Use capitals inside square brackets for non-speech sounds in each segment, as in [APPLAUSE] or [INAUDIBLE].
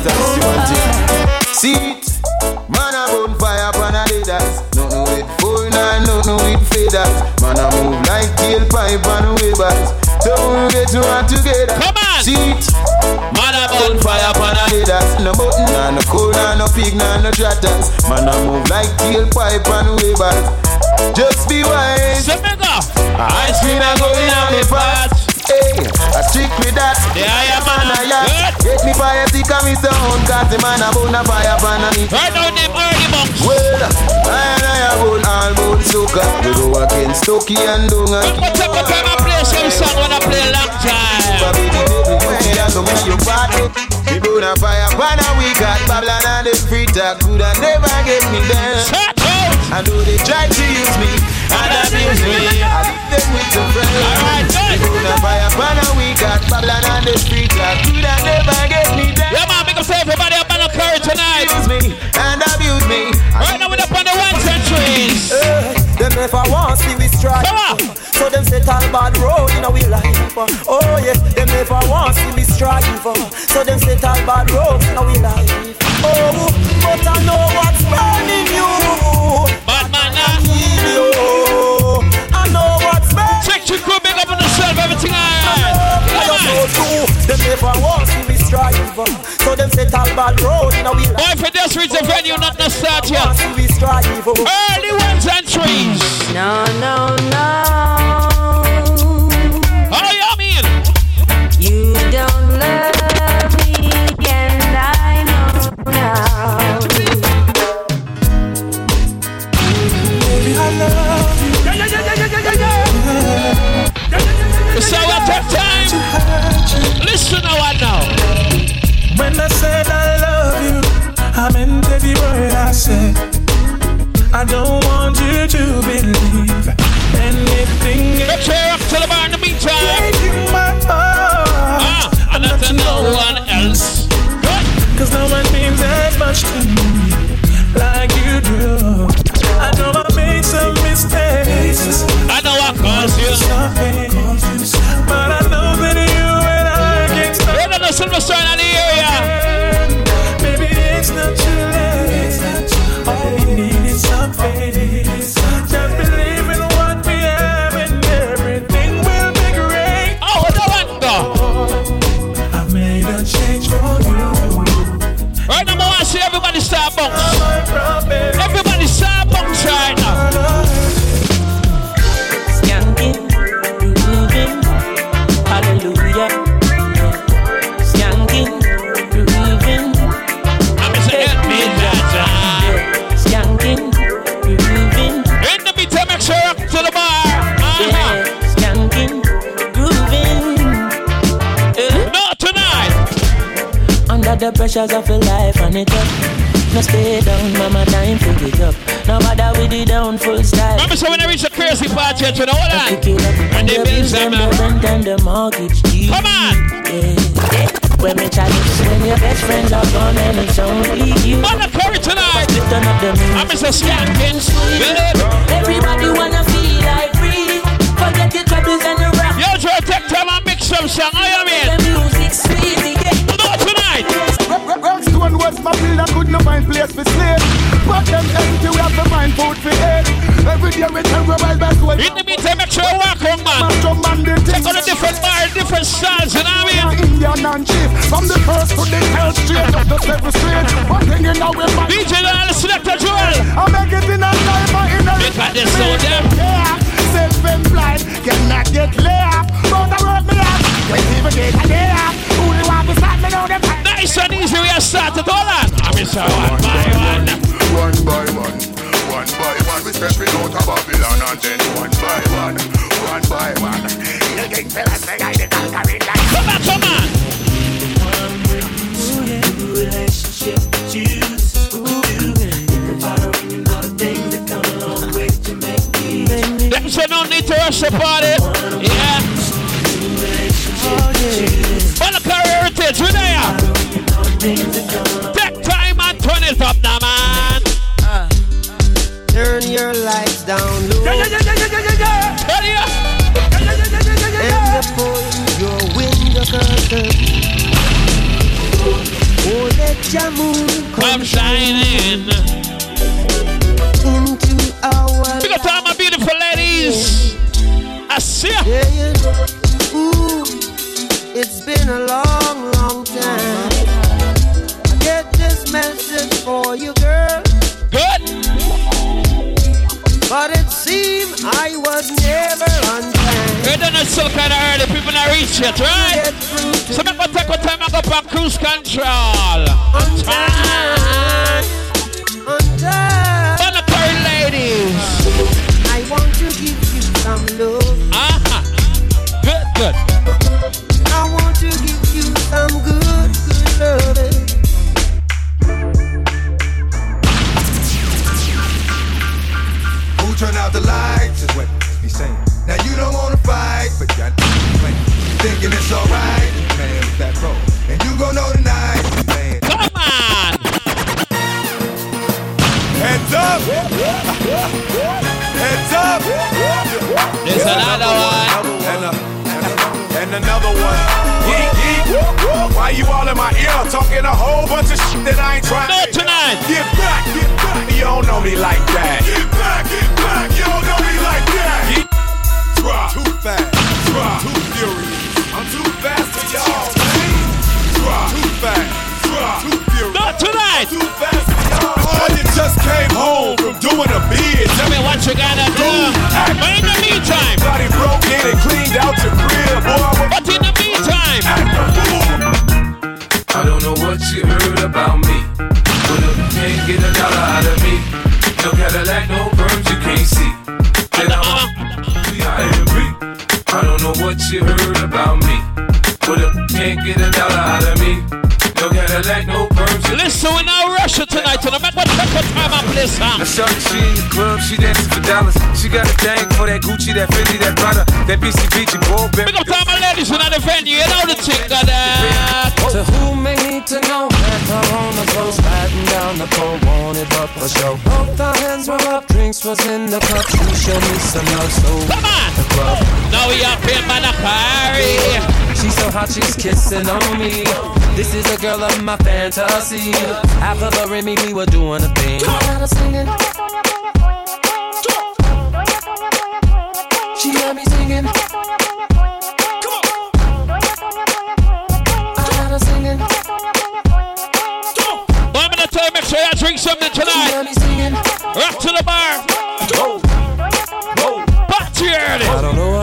me tell you one thing. See it, man a bonfire pan a leaders. Nothing with four nine, nothing with faders. Man a move like tailpipe and wavers. Don't get to one together. Come on. See it, Man a bonfire pan a leaders. No button, nah, no cold, nah, no pig, nah, no trotters. Man a move like tailpipe and wavers. Just be wise. Ice cream a going on me fast. Hey, I stick with that. Yeah, yeah, man. I yeah. Get me fire stick and me sound Cause the man a burn a fire pan and it Right now them early monks. Well, I and I a burn all burn soca We go against Stokey and Dunga But take a time and play some song when I play long time. Baby, the devil, when you go me you party We burn a fire pan and we got Babylon and the free talk Coulda never get me there Shut up. I know they try to use me and abuse me. I leave them with the friends. Alright, gonna fire and we got Babylon on the street. I could have never get me there. Yeah, man, make up say everybody up on the curry tonight. Use me and abuse me. Right now we're up on the one centuries. Eh, Them never want see we strike. So them say all bad road in a we life. Oh yes, them never want see we strive. So them say all bad road in a we life. Oh, but I know what's burning you. Bad man now. Heal you. I know what's burning Check your crew, big up on yourself, everything I I Come just know on. too. Them never want see we strive. Uh, so them say all bad road in a we life. Boy, if it just reach oh, the venue, not the start yet. We strive. Oh. Early ones and trees. No, no, no. How you mean? You don't love me, and I know now. So I take time. Listen to what now. When I said I love you, I meant every word I said. I don't want you to believe anything. Let's hear up to the bar in the meantime. You my heart, Ah, and not to no one else. Cause no one means as much to me like you do. I know I made some mistakes. I know I caused you. Sorry, the pressures of your life and it up. No stay down, mama, time to get up. No matter with the down full style. Remember, so when I reach the crazy part, you know what I it And and the bills bills them them up. the rent and the mortgage. Come on. Yeah, yeah. When me challenge, when your best friends are gone and it's only you. On the curry tonight. Turn up the I'm. Mr. Skankin. Get? Everybody wanna feel like free. Forget your troubles and the rap. Yo, Joe, take time and mix some song. How you The Rockstone West Matilda could not find place for slave. But them empty, we have to find food for eat. Every day we terrorize best way. In the meantime, make sure you walk on, man. Macho man, they Take on a different bar, different styles, you know what I mean? Indian and chief. From the first to the third straight up the seventh straight. One thing in our mind. DJ Dale, Selector Joel. I make it in a time or in a Make like this, so them. Yeah, self and blind cannot get laid. But I wrote me up. Can't even get a day up. Who want to stop me now? Them Nice and easy, we have started all on. I'm Mr. One by one. One by one, one by one, we stepping out of Babylon and then one by one, one by one. You think fellas say I the conquering lion? Come on, come on. Them say no need to rush the party. Yeah. Monaco Heritage, we there. Take time and turn it up now, man. Uh, turn your lights down low. Yeah, yeah, yeah, yeah, yeah, yeah, yeah. Turn it up. And pull your window curtain. Hold oh, Let your moon Come shining. into our Big up to all my beautiful ladies. I see ya. Yeah, you People not reach yet, right? Get through to So I'm gonna take a time and go on cruise control. on time. On time. Monetary ladies. I want to give you some love. Uh-huh. Good, good. I want to give you some good, good loving. Who turned out the lights Thinking it's alright, man, that roll. And you gon' know tonight, man. Come on. Heads up! Heads up! There's another one. And, a, and another one. Yeet, yeet. Why you all in my ear talking a whole bunch of shit that I ain't trying No tonight. Get back, get back. You don't know me like that. Get back, get Not. Too fast for y'all. I just came home from doing a bid. Tell me what you gotta do. But in the meantime, Body broke in and cleaned out your crib, boy. but in the meantime, I don't know what you heard about me. But if you can't get a dollar out of me, no Cadillac, no perms you can't see. Then I'm uh-huh. I don't know what you heard about me. But if you can't get a dollar out of me, no Cadillac, no perms listen, we're now Russia tonight. And I'm not gonna take a time and play I song. saw her, she in the club, she dancing for dollars. She got a thing for that Gucci, that Fendi, that Prada, that BCBG, Burberry. Big up to all my ladies in the venue. You know the thing of that. To whom may need to know that her on the clothes riding down the pole wanted but for show. Both our hands were up, drinks was in the cup. She showed me some love, so Come on. the club. Now we up in Manakari. She's so hot, she's kissing on me. This is a girl of my fantasy. After the Remy, we were doing a thing. She had me singing. I got her singing. Well, I'm gonna tell you, make sure you drink something tonight. me. Rock to the bar.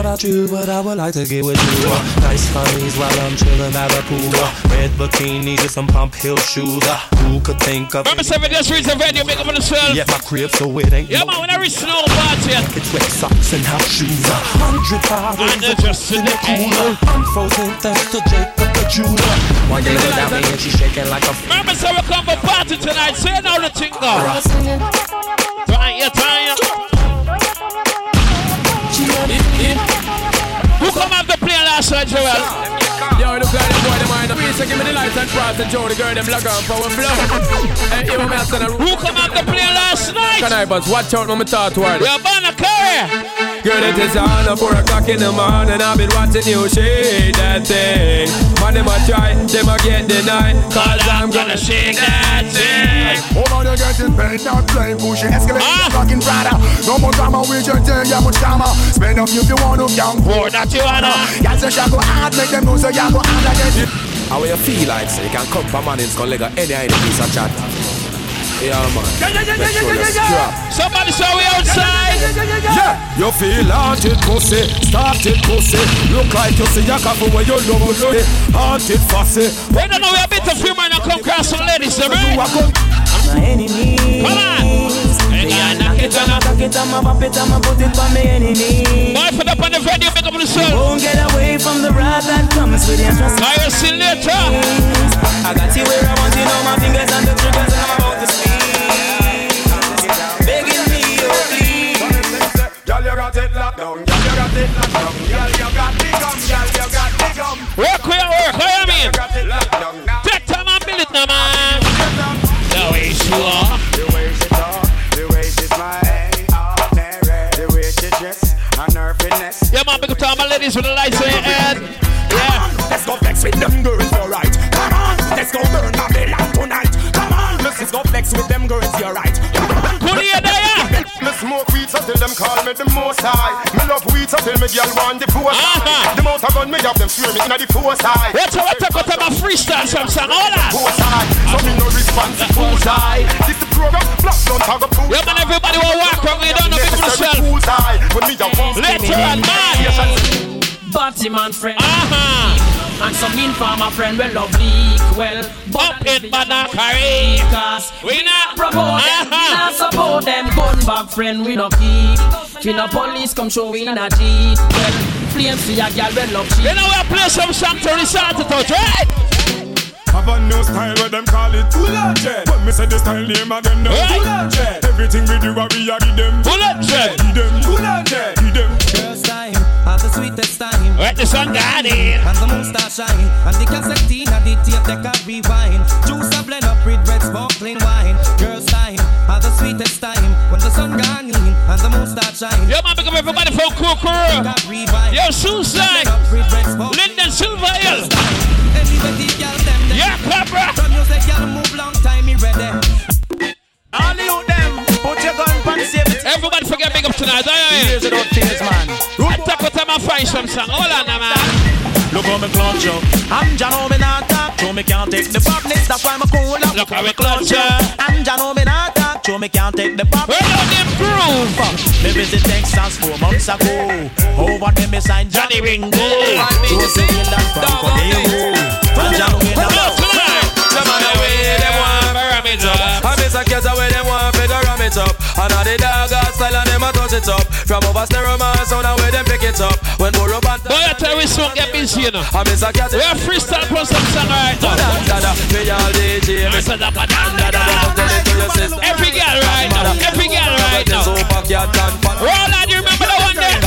About you, but I would like to get with you. Nice honeys while I'm chilling by the pool. Red bikinis with some pump heel shoes. Who could think of Remember, seven days the venue, make up for yourself. Yeah, my crib, so it ain't Yeah, no man, when I reach snow party, It's wet socks and house shoes. A hundred bottles And they're just in the cooler. I'm frozen thanks to Jacob the jeweler. One day at me and she's shaking like a. remember, so we come for party tonight. Say now the thing go. Try it, try it. Who come up to play last night, Joel? Yo, look like the boy, the mind. Please give me the lights and frost and Joe, the girl, them log on power flow. Hey, you want me send a Who come up to play last night? Can I buzz? Watch out me talk to her. We're gonna carry. Girl, it is on at 4 o'clock in the morning. I've been watching you shake that thing. Man, them a try, them a get denied. Cause I'm gonna shake that thing. Over there getting paid, not playing bullshit. Escalate Ah. the fucking Prada. No more drama with your day, yeah, much drama. Spend up if you want to young More that you wanna. Y'all say shall go hard, make them know say y'all go hard again. How you feel like, so you can come for man, it's gonna leg any any piece of chat. Yeah, man. Make sure you scrap. Somebody say we outside. Yeah, you feel haunted pussy, started pussy. Look like you see your coffee where you love it. Haunted fussy. We don't know we a bit of humor and come cross some ladies, them, right? My enemies. Come on. Yeah, yeah, knock it down. I'ma it, I'ma pop it, I'ma put it for my enemies. Put up on the venue, make up soul. Won't get away from the wrath that comes with your trust. Fire see later. I got you where I want you know my fingers and the triggers and I'm about to sleep. Begging me, oh please. Girl, you got it locked down. Girl, you got it locked down. Girl, you got the gum. Girl, you got the gum. Work, we work, what you mean? Got it locked down. Now, Take time and build it now, man. Yeah, man, up my ladies with the lights. Yeah. Let's go flex with them girls, alright. Come on, let's go burn tonight. Come on, let's go flex with them girls, you're right call me the most high. Me love weed, so tell me girl want the force Uh-huh. The amount of gun me have them swear me inna the high. What's up, what's up, what's up, my freestyle some song, all that. Force high, so me no response to force high. This the program, black don't talk a fool. Yeah, man, everybody will walk wrong, you don't know people fools high. When me a walk, Literal man. Batty man friend. Uh-huh. And some informer friend will love leak well. Up in Banakari. Cause We not promote them, we not support them. Gun back friend, we no keep. We no police come show we a jeep. Well, flames to your girl will love cheap. You know we'll play some resort to touch, right? Have a new style where them call it Bullet Jet. When me say the style name again, no Right. Bullet Jet. Everything we do, what we a give them Bullet Jet. Give them Bullet Jet. Give them. Girls time, have the sweetest time. Right, the sun got it. And the moon star shine And the cassette and the tape deck a rewind Juice a blend up with red sparkling wine Girls time, have the sweetest time When the sun gone in and the moon star shine Yo, man, pick up everybody from Cool Crew. Got rewind Yo, Susan. Blend up with red sparkling Lyndon Silva Hill. Anybody girl them them Yeah, Cobra. From music girl move long time me ready All you them, put your gun on safety. Everybody forget big up tonight, aye, Here's it up, tears, man. Attack what time I find some song. Hold on, man. Look how me clutch up. I'm Jano, me not talk. Show me can't take the badness, that's why I'm cool up. Look how we clutch up. I'm Jano, me not talk. Show me can't take the pop. Where are them groove? Me visit Texas four months ago. Over there me signed Johnny Ringo. Joseph William from Cordero. And Jano, me Come not on, tonight. Some of the way them want Parameter. I miss a cat where them want to ram it up And all the dog got style and them a touch it up From over stereo man sound and where them pick it up When Borough Band Boy, I tell you, we soon get busy, you know. I miss a cat We are freestyle for some song right now. Dada, me all DJ I Me said up and down, Dada, dada. tell it to your sister Every girl right now. Every girl right now. Super cat and fat Roll on, you remember that one there?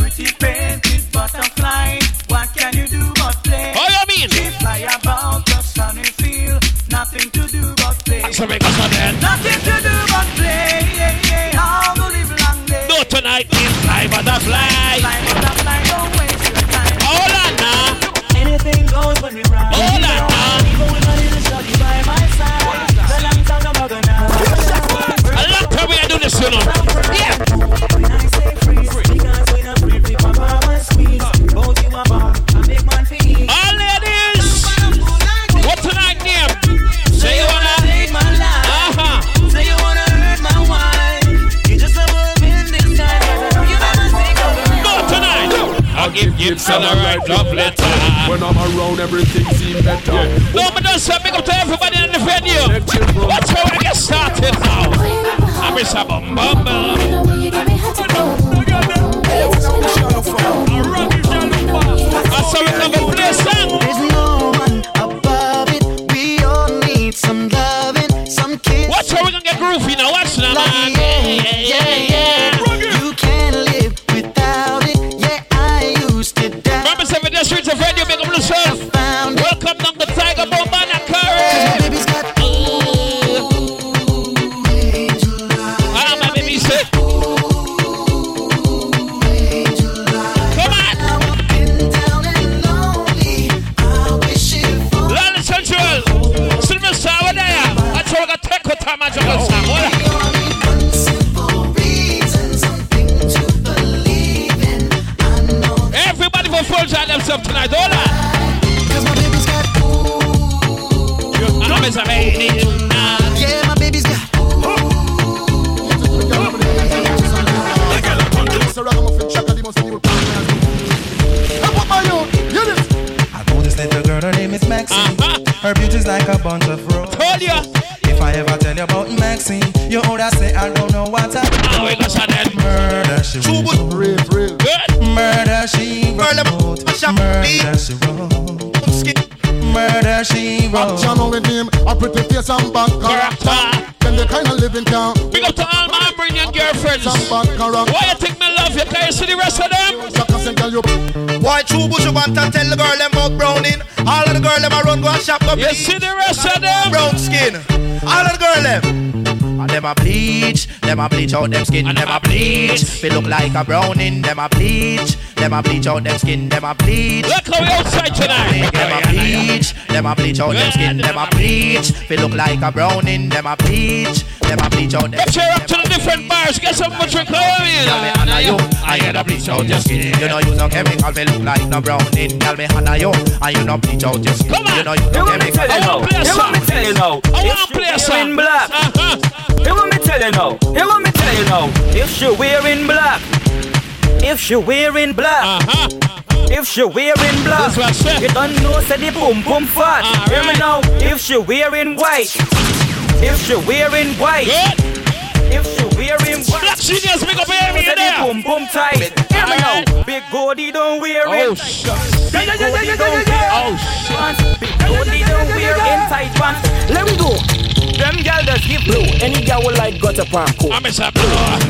Pretty painted butterfly. What can you do but play? How you mean? They fly about the sunny field. Nothing to do but play. So make us on then. Nothing to do but play. Yeah, yeah. All the live long day. No tonight in fly butterfly. Fly don't waste your time. Hold on now. Anything goes when we ride. Hold on now. Give Gibson a right love letter. When I'm around, everything seems better. No, but don't say big up to everybody in the venue. Watch how we get started now. I'm Mr. Bum Bum Bum. That's how we come to play song. There's no one above it. We all need some loving, some kiss. Watch how we gonna get groovy now. Watch now, man. In. I know Everybody for full time themselves tonight. Hold on. Cause my baby's got I'm Mr. Baby. Yeah, my baby's got I know this little girl, her name is Maxine Uh-huh. Her beauty's like a bunch of roses Told ya. I ever tell you about Maxine You have say I don't know what I Now ah, we go shot that. Murder she wrote Good. Murder she wrote Murder she wrote Murder she wrote Channel with him, a pretty face and bad character. Then the kind of living can Big up to all my Armenian girlfriends. some bad character. Why you think me love you? Can you see the rest of them? Say, girl, you Boy, true bush, you want to tell the girl them about browning. All of the girl them a run go and shop go You see the rest of them? brown skin. All of the girl them. And them a bleach, them a bleach out them skin, And them them a a bleach. bleach. Feel look like a browning, them a bleach, them a bleach out them skin, them a bleach. Look how we outside tonight. Them a bleach, them a bleach out them skin, them a bleach. Feel look like a browning, them a bleach, them a bleach out them. Let's cheer up to the different bars. Get some more drink. Come in. Girl, me honor you, and you no bleach out your skin. You know you no chemical, me look like no browning. Girl, me honor you, and you no bleach out your skin. You know you no chemical. You want me tell you now? I want to play a song. You want me tell you now? You want me tell you now? If she wearing black, if she wearing black, uh-huh. if she wearing black, you don't know say the boom boom fat. Hear me now? If she wearing white, if she wearing white, if she wearing white, Black genius, make up area say the boom boom tight. Hear me now? Big Goldie don't wear it. Oh shit. Big Goldie don't wear Oh shit. Big Goldie don't wear in tight pants. Let me go. Them gal just give blue. Any gal will like gutter palm coat. I'm a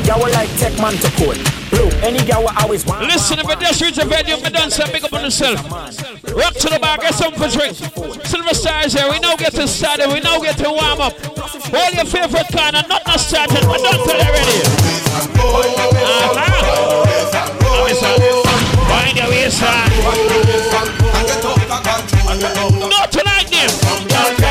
Gal will like tech man to coat. Blue. Any gal will always want. Listen, if I just reach a venue, me done some big up on yourself. Rock to the bar, get some for drink. Silver Stars here, we now get to started, we now get to warm up. All your favorite kind of not not started, but done till already. Uh-huh. I'm a Wind your waistline. No tonight, Nim. Number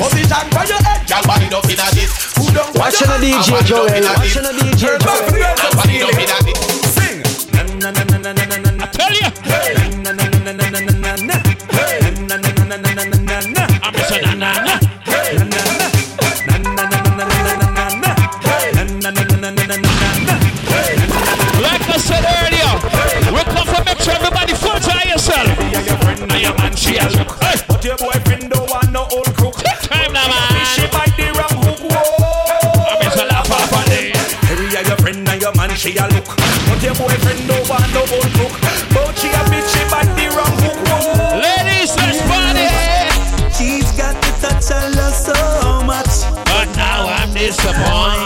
Position for your head. Girl, wind up in a this. Who don't Watching a DJ Joel, watching a DJ Joel. Girl, wind up in a this. Sing. I tell you. I'm a son, na, na. Like I said earlier, we come to make sure everybody full to yourself. And your man, she has Hey. She a look. But your boyfriend don't want no old crook. But she a bitch, she bite the wrong hook. Ladies, let's party. She's got the touch I love so much. But now I'm disappointed.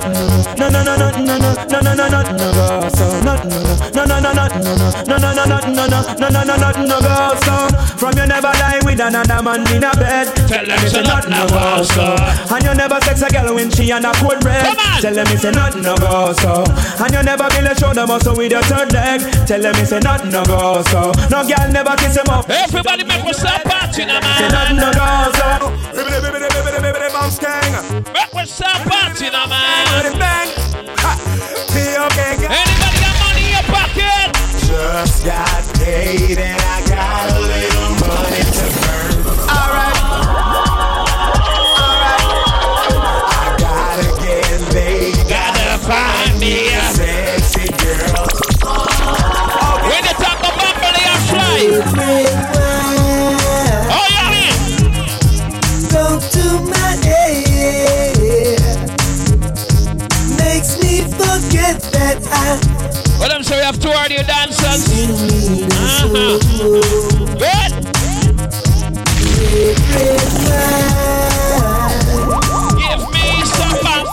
nothing, no no no nothing, no no no no no nothing, no girl sound, nothing, no no no nothing, no no no no no no no no no nothing, no girl sound. From you never lie with another man in a bed. Tell them it's nothing, no go so. And you never sex a girl when she on a cold bread. Tell them it's nothing, no go so. And you never build a shoulder muscle with your third leg. Tell them it's nothing, no go so. No girl never kiss him up. Everybody make us in partying, man. Say nothing, no go so go so. Make us start party now, man. Anybody got money in your pocket? Just got paid and I got a little Well, them say we have two audio dancers. Uh-huh. Good. Give me some fun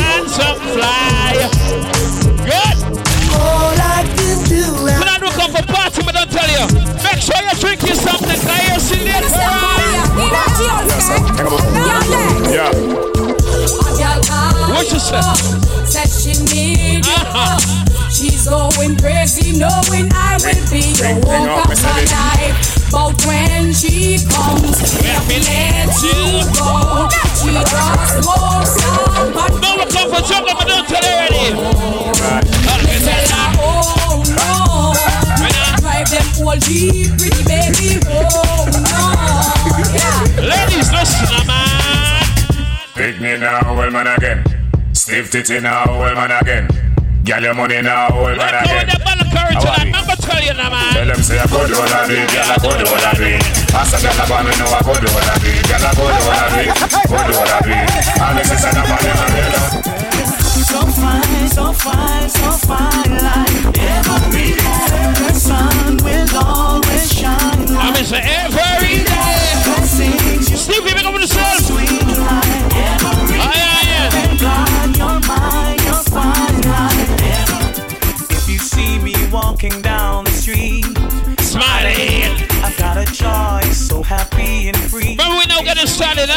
and some fly. Good. all I can do When I look up for party, but don't tell you. Make sure you drink you something. Can you see that? Yeah. What you say? Said she need you. Uh-huh. She's going crazy, knowing I will be your bring walk up, of Mr. my life. But when she comes, let me let you go. She just walks out, but No, we come for jungle, but don't tell you already. her, oh no. Drive them all deep, pretty baby, oh no. Yeah. Ladies, listen, man. Pick me now, well man again. Stiff titty now, old man again. Girl, your money now, old man Let go with again. the ball of courage How are tonight. we? Remember tell you now, man. Tell them say I could do what I do, girl, I could do what I do. Ask a girl about me, know I could do what I do, girl, I could do what I do, could do what I do. And this is another level, you. So fine, so fine, so fine like every day. The sun will always shine I like mean, say every day. blessings you Stevie, make up with yourself. Walking down the street, Smiling. I've got a choice, so happy and free. Remember we now getting started?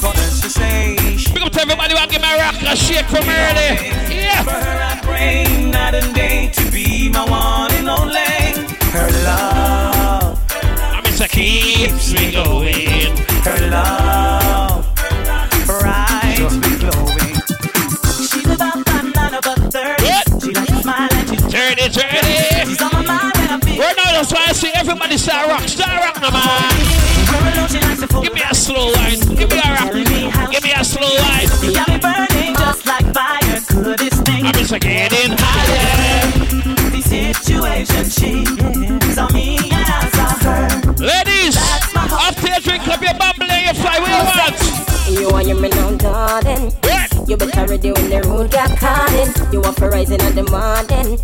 For us to say, Big up to everybody who give a rock a shake from early. Yeah. For her I pray night and day to be my one and only. Her love, I mean, keeps me going. her love, that's why I see everybody start rock. start rock, now, man. her alone. She likes to fool Give me a slow line. Give me a rock. Give me a slow line. She got me burning just like fire. Couldest thing. I'm just getting higher. The situation she on me and I saw her. Ladies, after you drink up your bubble and you fly, what you want? You want your man on darling. You better ready when the road got calling. You want for rising in the morning.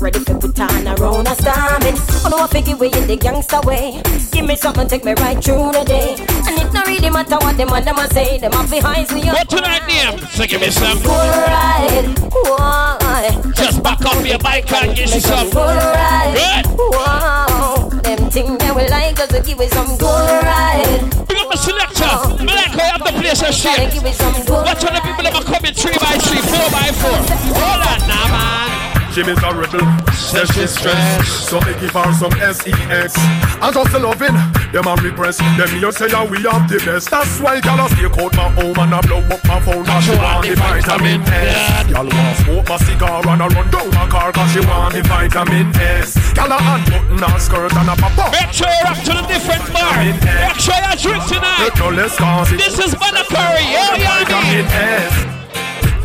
Ready for put on a round of storming. I know I figure way in the gangster way. Give me something, take me right through the day. And it don't really matter what them and them a say. Them off behind me. What tonight, name? So give me some. Good ride. Why? Just back up your bike and give me some. Good ride. Good. Wow. Them things that we like us to give it some good ride. Big up my selector. Me how you have the place a shape. Give it some good Watch all the people that are coming three by three, four by four. Hold on now, man. She miserable, says she's stressed So make give her some S-E-X And just loving, them a repress Them here say that we have the best. That's why y'all a stay out my home And I blow up my phone. And she want the vitamin S. Y'all want smoke my cigar And I run down my car Cause she want the vitamin S. Y'all a unbutton her skirt And a pop up. Make sure you rock to the different bar. Make sure you drink tonight. No less cause it This is Banner Curry. Yeah, yeah.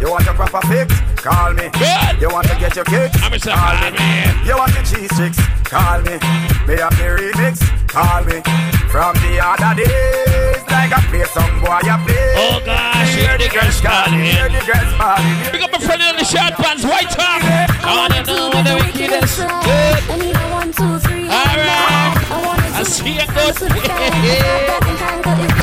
S You want your proper fix? Call me. Good. You want to get your kicks? I'm Mr. Call Call me. me. You want your cheese sticks? Call me. Me have the remix? Call me. From the other days, like I play some boy, you play. Oh gosh, hear the girls calling. Hear the girls calling. Pick up my friend in the short pants, white top. I wanna know what the wickedest. Good. I need a one, two, three. All right. I see it good. [LAUGHS]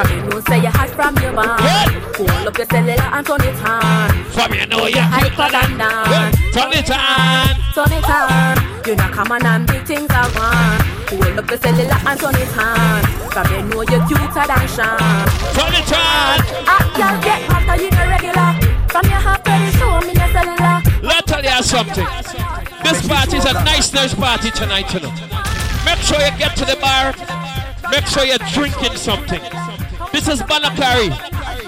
From you know say you hot from your band Hold up your cellular and turn it on From you know you hyper than that Turn it on. Turn it on You know come on and big things are gone Hold up your cellular and turn it on From you know you're cuter than Sean Turn it on. Ah, girl get hotter you know regular From your heart to the show me your cellular Let me tell you something. This party is a nice, nice party tonight, you know. Make sure you get to the bar. Make sure you're drinking something. This is Banakari.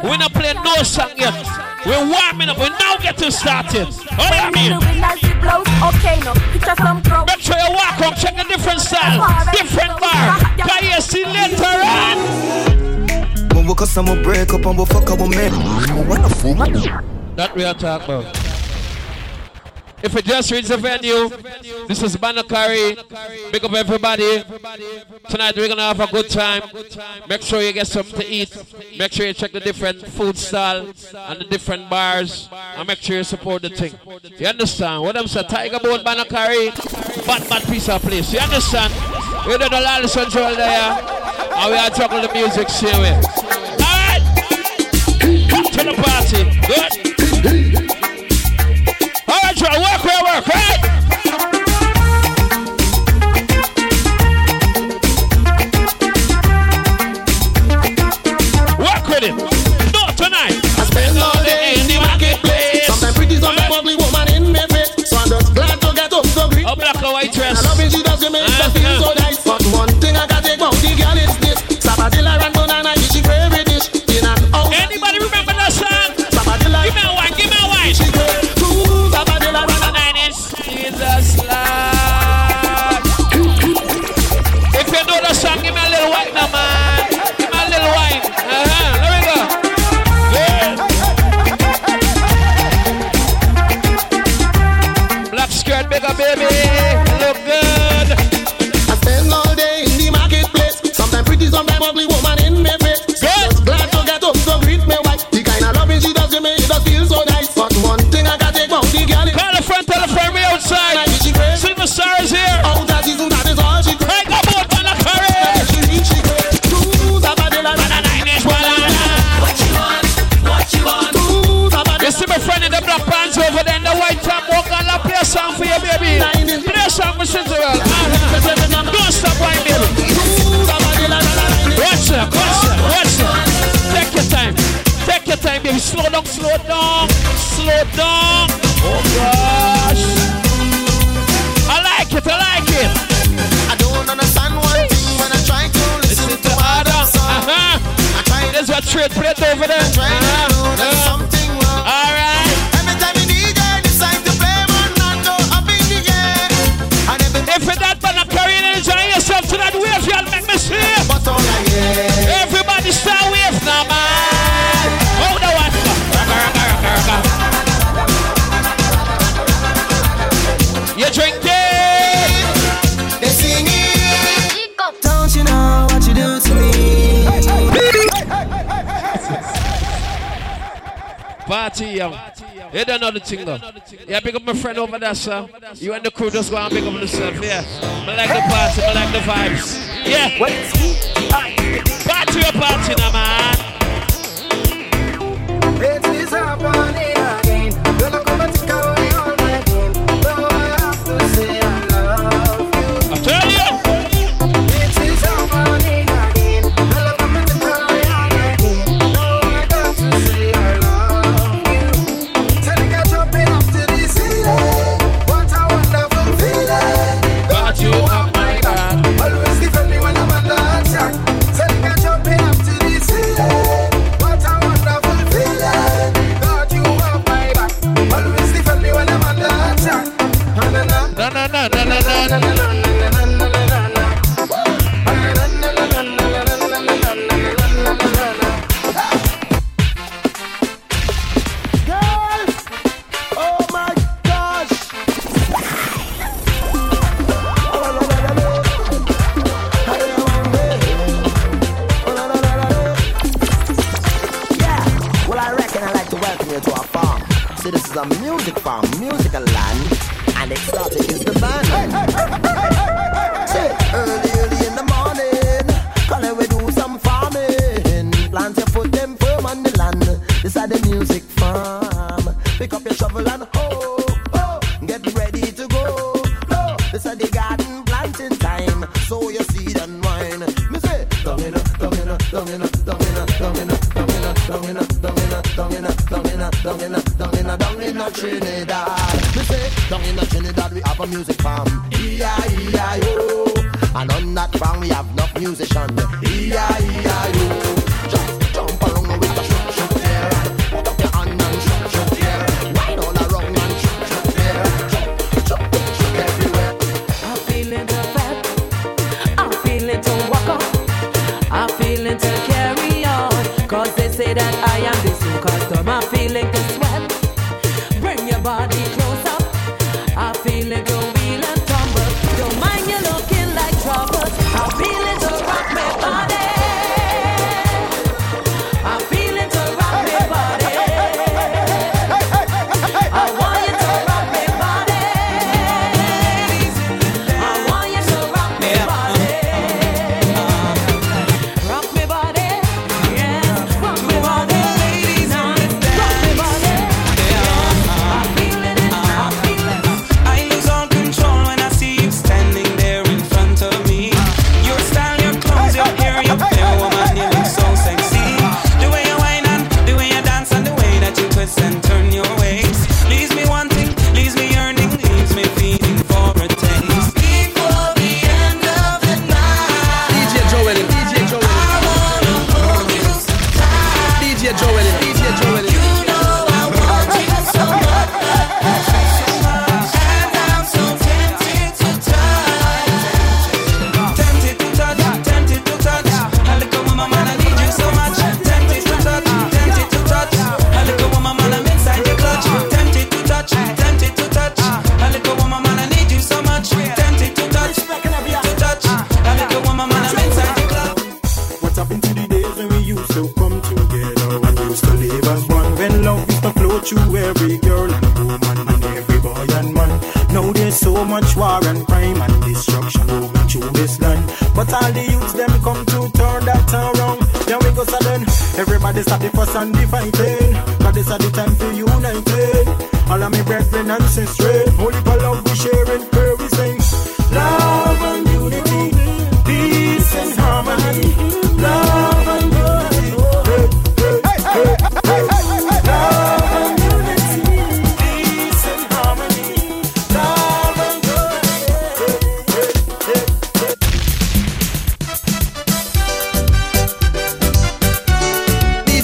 We're not playing no song yet. We're warming up. We're now getting started. What do you mean? Okay, no, picture some crow Make sure you walk home, check a different style, different bar. Can you see later on? When we cuss and we break up and we fuck up we make What the fuck? That we are talking about. If it just reach the venue, this is Banakari. Big up everybody. Tonight we're gonna have a good time. Make sure you get something to eat. Make sure you check the different food stall and the different bars. And make sure you support the thing. You understand? What I'm saying? Tiger Bone Banakari. Bad bad piece of place. You understand? We did a lot of central there. And we are juggle the music same way. To the party. Good. Work, work, work? machines around. Don't stop right there. Watch it, watch it, watch it. Take your time. Take your time, baby. Slow down, slow down, slow down. Oh gosh. I like it, I like it. I don't understand one thing when I try to listen, to other songs. Uh-huh. There's a trade plate over there. young. You don't know the though. Yeah, pick up my friend over there, sir. You and the crew just go and pick up yourself. Yeah. I like the party, I like the vibes. Yeah. Party your party now, man.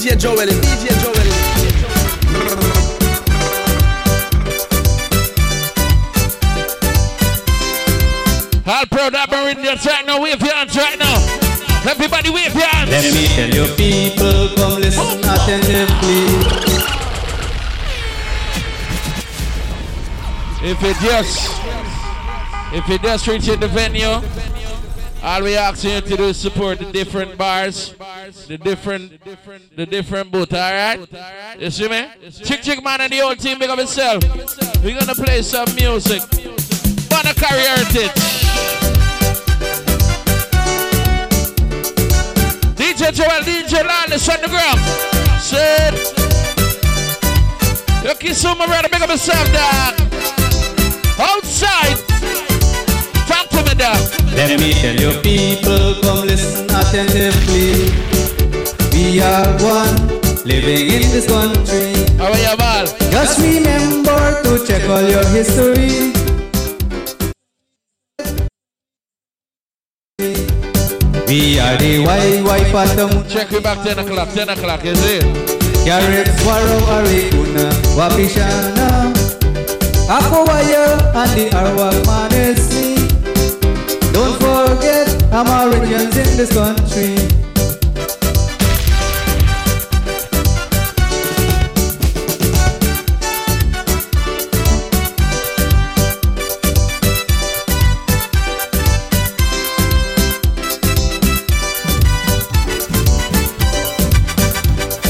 DJ Joel, DJ Joel. All proud of Meridians right now, wave your hands right now. Everybody wave your hands. Let me tell you people, come listen attentively. If it just, if it just reaching the venue, all we ask you to do is support the different bars, the different, the different booth. All right, you see me? Chick Chick Man and the old team, big up itself. We're gonna play some music. Wanna carry heritage. DJ Joel, DJ Lawless on the ground. Sit. You kiss my brother, big up yourself, dog. Outside. Talk to me, dog. Let me tell you people, come listen attentively. We are one, living in this country. How you, Val? Just remember to check all your history. We are the white white bottom. Check it back 10 o'clock, 10 o'clock, is it? Garrett Swaro Arikuna Wapishana Akawaio and the Arawak Manesi Don't forget Amerindians in this country.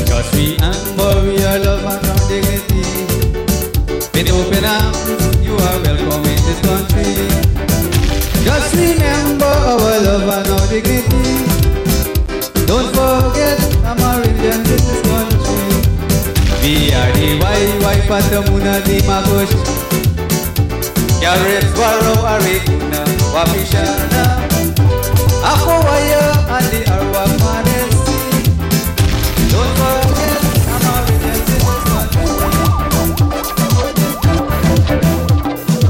Just remember we are love and dignity With open dignity Don't forget Amerindians in this country We are the white Patamona di Macushi. Gareth Warrow Arikuna Wapishana. Akawaio and the Arawak Manesi Don't forget Amerindians in this country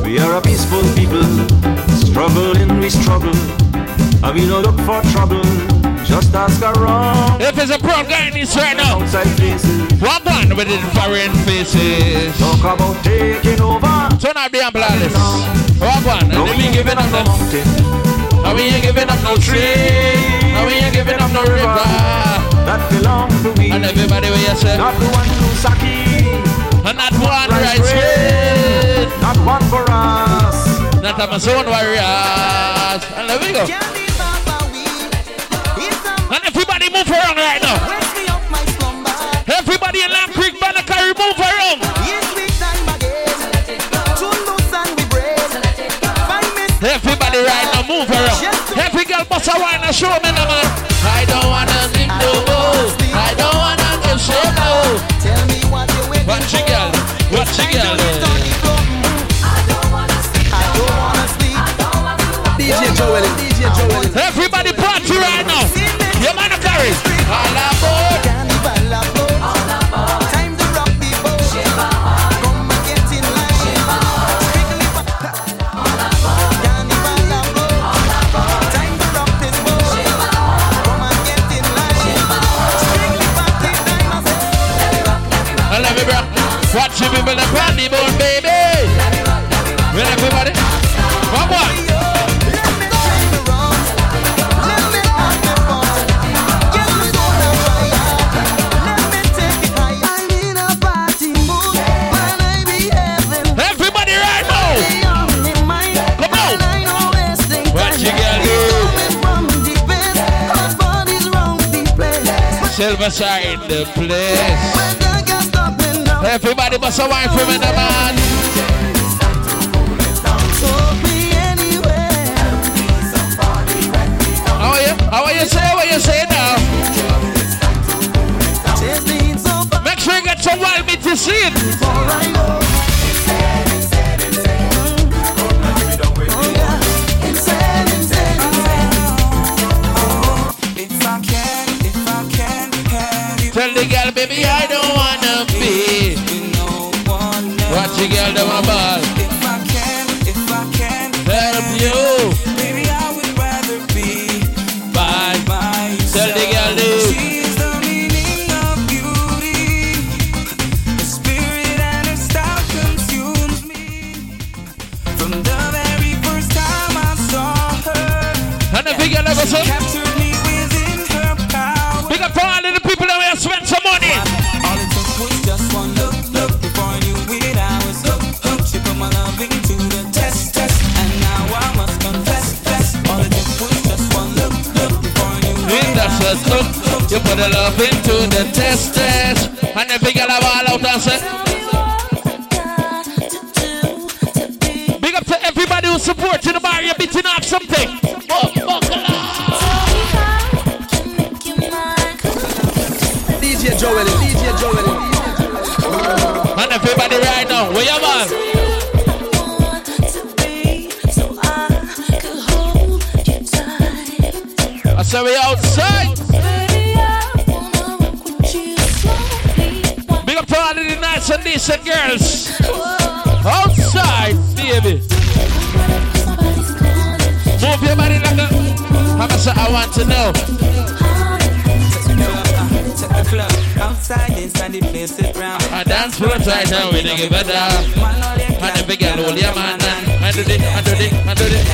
We are a peaceful people, struggling, we struggle, and we don't look for trouble. Just ask around. If there's a pro guy in this right now, outside places, one man with the foreign faces. Talk about taking over. Turn up the ambulance. One one, and we ain't giving up the mountain. And we ain't giving up no tree. And we ain't giving up no river. That belong to we. And everybody where you say. Not the one who saki. And not one right straight. Not one for us. Not Amazon warriors. And there we go. And everybody move around right now. Everybody in Long Creek, Banakari, move around. Everybody right now, move around. Every girl bust a wine and show me the man. I don't wanna think no more. I don't wanna give shit no. Tell me what you with Watch your girl. Watch your girl. You people the party board, baby. Well, everybody. Come on. Everybody right now. Come on. What you? Silver side the place. Everybody must have wine from in the man. How are you? How are you say? What you say now? Make sure you get some wild meat to see it. Tell the girl, baby, I The girl them a ball. If I can, if I can help you, baby, I would rather be by, my myself. Tell the girl do. She's the meaning of beauty. The spirit and her style consumes me. From the very first time I saw her, and the big girl ever. Captured me within her power. Big up for all you put the love into the test test. And every girl I ball out and say. Big up to everybody who supporting the bar. You're beating up something. Oh, buckle DJ Joel, DJ Joel. And everybody right now, where you man? I say we outside. Nice and decent girls. Outside, baby. Move your body like a. I'm say I want to know. The. I dance for a right now, we don't give a damn. And the big girl, hold your man, eh? and I do it, I do it, I do it.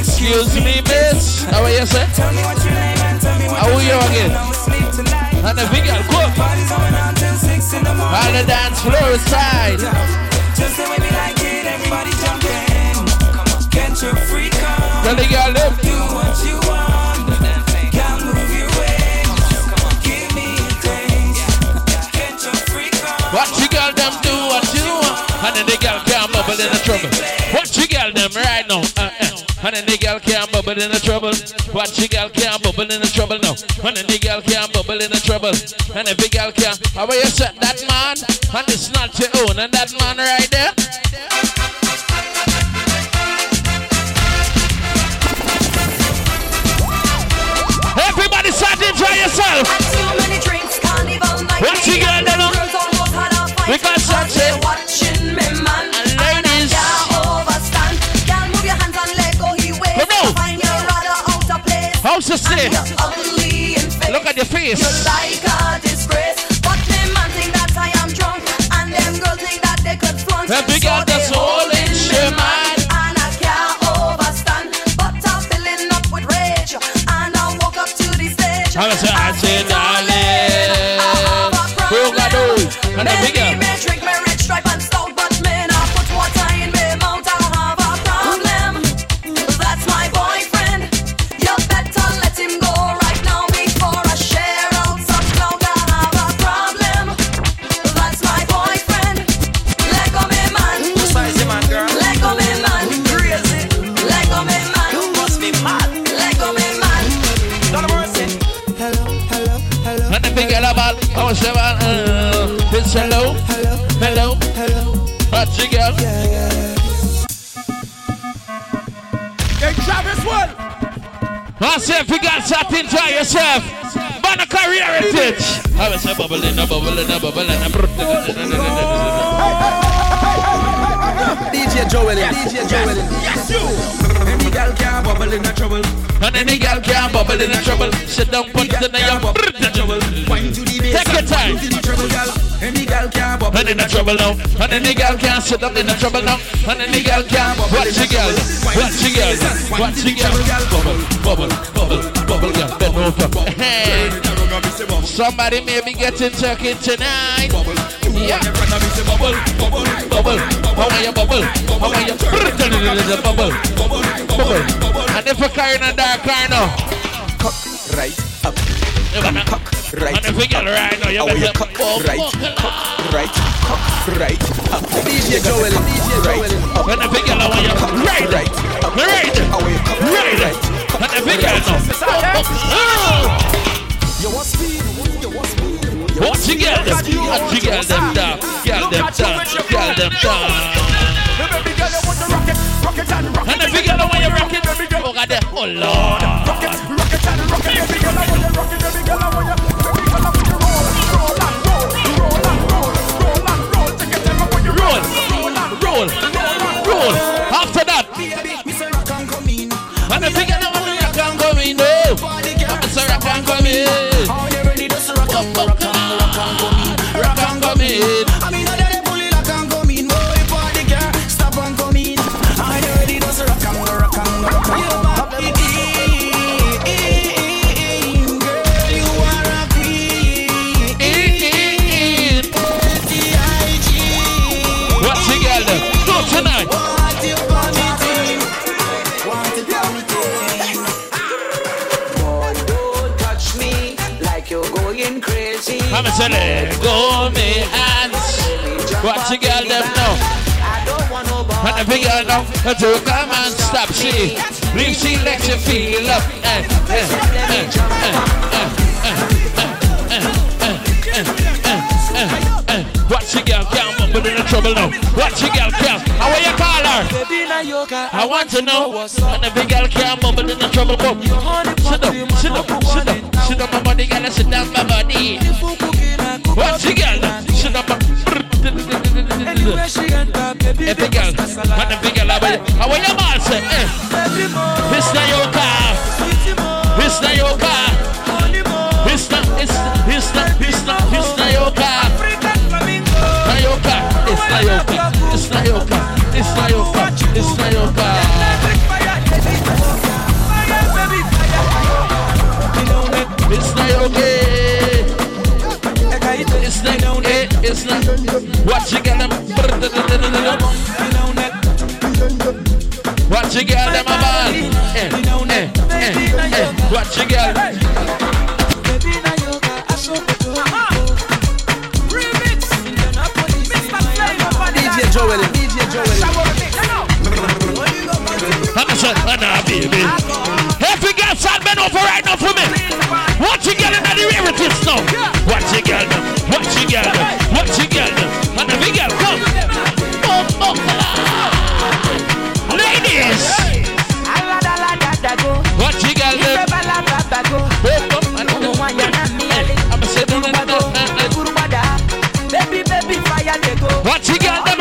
Excuse me, miss. How are you, sir? How are you again? And the big girl, go. On the dance floor side. Just the way we like it, everybody jump in. Get your freak on. Tell the girl, them. Do what you want. Can't move your way. Give me a taste. Get your freak on. What you girl them do what you want And then the girl can't bubble in the trouble What you girl them right now bubble in the trouble. What you girl can't bubble in the trouble now. And the girl can't bubble in the trouble. And every girl can How about you set that man? And it's not your own And that man right there Look at your face. Like a disgrace, but them man think that I am drunk, and them girls think that they could flaunt. That's Say, bubbling, a bubbling, a bubbling, a DJ Joel, DJ Joel. Yes, you. Any girl can't bubble in the trouble. And any girl can't bubble in the trouble. Sit down, put it in your trouble. Take your time. Any girl can't bubble And in the trouble now. And any girl can't sit up in the trouble now. And any girl can't. Watch your girl. Watch your girl. Watch your girl. Bubble, bubble, bubble, bubble, girl. Bend over. Hey. Somebody may be getting turkey tonight. Yeah. Bubble, bubble, bubble. How are you bubble? How are you? Bubble, bubble, bubble. And if you're carrying a dark car now. Cock right up. Cock right And if you get right now, you How are you better. cock right, cock right, cock right up. DJ Joel, DJ Joel. When the big girl, I want you to ride, right, ride, ride. And the big girl now. You want speed? You want speed? What you get them? What you get them down? Get them down. Get them oh, down. And the big girl, I want you rock it. Oh God, there. oh Lord. Roll, roll, roll. After that, and the big girl, I want you rock and come in. Oh, it's rock and come in. I'm gonna tell it. Go me hands. Watch the girl them now. And the big girl now to come and stop she. Leave she let you feel up. What's eh, eh, eh, Watch the girl come, in trouble now. What's the girl come. How are you call her? I want to know. And the big girl come, but in the trouble. Sit up, sit up, sit up. Sit on my body, girl, sit on my body. What's the girl? Sit on my. Anywhere she enter, baby, every girl, man, every girl, baby. want your man. Not okay. It's not. Watch you get them. Watch you get them, man. Eh, eh, eh, eh. Watch you get. DJ Joel, DJ Joel. I'm say, oh, nah, baby. What you got at the relatives now? What you got? What you got? What you got them? The big girl, come. Oh, oh. Ladies. What you got them? What you got them?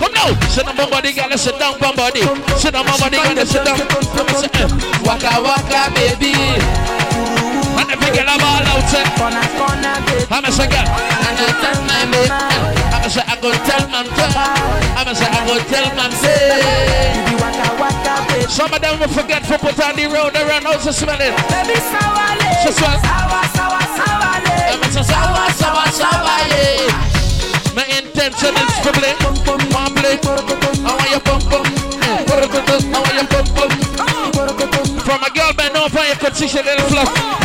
Oh no! Sit down, body, girl, sit down, body. Sit down, body, gotta sit down. Waka waka, baby say, I'ma say, I'm gonna tell my mate. I'ma I'm gonna tell my I'ma I'm gonna tell my mate. Some of them will forget for put on the road, they run out to smell it. Baby, sour, sour, sour, sour, sour, I'ma sour, sour, sour, My intention is to play, mumbly. I want you pump, pump. I want you pump, pump. From a girl, man, no fire, could see she little fluff.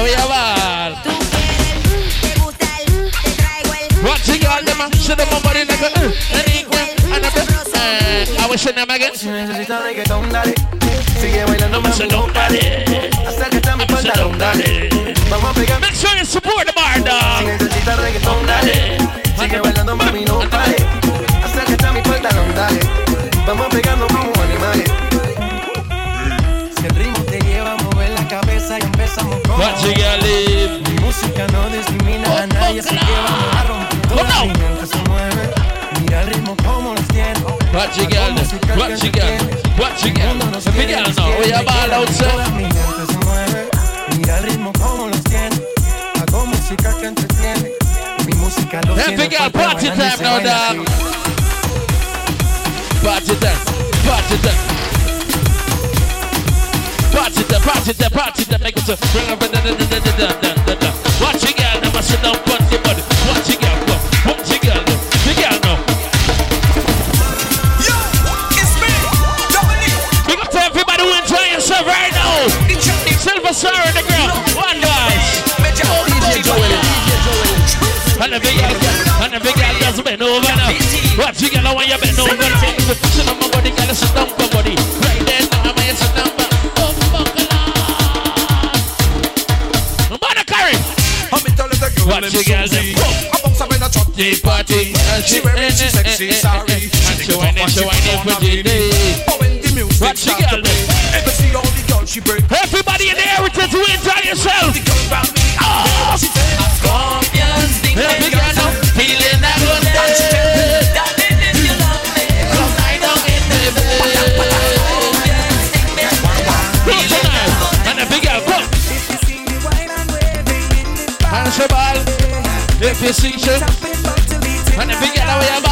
lo voy a llevar. Se I wish dale. Sigue bailando, no Vamos a pegar. Make sure you support the bar, dog. Si necesitas. Música libre. Mi música no discrimina a nadie, así que vamos a romper. Todo oh, no. se mueve. Mira el ritmo como los tiene. What you got? What you got? What you got? If you got no, we are ball outside. Mi gente se mueve. Mira el ritmo como los tiene. Hago música que entretiene. Mi música lo tiene. If you party time, no doubt. Party time. Party time. Party them, party them, party them, make it to Watch it, girl, now I sit down, punch your body. Watch your girl, go. Watch it, girl, go. The girl, no. Yo, it's me, Dominic. Big up to everybody who enjoy yourself right now. Silver Star in the ground. One guys. Oh, and the big girl, and the big girl just bend over now. Watch it, girl, I you bend over. Sit on my body, girl, sit down my body. Watching girls and boom. I bounce up in a truck day party. And she wearing she sexy sorry. She she whining, she whining for the day. But when the music starts to play, boom. see all the girls she break. Everybody in the heritage, you enjoy yourself. The girls round me, ah. Scorpions, the If you see shit, and the big girl away a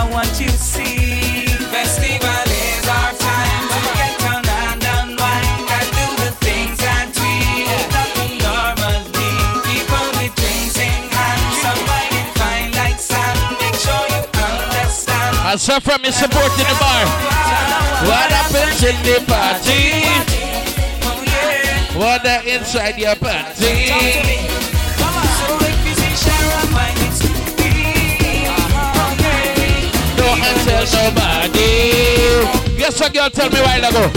about what you see. Festival is our time to get and unwind do the things that we not normally. People with drinks in hand, somebody fine like sand. Make sure you understand. I saw from me supporting the bar. What happens in the party? Oh, what the inside your panty? Tell nobody. Guess what girl tell me while ago?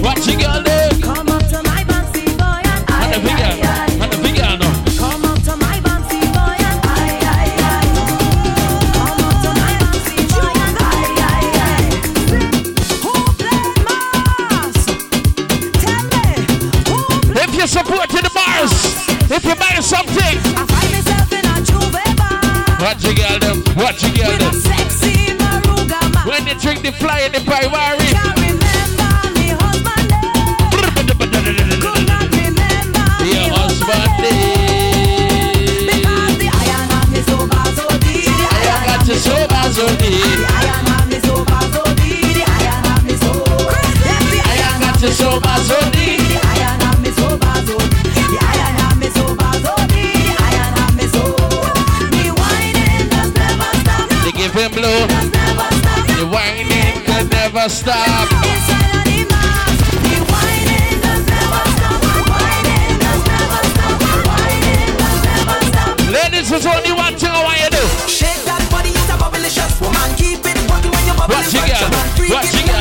What you girl do? And the big girl, and the big What you girl? When they drink the fly in the Piwari. Never stop. Ladies, there's only one thing I want you to do. Shake that body, it's a bubblicious woman. Keep it working when you're bubbling. What you got? What you got?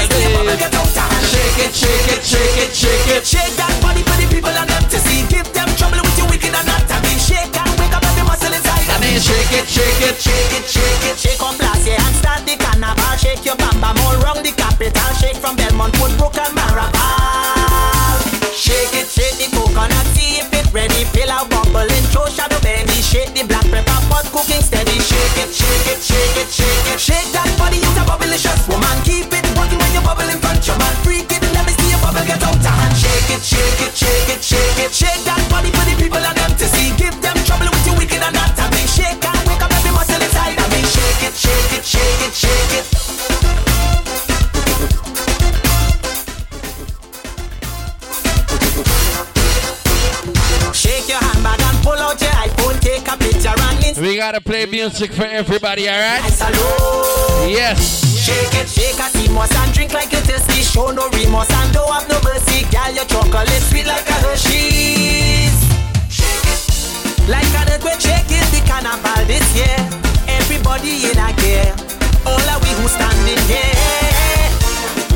Shake it, shake it, shake it, shake it. Shake that body for the people and them to see. Give them trouble with your wicked anatomy. Me. Shake it, shake it, shake it, shake it. Shake up year and start the carnival. Shake your bam bam all round the capital. Shake from Belmont, Woodbrook and Maraval. Shake it, shake the coconut, see if it ready. Fill out bubbling, show shadow bendy. Shake the black pepper pot cooking steady. Shake it, shake it, shake it, shake it. Shake that body, it's a bubblicious woman. Keep it working when you bubble in front your man. Freak it, let me see your bubble get out of hand. Shake it, shake it, shake it, shake it. Shake that body gotta play music for everybody, alright? Yes. Shake it, shake a seamless and drink like you thirsty. Show no remorse and don't have no mercy. Girl, your chocolate sweet like a Hershey's. Shake it. Like an earthquake, shaking the carnival this year. Everybody in a gear. All of we who standing here.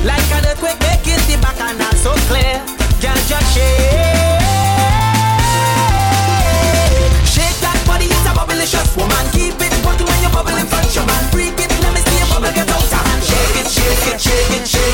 Like an earthquake, making the bacchanal so clear. Girl, just. Shake bubblicious woman. Keep it working when you're bubbling your man. Freak it, let me see. Shake it, shake it, shake it, shake it.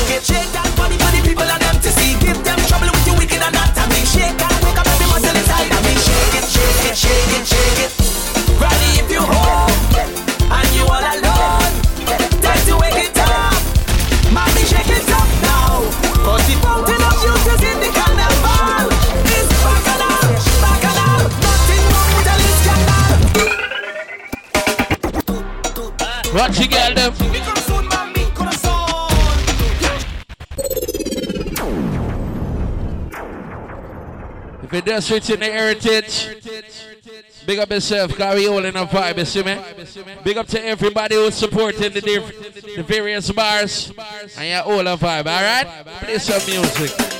You're just reaching the heritage, big up yourself, we all in a vibe, you see me? Big up to everybody who's supporting the, diff- the various bars, and you're all a vibe, alright? Play some music.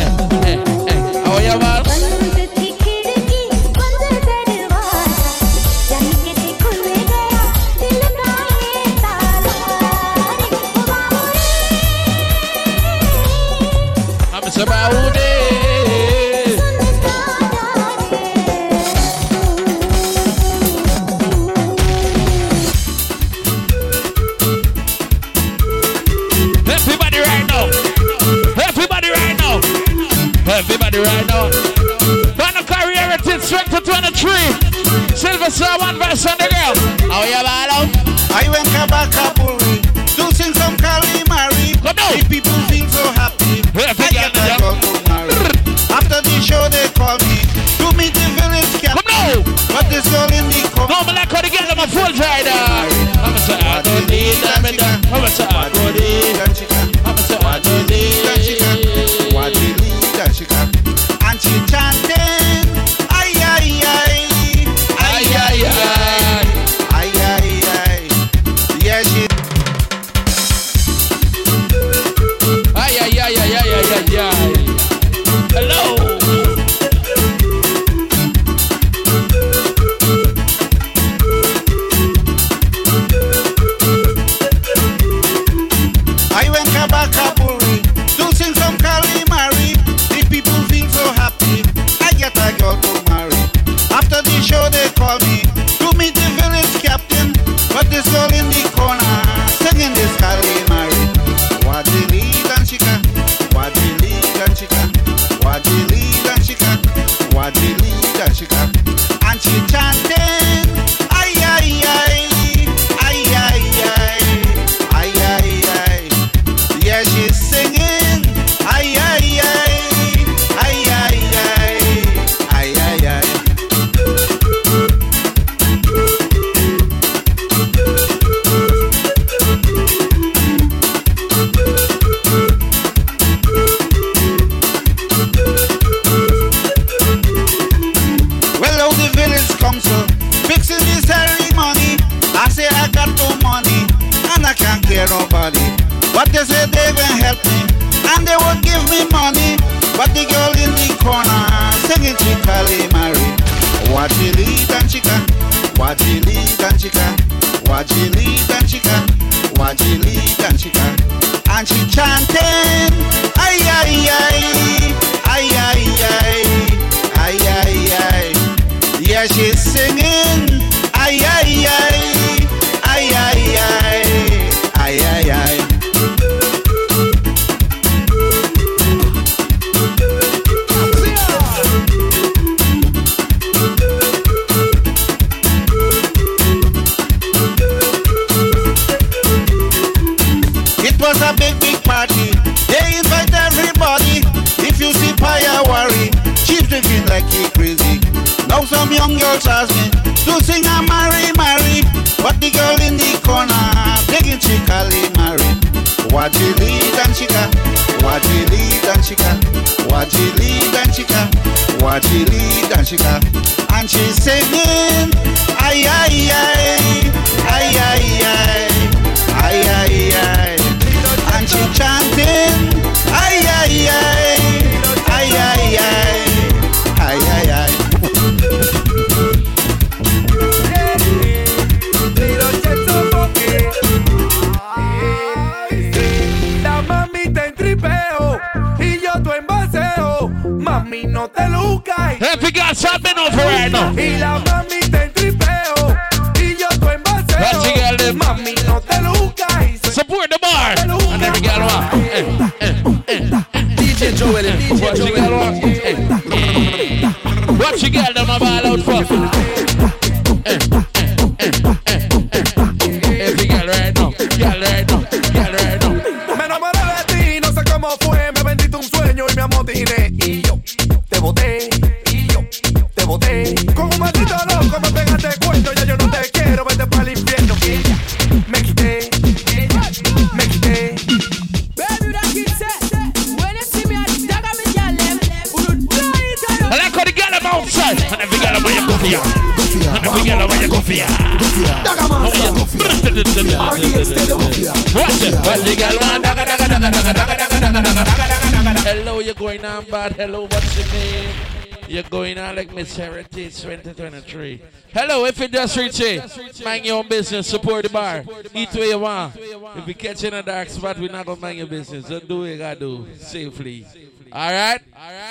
just reach it, mind your own business, support the bar, eat where you want. If you catch in a dark spot, we're not gonna mind your business. Just do what you gotta do safely. All right?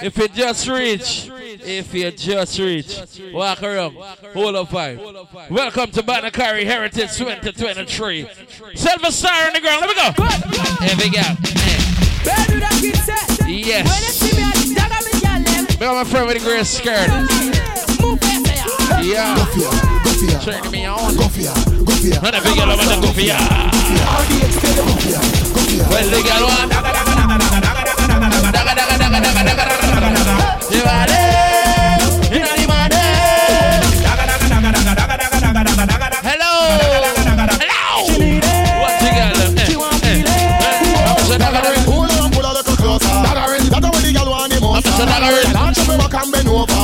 If you just reach, if you just reach, walk around, hold up five. Welcome to Banakari Heritage 2023. Silver star on the ground. Let me go. Here we go. Yes. Up my friend with the gray skirt. Yeah. Gofia. Turn me on. Gofia. Gofia. Not a big yellow, but a Gofia. Gofia. Gofia. Well, the girl one. You are there. You are the Hello. Hello. What the girl? Eh, eh, eh. She want me there. Hold on, pull out a little closer. Daggering, that's the way the girl want him. That's a daggering. Launch him, we walk and bend over.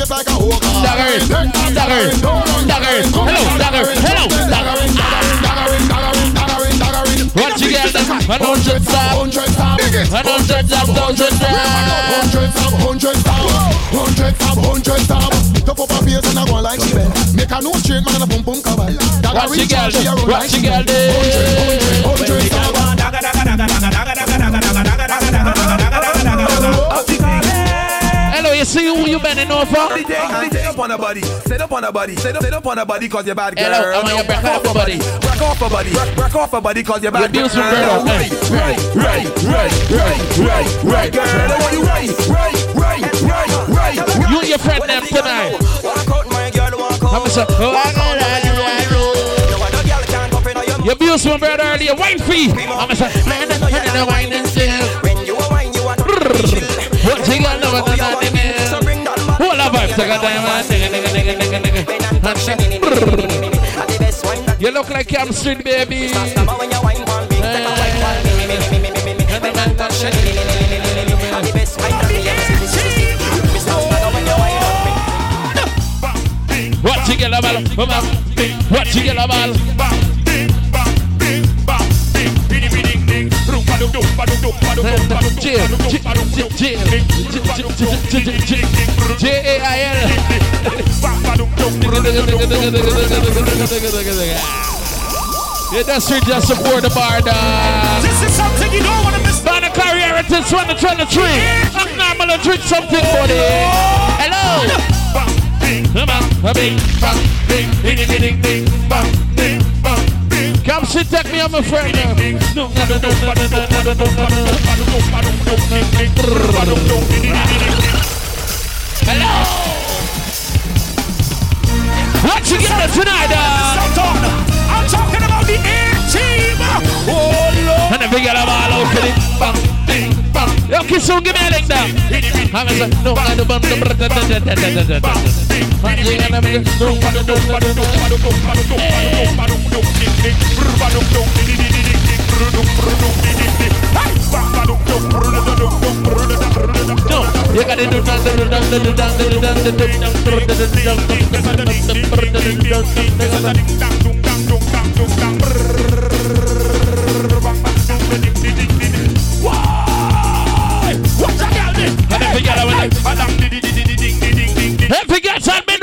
Daggerin, make up your face like a hooker. Daggerin, daggerin, daggerin. Hello, daggerin, hello, Daggerin, daggerin, daggerin, daggerin, daggerin, daggerin. What you got? One hundred stop. Hundred stop. One hundred stop. Thousand stop. Hundred stop, hundred stop. Hundred stop, hundred stop. Top up a face and I go like she bend. Make a no straight man and a pum pum cover. What you got? she a run What like you she got? bend. Hundred, hundred, hundred stop. Hello, you see who you bending over? Sit up on the body, sit up on the body, sit up, sit up on the body cause you're bad girl. Hello, I want you to break off your body. Break off your body, break, break off your body cause you're bad You're girl. beautiful girl. Right, right, right, right, right, right, right, girl. I want you right, right, right, right, right. You and your friend them tonight. Walk out, my girl, walk out. I'm so. Oh, you abused my brother earlier. Wine free. I'm so. Man, I'm the wine and still. When you are wine, you are What you got? Nigga. You look like street baby. What you get a? What you get a? Yeah, that's it, just support the bar, dog. This is something you don't want to miss. Banner carry heritage, one to try to drink. I'm normal to drink something, buddy. Hello. Come on, bing, bang, bing, ding, ding, ding, ding, ding, bang. Come sit, take me, I'm a friend. Hello. What together tonight, uh? I'm talking about the air team. Oh, Lord. And ball out the give me a down. I'm no, I don't want to you.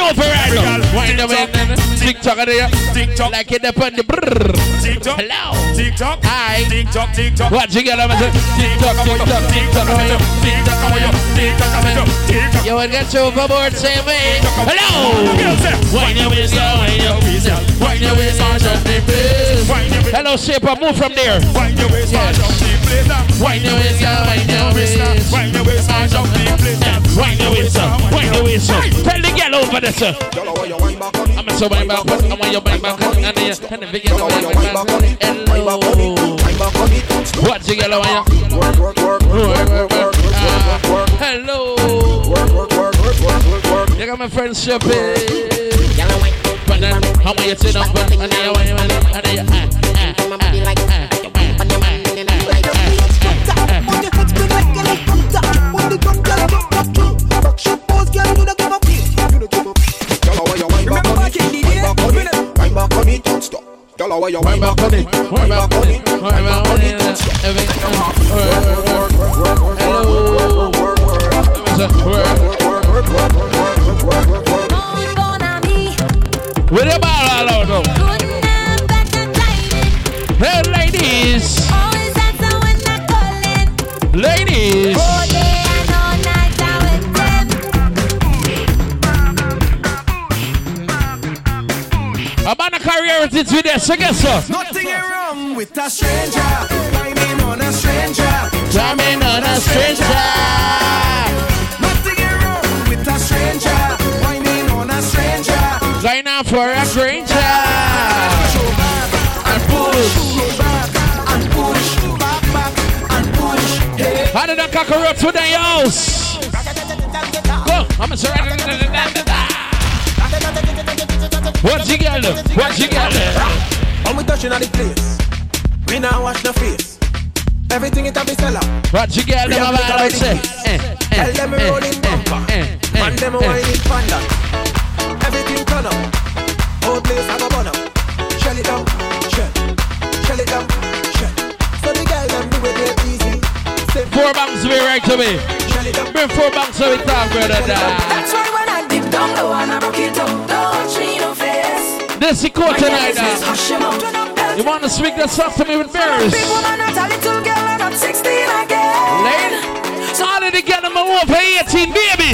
over right now. Wind up and TikTok tock there. Tick. Like it up on the brrr. TikTok. tock. Hello. TikTok, tock. Hi. TikTok, TikTok, Tick tock. What you get? Tick tock. TikTok, TikTok, TikTok, TikTok, TikTok, TikTok, TikTok, tock. You would get you overboard same way. Hello. Wind up is TikTok, Wind up is TikTok, Wind up is on just the place. Hello, shaper. Move from there. Wind up is TikTok, just the place. Wind up is TikTok, Wind up is TikTok, Wind up is TikTok, just the place. Wind your waist down. Wind your waist down. Tell the girl over there, sir. I'm so wind back. I want your wind back. And then you the big girl wind back. Hello. What's the girl want? Work, work, work, work, work, work. Hello. You got my friend Shippy. But then, how am you sit down? And then you wine, and then you ah, ah, ah, ah, Girl, how you wine back on it? Back on it. Back on it. With the bar all out now. Hey, ladies. Ladies. On a career with this, so guess what? Nothing wrong with a stranger. Climbing on a stranger. Climbing on a stranger. Nothing wrong with a stranger. Climbing on a stranger. Going out for a stranger. And push. And push. Back, back. And push. Hey. How did I cock her up to the house? Go, I'm a surrender. What you got? What you got? There? When we touching on the place, we now wash the face. Everything it have be sell out. What you got? Have about to liquor say. Eh, on. Eh, tell them we eh, rolling bumper. Man them a whining panda. Everything turn up. Whole place I go burn up. Shell it down, shell. Shell it down, shell. So the girl them do it real easy. Four banks be right to me. Bring four banks so we talk, brother. That's why don't go on broke it up. Don't treat no face. This is cool tonight. You want to swing that stuff to me with mirrors? So all of the get them over 18, baby.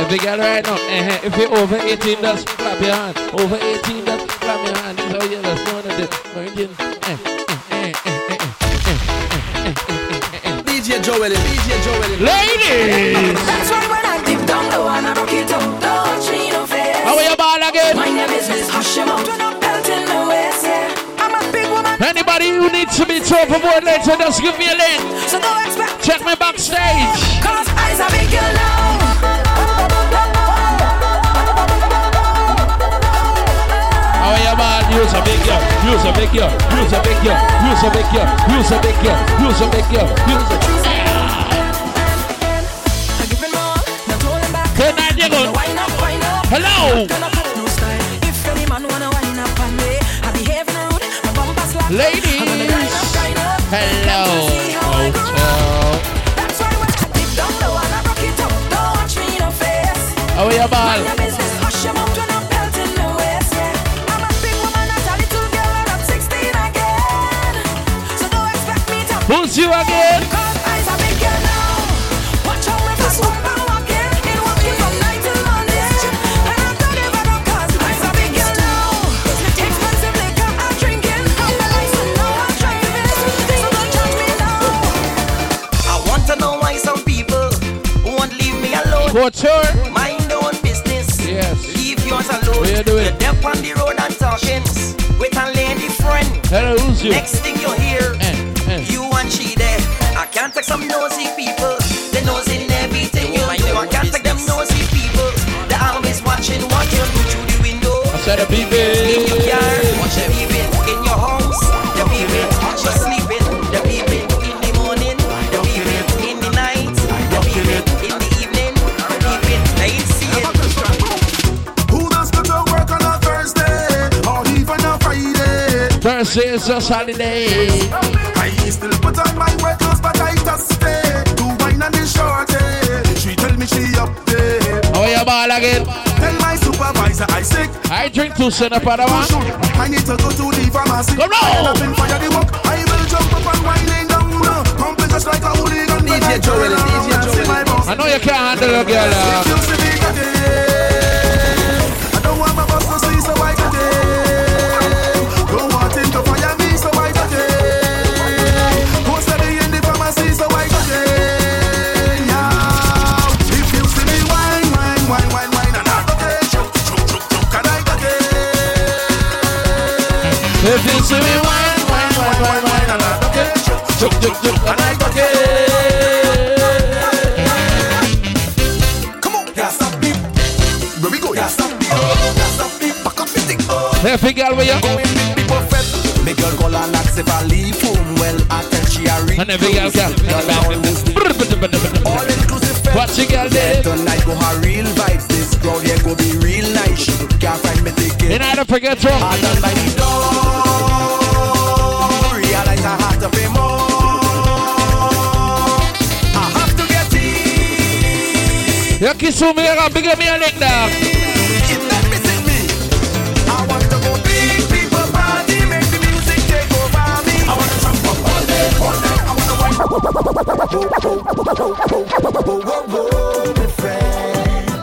If you get right now, uh-huh. if you're over 18, that's clap your hand. Over 18, that's clap your hand. So yeah, that's one of the DJ Joel, DJ Joel. Ladies! Anybody who needs to be told of board later, just give me a link. So go expect Check me backstage. Cause eyes are big, you. Oh yeah, man, you're so big, yo. You're so big, yo. You're so big, yo. You're so big, yo. You're so big, yo. You're so big, yo. You're so big, yo. Good night, Diego. Hello. Ladies, hello. Hotel. Oh, yeah, ball. Who's you again? Couture. Mind their own business. Yes. Leave yours alone. What you doing? You're deaf on the road and talking with a lady friend. Hello, who's you? Next thing you hear, eh. you and she there. I can't take some nosy people. They knows in everything you do. I can't take them nosy people. They're always watching what you do through the window. I said a In baby. Friday? Thursday is just holiday. I still put on my work clothes, but I just stay to wine and the shorty. She tell me she up there. How you ball again? Tell my supervisor I sick. I drink two cent up on the one. I need to go to the pharmacy. Come on. I've been fire the work. I will jump up and winding down. Pumping just like a hooligan. DJ Joel, DJ Joel. I know you can't handle a girl. uh. If you see me today, I don't want my boss If you see me wine, wine, wine, wine, wine, and I today, choke, choke, choke, and I Where we go? Yeah, stop me. Yeah, stop me. Back up the thing. Hey, big girl, where you? Going with the buffet. Me girl call and ask if I leave home. Well, I tell she a read. And every girl can. All inclusive What you girl did? Tonight go her real vibes. This crowd here go be real nice. She can't find me ticket. Know how to forget to. I done by the door. You me, gonna big me a want to.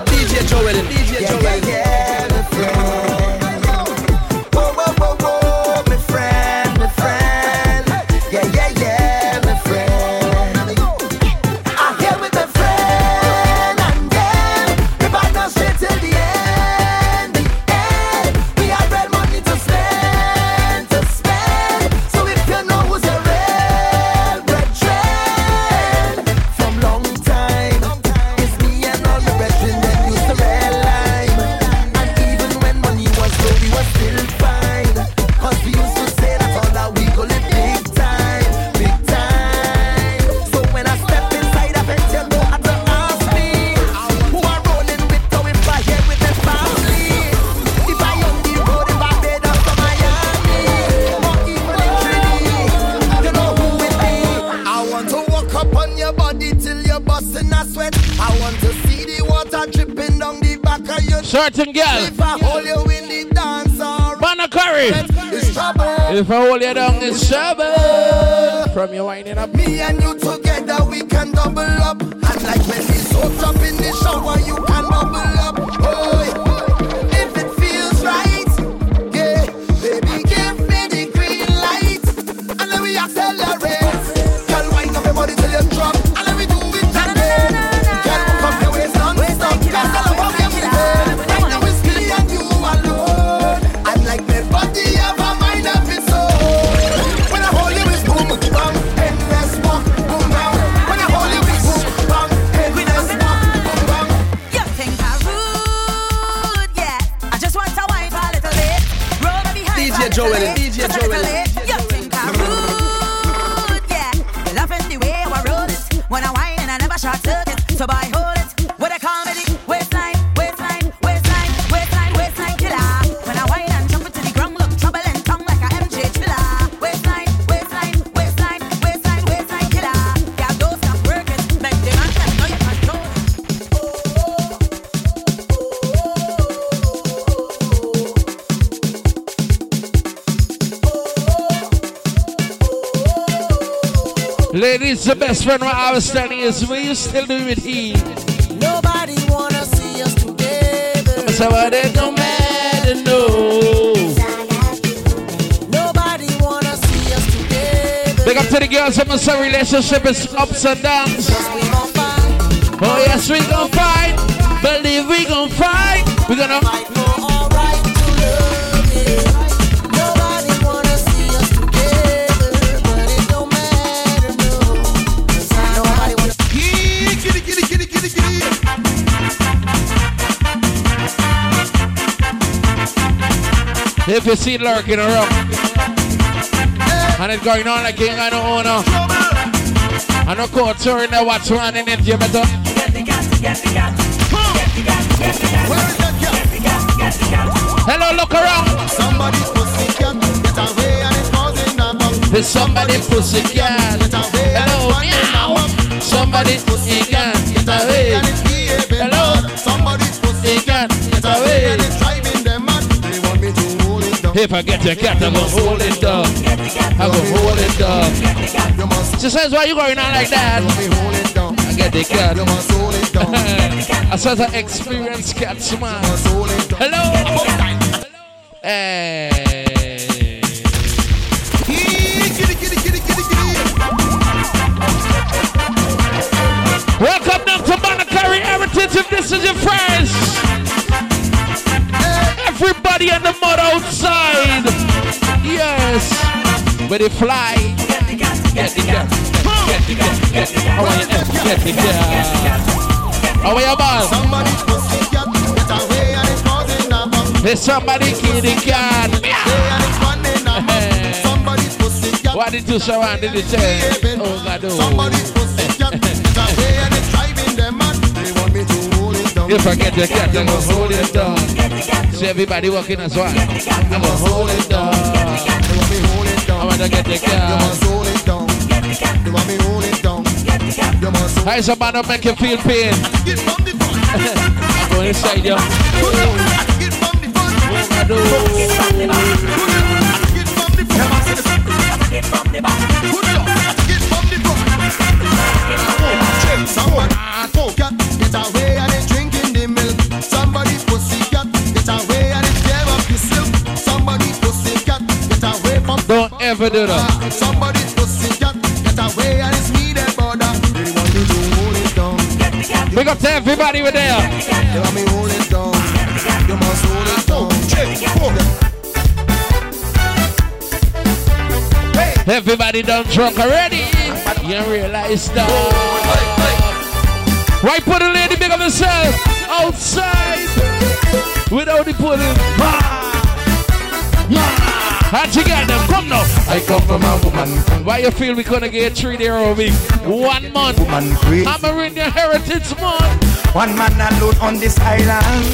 DJ Joel, DJ Yeah, Joel. yeah, yeah, If I hold you down, it's trouble. From your winding up. Me and you together, we can double up. And like when we soaked up in the shower, you can bubble up. Best friend what I was standing is we you still do it he. Nobody wanna see us together. So what it don't matter, no. Nobody wanna see us together. Big up to the girls, I'm say relationship is ups and downs. Oh yes, we gon' fight. Believe we gon' fight. We gonna If you see lurking around and it's going on like you ain't got no owner. I know court touring there, what's in it, you better. Hello, look around. Somebody's pussy get away and it's causing a bump. There's somebody pussy cat. Hello, meow. Somebody pussy If I get your cat, I'm gonna hold it down. I'm gonna hold it down. She says, why you going on like that? I get the cat. [LAUGHS] I said I experience cats, man. Hello. Hey. Welcome down to Monacari Heritage if this is your friends. Everybody on the mud outside. Yes. Where they fly. Get the cat. Get the cat. Get the cat. You? Get the cat. How are you, man? Somebody's pussy cat get away and it's causing a. There's somebody kill the cat. Somebody's pussy cat What did you surround in the chair? Oh, God, oh. Somebody's pussy cat get away and it's driving them mad. They want me to hold it down. If I get the cat, I'm gonna hold it down. Everybody walking as one. I'm gonna hold it down. I wanna get the cat. hold it down. Want me hold it down. Is a man make you feel pain? I'm going inside you. Somebody Don't ever do that. Somebody's pussy cat get away and it's me their border. They want me to hold it down. Big up to everybody with there. They want me hold it down. You must hold it down. Everybody done drunk already. You realize that. Why put a lady big of herself outside without the pudding? How'd you get them? Come now. I come from a woman. Why you feel we gonna get three day a week? One month. Woman crazy. I'm a in your heritage month. One man alone on this island.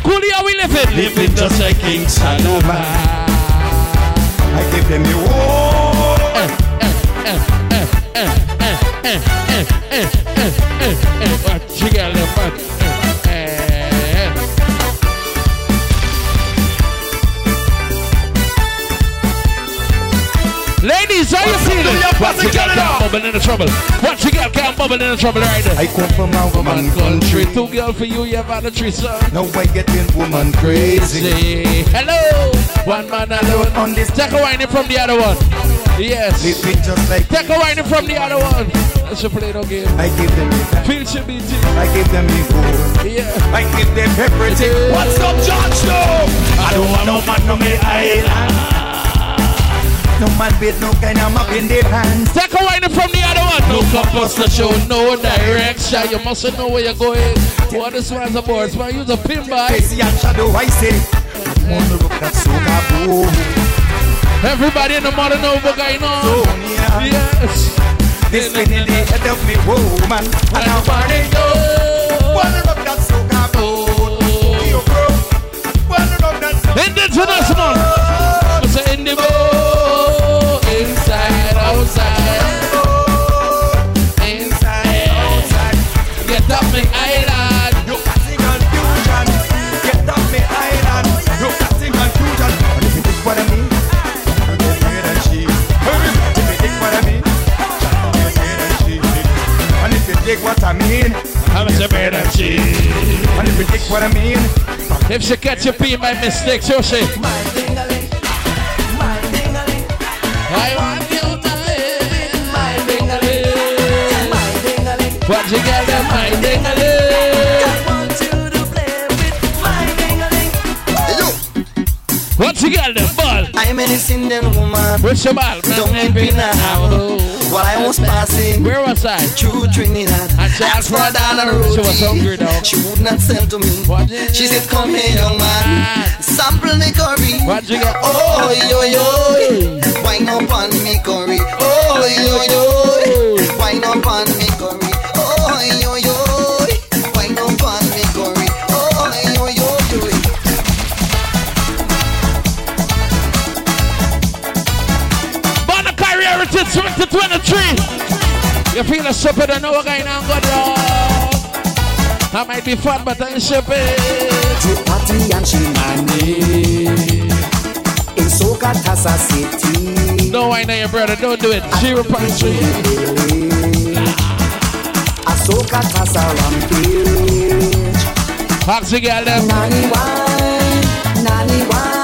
Coolie, how we living? Living just like King Solomon. I give them the war. What you got them? Ladies, how you feeling? What you got can't bubble in the trouble? What you got can't bubble in the trouble right there? I come from a woman country. Two girl for you, you have had a threesome. Now I getting woman crazy. Hello. One man alone on this. Take a whining from the other one. Yes. Living just like Take a whining from the other one. Let's play no game. I give them the Feel be I give them the gold. Yeah. I give them everything. What's up, Georgetown? I don't want no man on my island. No man with no kind of map in their hands. Take a whining from the other one. No compass to show no direction. You mustn't know where you're going. What this man's aboard? Man, use a pin by. Crazy and shadow, I say. I'm on the rock that's so kaboom. Everybody in the modern over going on. Yes. This spinning the head of me woman. And I'm burning you. One rock that's so kaboom. You bro. One rock that's so promise to bear them cheese. And if you think what I mean, if she catch you be my mistake, she. I want you to live in my ding-a-ling. What you got there, my ding-a-ling. I want you to play with my ding-a-ling. Yo. What you got there, ball? I'm an Indian woman. What's your ball? Don't be now. Oh. While I was passing, where was I? Through Trinidad. She asked for a dollar. She was hungry though. She would not sell to me. She said, "Come here, young man, ah. sample me curry." What you got? Oh yo yo, wine up on me curry. Oh yo yo, wine up on me curry. Oh yo yo, heritage 2023. You feel a super, don't know going on, good dog. I might be fat, but I'm stupid. Party and she money in Soka Tasa City. No, I know your brother, don't do it. She Zero point three. Asoka Tasa Rampage. Girl, them. Nani wine, Nani wine.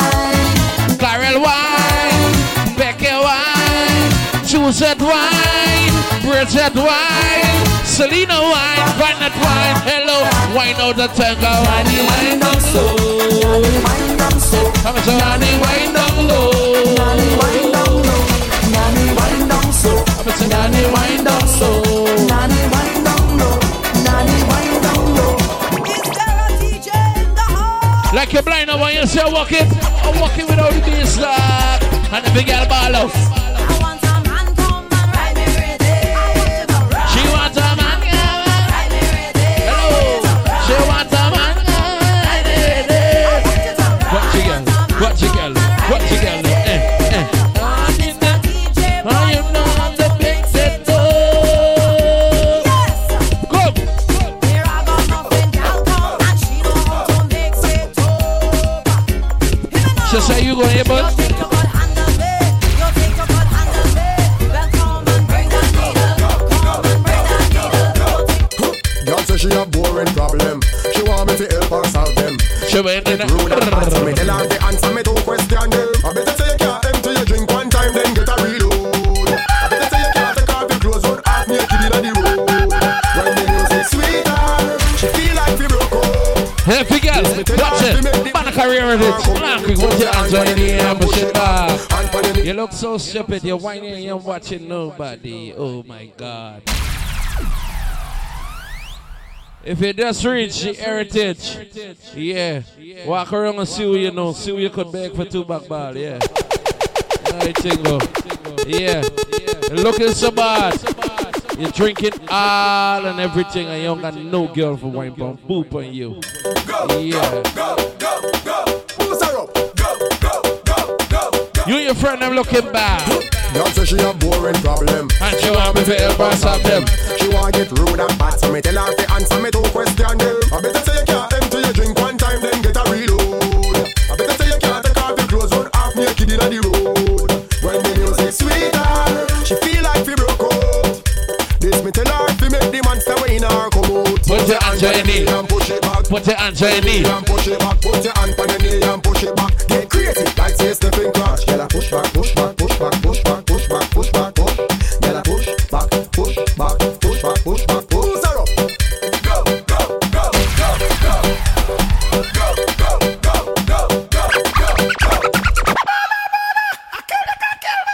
Suzette wine, Bridget wine, Selena wine, Violet wine, hello, wine out the tango. Nani wine down slow, Nani wine down slow, Nani wine down low, Nani wine down low, Nani wine down slow, Nani wine down slow. Wine down low, Nani wine down low. Like you're blind when you say walk it, I'm walking without the bass uh, lock, and the big girl them. She went in Rude and bad, so me tell her to answer me question them. I better say you can't empty your drink one time, then get a reload. I better say you can't take off your clothes, run half naked inna the road. When the music sweeter, she feel like we broke up. Hey, big girl, watch it. Man, a career with it. What's your hands on in the air, push it back. You look so stupid. You're whining and you're watching nobody. Oh my God. If you just reach the heritage, yeah, walk around and see what you know. See what you could beg for two back ball, yeah. Right, Tingo. Yeah. You're looking so bad. You're drinking all and everything, and you don't got no girl for wine pump. Boop on you. Yeah. Who's go, up? You and your friend I'm looking bad. Girl say she a boring problem. And she want me to help her solve them. She want get rude and bad, so me tell her to answer me two question them. I better say you can't empty your drink one time, then get a reload. I better say you can't take off your clothes, run half naked inna the road. When the music sweeter, ah, she feel like we broke out. This me tell her to make the monster when her come out. Put your hands on your knee. and push it back. Put your hands on your knee. And push it back. Put your hand on your knee and push it back.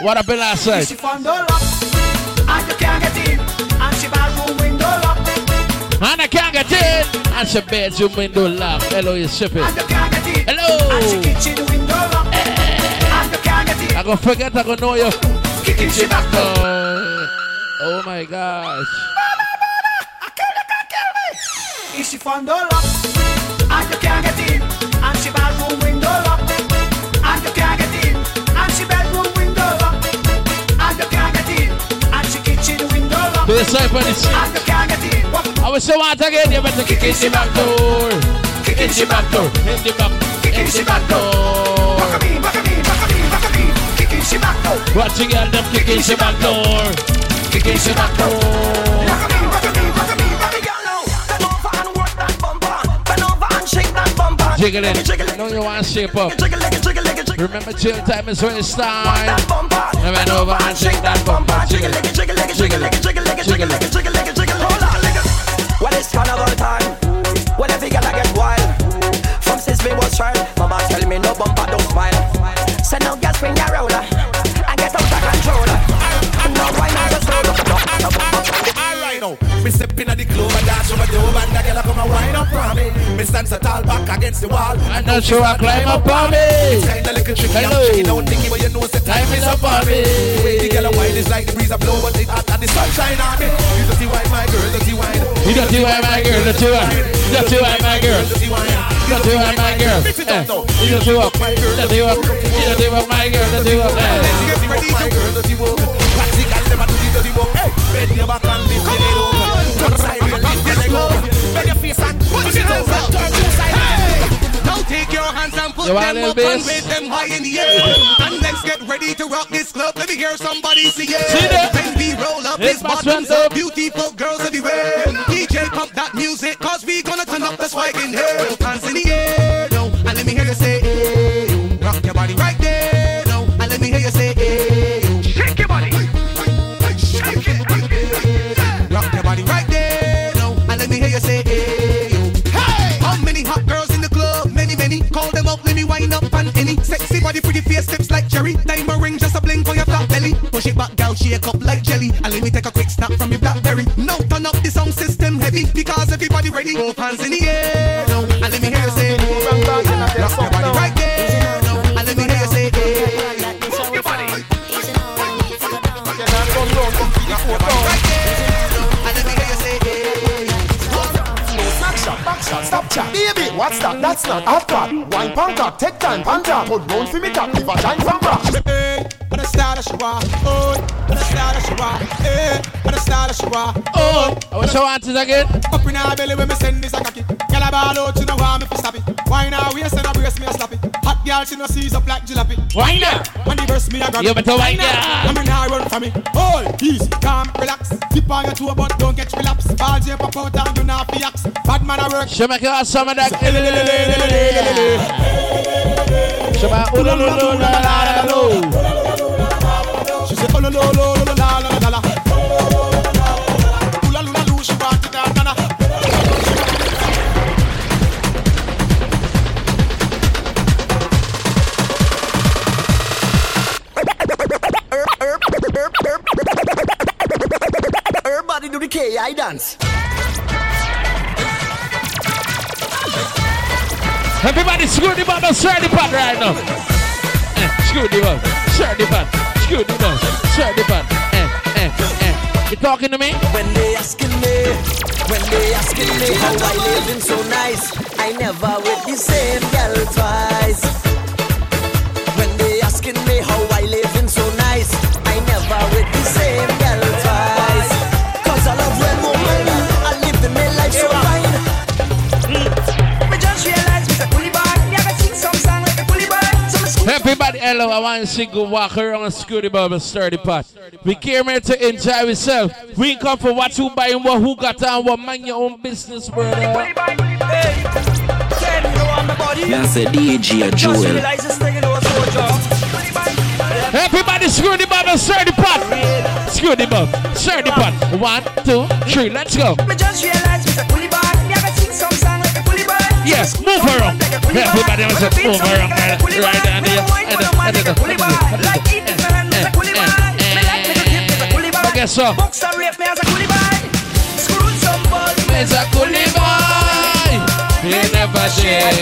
What happened last night? She found the lock, and you can't get in. And she bedroom window lock, And I can't get in. And she bedroom window lock. Hello, you stupid. and you can't get in. Hello. And she kitchen window lock, eh, eh, eh, and you can't get in. I gonna forget I gonna know you. Kicking she back door. Oh, oh my gosh. If she found the lock, the same for this. in. I will say once again, you better kick in the back door. Kick in the back door. In the back. Kick in the back door. Back a me, back a me, back a me. Kicking she back door. Watch you girl, them kick in the back Jiggle. Remember, chill time is when it's time. Bend over and shake that bumper. Jiggle it. Jiggle it. Jiggle it. Jiggle it. Well, it's carnival time. When me. Me stand so tall back against the wall. I'm not sure I climb up on me. It's kinda little tricky, I'm Hello. shaking out thinking, but you know the time is up on me. The way the girl a wine is like the breeze a blow, but it hot and the sunshine on me. You dirty wine, my girl, dirty wine. You got to wine, my girl. Dirty wine. You got to wine, my girl. You got to wine, my girl. Mix it Eh, up now. You got to up. Dirty up. You got to up, my girl. Dirty up. Eh. Get ready to girl, dirty work. Practical, them a do the dirty work. Hey, bend your back and lift face and push it over. Turn two sides. Now take your hands and put You them up little and bass? wave them high in the air. and let's get ready to rock this club. Let me hear somebody say yeah. See that? When we roll up, It's this my bottoms friend, up, beautiful girls everywhere. DJ pump that music, cause we gonna turn up the swag in here. Hands in the face, tips like cherry. Diamond ring, just a bling for your flat belly. Push it back, gal, shake up like jelly. And let me take a quick snap from your blackberry. Now turn up the sound system heavy because everybody ready. Both hands in the air. And let me hear you say, rock your body right there. And let me hear you say, move your body. Rock your body right. And let me hear you say, stop chat. Baby, what's that? That's not hot pot. Wine pan top, take time, pan top. Put round for me top, leave a giant from rock. When I start a shower, oh, when I start a shower, eh, when I start a shower, oh. What's your answers again? Up in our belly when me send this a cocky. Girl a ball out, you know want me fi stop it. Wine her waist and a brace me a slap it. Hot girl, she no seize up like jalopy. Wine her. When the verse me a grab You better wine her. her. And me nah run from me. Hold, easy, calm, relax. Tip on your toe, but don't get relapse. Ball J pop out and you nah fi axe. Bad man a work. She make you have some of that. She say oh la la, she rock it down, na na. Everybody do the KI dance. Everybody screw the bottom, stir the pot right now. Eh, screw the bottom, stir the pot, screw the bottom, stir the pot. Eh, eh, eh. You talking to me? When they asking me, when they asking me how I living so nice, I never with the same girl twice. Hello, I want to see go walk around and screw the bubble, stir the pot. We came here to enjoy ourselves. We ain't come for what you buy and what who got on, what man your own business, brother. Yeah, say DJ Joel. Everybody screw the bubble, stir the pot. Screw the bubble, stir the pot. One, two, three, let's go. Yes, move around. Everybody wants to move around right, right down there. And, Okay, so. Box and rape me as a Coolie Boy. Screw some ball. It's a coolie boy. He never It's a shares.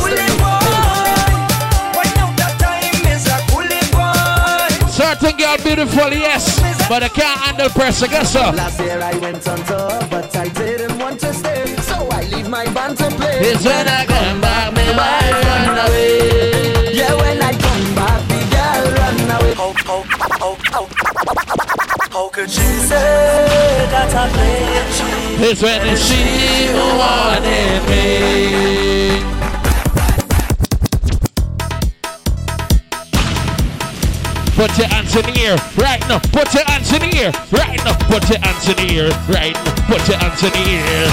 Coolie Boy. When out that time is a Coolie Boy. Certain girl beautiful, yes, but I can't handle pressure. Guess so. Last year I went on tour, but I didn't want to stay, so I leave my band. It's when I come back, me wife run away. Yeah, when I come back, the girl run away. How, how, how, how, how could she say that I played she? It's when she wanted me. Put your hands in the air right now. Put your hands in the air right now. Put your hands in the air right now. Put your hands in the air.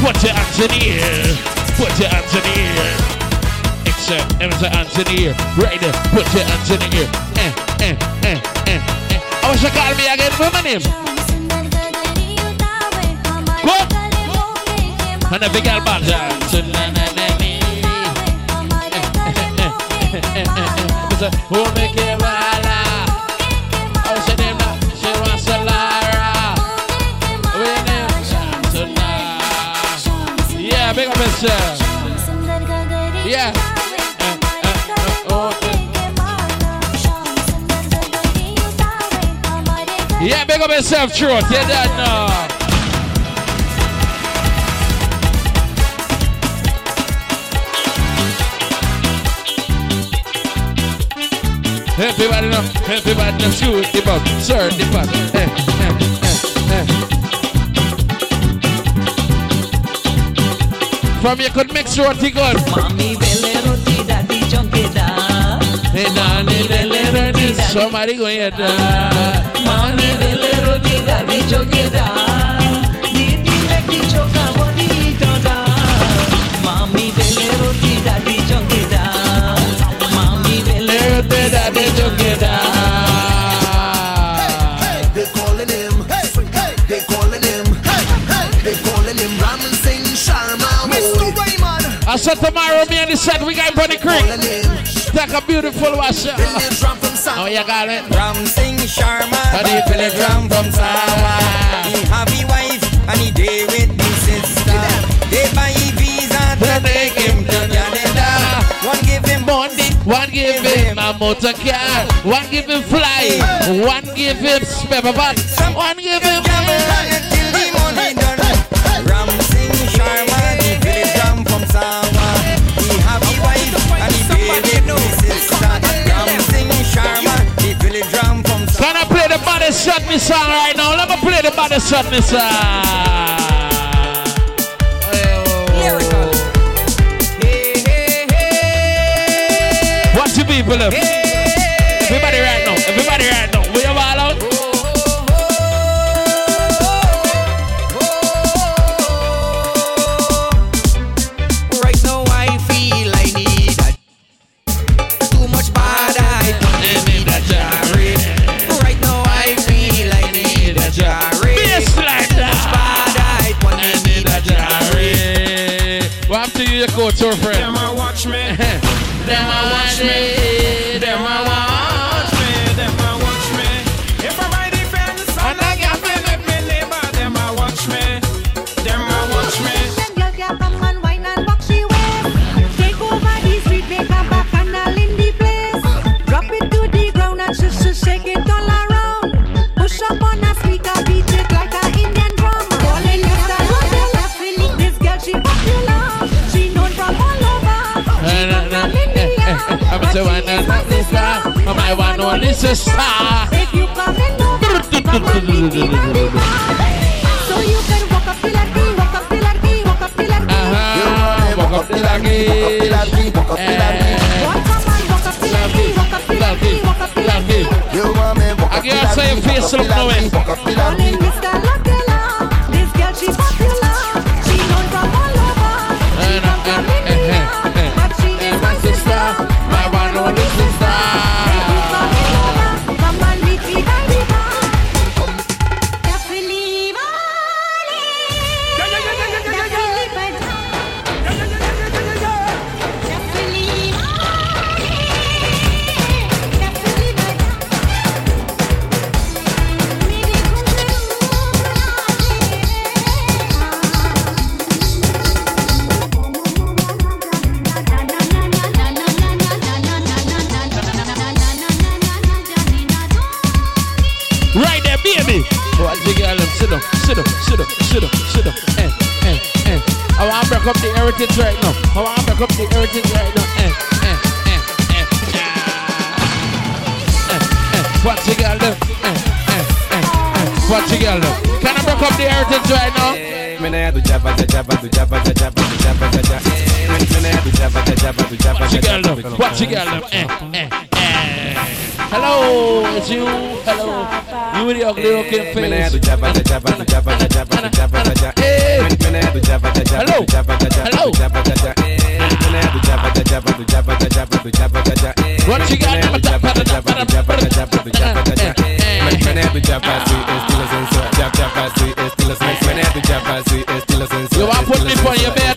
Put your hands in the air. Put your hands in the air. say, hands the hands in the air. Right there, put your hands in the air. Eh, eh, eh, eh, eh. I wish you call me again. What's my name? Good. And big girl back there. Na, na. Who make it wala? Yeah, yourself. Yeah. Yeah, big up yourself, truth. You don't know. Everybody know, everybody know, shoot the bug, sir, the bug. Eh, From you could mix roti good. Roti daddy chonqueda. Hey, nani vele roti, somebody go here. Uh. Vele roti daddy. Didi lekti choka bonito da. Mami vele roti daddy chonqueda. Mami vele roti daddy I said tomorrow, me and the set, we got Bunny Creek. Take a beautiful wash. Oh, you got it? Ram Singh Sharma. How do you feel it? Ram from Sawa. He have a wife and he day with his sister. They buy visa to take him to Canada. One give him Monday, one give him a motor car, one give him fly, one give him pepper pot, one give him body shot me song right now? Let me play the body shot me song. What you people up? To you, your coach, your friend? Them a watch me. [LAUGHS] Them a watch me. My one only sister. If you come in over, come on, meet me at the bar. So you can walk up till I key, walk up till I key, walk up till I key. Uh-huh. Walk up the laggy. Walk up till I key, walk up till I key, walk up till I key. I can't say your face look no way. Calling Mr. Luckilla. Heritage right now. I want to break up the heritage right now. Eh, eh, eh, eh. Eh, eh. Watch the girl, them. Eh, eh, eh, eh. Watch the girl, them. Can I break up the heritage right now? Tu chapa, cha chapa, tu chapa, cha chapa, tu chapa, cha cha. Menea tu chapa, cha chapa, tu chapa, Watch the girl, them. Watch the girl, them. Eh, eh, eh. Hello, it's you. Hello. You with the ugly looking face. chapa, cha chapa, tu chapa, cha chapa, tu chapa, Hello. Hello. What you? You want put me on your bed?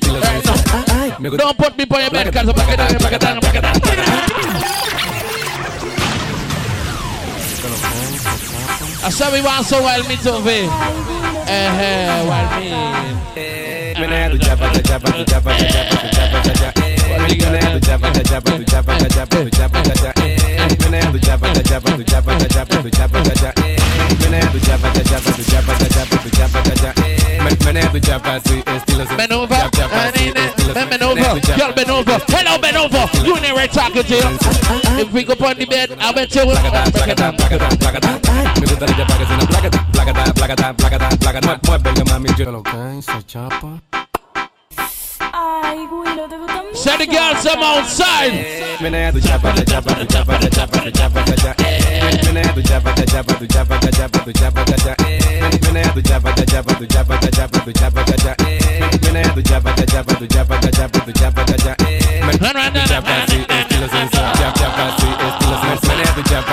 Don't put me on your bed because I'm back down, I said we want so wild me to be. Eh, eh, wild me. Bend over, bend over, girl, bend over. Hello, bend over. You ain't right talking to you. If we go on the bed, I bet you do jabba da jabba do jabba da jabba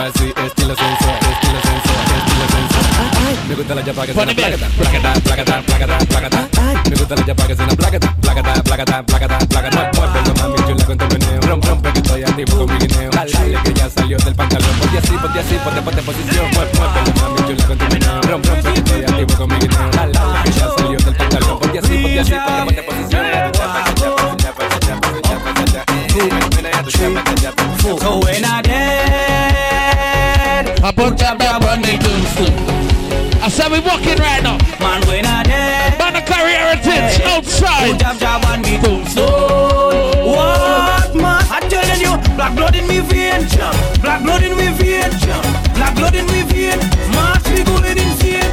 estilo estilo tu estilo estilo. Me gusta la jabba que es placata, placata, placata, placata, placata. Me gusta la que placata, placata, mami, yo la cuento meneo. Rom, rom, que estoy activo con mi guineo. Dale que ya salió del pantalón. Ponte así, ponte así, ponte, ponte posición. Muévelo mami, yo la cuento meneo. Rom, rom, que estoy activo con mi guineo. Dale que ya salió del pantalón. Ponte así, ponte así, ponte So when I dead, I put that back on the tombstone. I said we walking right now. Man, when I dead, Man, the career heritage outside. Put jab jab on me tombstone. What man? I'm telling you, black blood in me vein, jump. black blood in me vein, jump. black blood in me vein. March me going insane.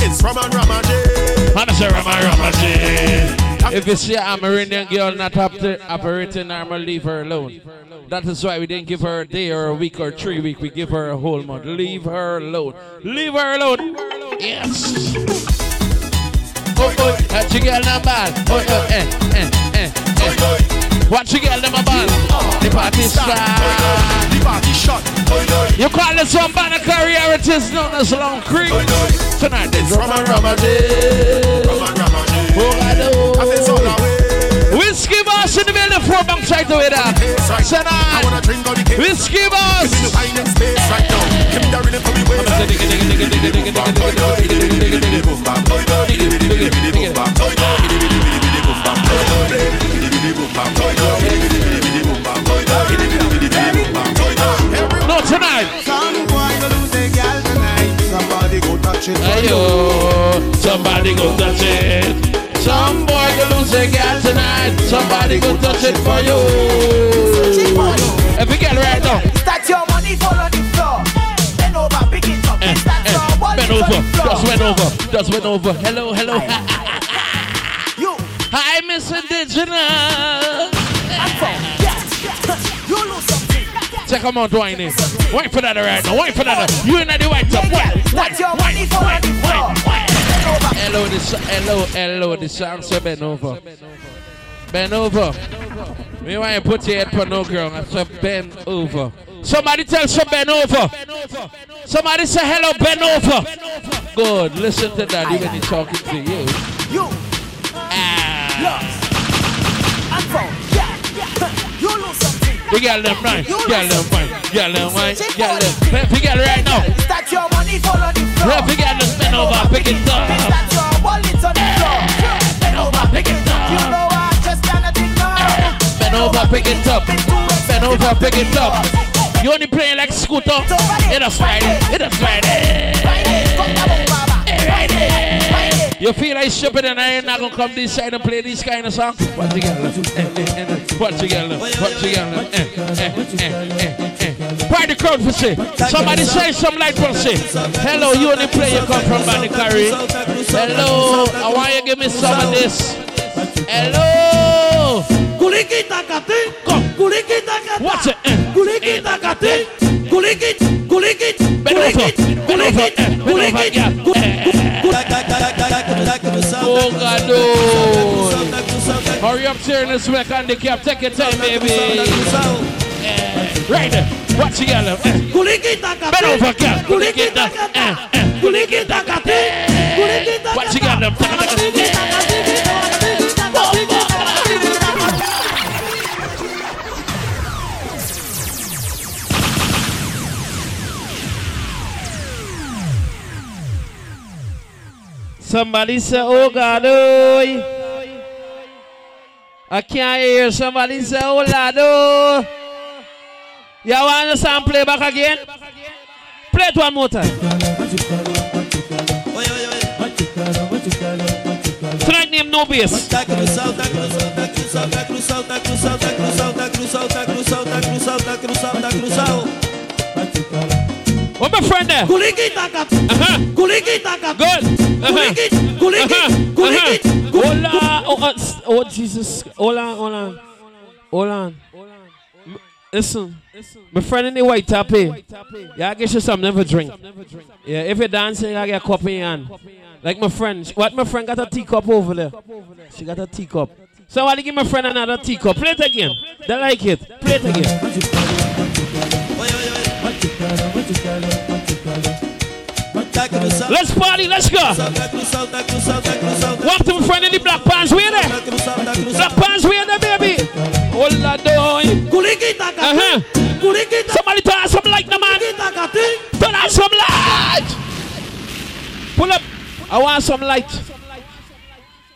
It's from a Ramadan. Man, I say Rama Ramadan. If you see a Amerindian girl not up to operating normal, leave her alone. That is why we didn't give her a day or a week or three week. We give her a whole month. Leave her alone. Leave her alone. Yes. Oh, oh, that you girl not bad. Oh, oh, eh, eh, eh, eh. What you girl them a bad? The party start. The party shot. You call this one Banakari, it is known as Long Creek. Tonight is Rama Ramadan. Oh, I know. Whiskey boss in the middle, four banks right away there. Tonight, whiskey boss. No, touch it. Hey yo, somebody go touch it. Some boy go lose a girl tonight. Somebody go touch it for you. If you get right now, That's your money fall on the floor. Bend over, pick it up. Eh, That's eh, your bend over, just went over, just went over. Hello, hello. [LAUGHS] Hi, Miss Indigenous. You lose something. Check them out, whining. Wait for that right now. Wait for that. You in the white top. Wait, That's your money fall on the floor. Bend over. Hello, this hello, hello, the song say bend over. Bend over. Me want you put your head for no girl. I say bend over. Somebody tell some bend over. Somebody say hello, bend over. Good. Listen to that. Even he talking to you. You Ah. You got them right. Got them right. Got them right. Got them. You got it right now. That's your money fall the floor. If you got them, bend over. Pick it up. That's your wallet on the floor. Bend over. Pick it up. You know I just cannot ignore. Bend over, pick it up. Bend over, pick it up. You only playing like scooter. It a Friday. It a Friday. You feel like shipping and I ain't not gonna come this side and play this kind of song? What got? What got? What got? Eh, eh, eh. Party crowd for say. Somebody say some light for say. Hello, you only play you come from Banakari. Hello, I want you give me some of this. Hello. Kuliki takati, kuliki takati. What's it? Kuliki takati, kuliki, kuliki, Bend over, bend over, bend over, yeah. Oh God, no. Hurry up, turn this back on the cap. Take your time, baby. Right there. Watch you, girl. Eh. Bend over, girl. Kulikita. Eh, eh. Watch you, girl. Taka, taka, taka. Somebody say, oh God, oh. I can't hear somebody say, oh Lord, oh. You want the play back again? Play it one more time. Tonight name no bass. What my friend there? Uh-huh. Good. Uh-huh. Uh-huh. Hola. Oh, uh, oh, Jesus. Hold on, hold on. Hold on. M- Listen. My friend in the white top here. Yeah, I get you something for drink. Yeah, if you're dancing, I get a cup in your hand. Like my friend. What my friend got a teacup over there? She got a teacup. Somebody give my friend another teacup. Play it again. They like it. Play it again. Let's party, let's go. Walk to my friend in the black pants, where there? Black pants, where there, baby? Hold on, doing. Uh-huh. Somebody turn on some light, man. Turn on some light. Pull up. I want some light.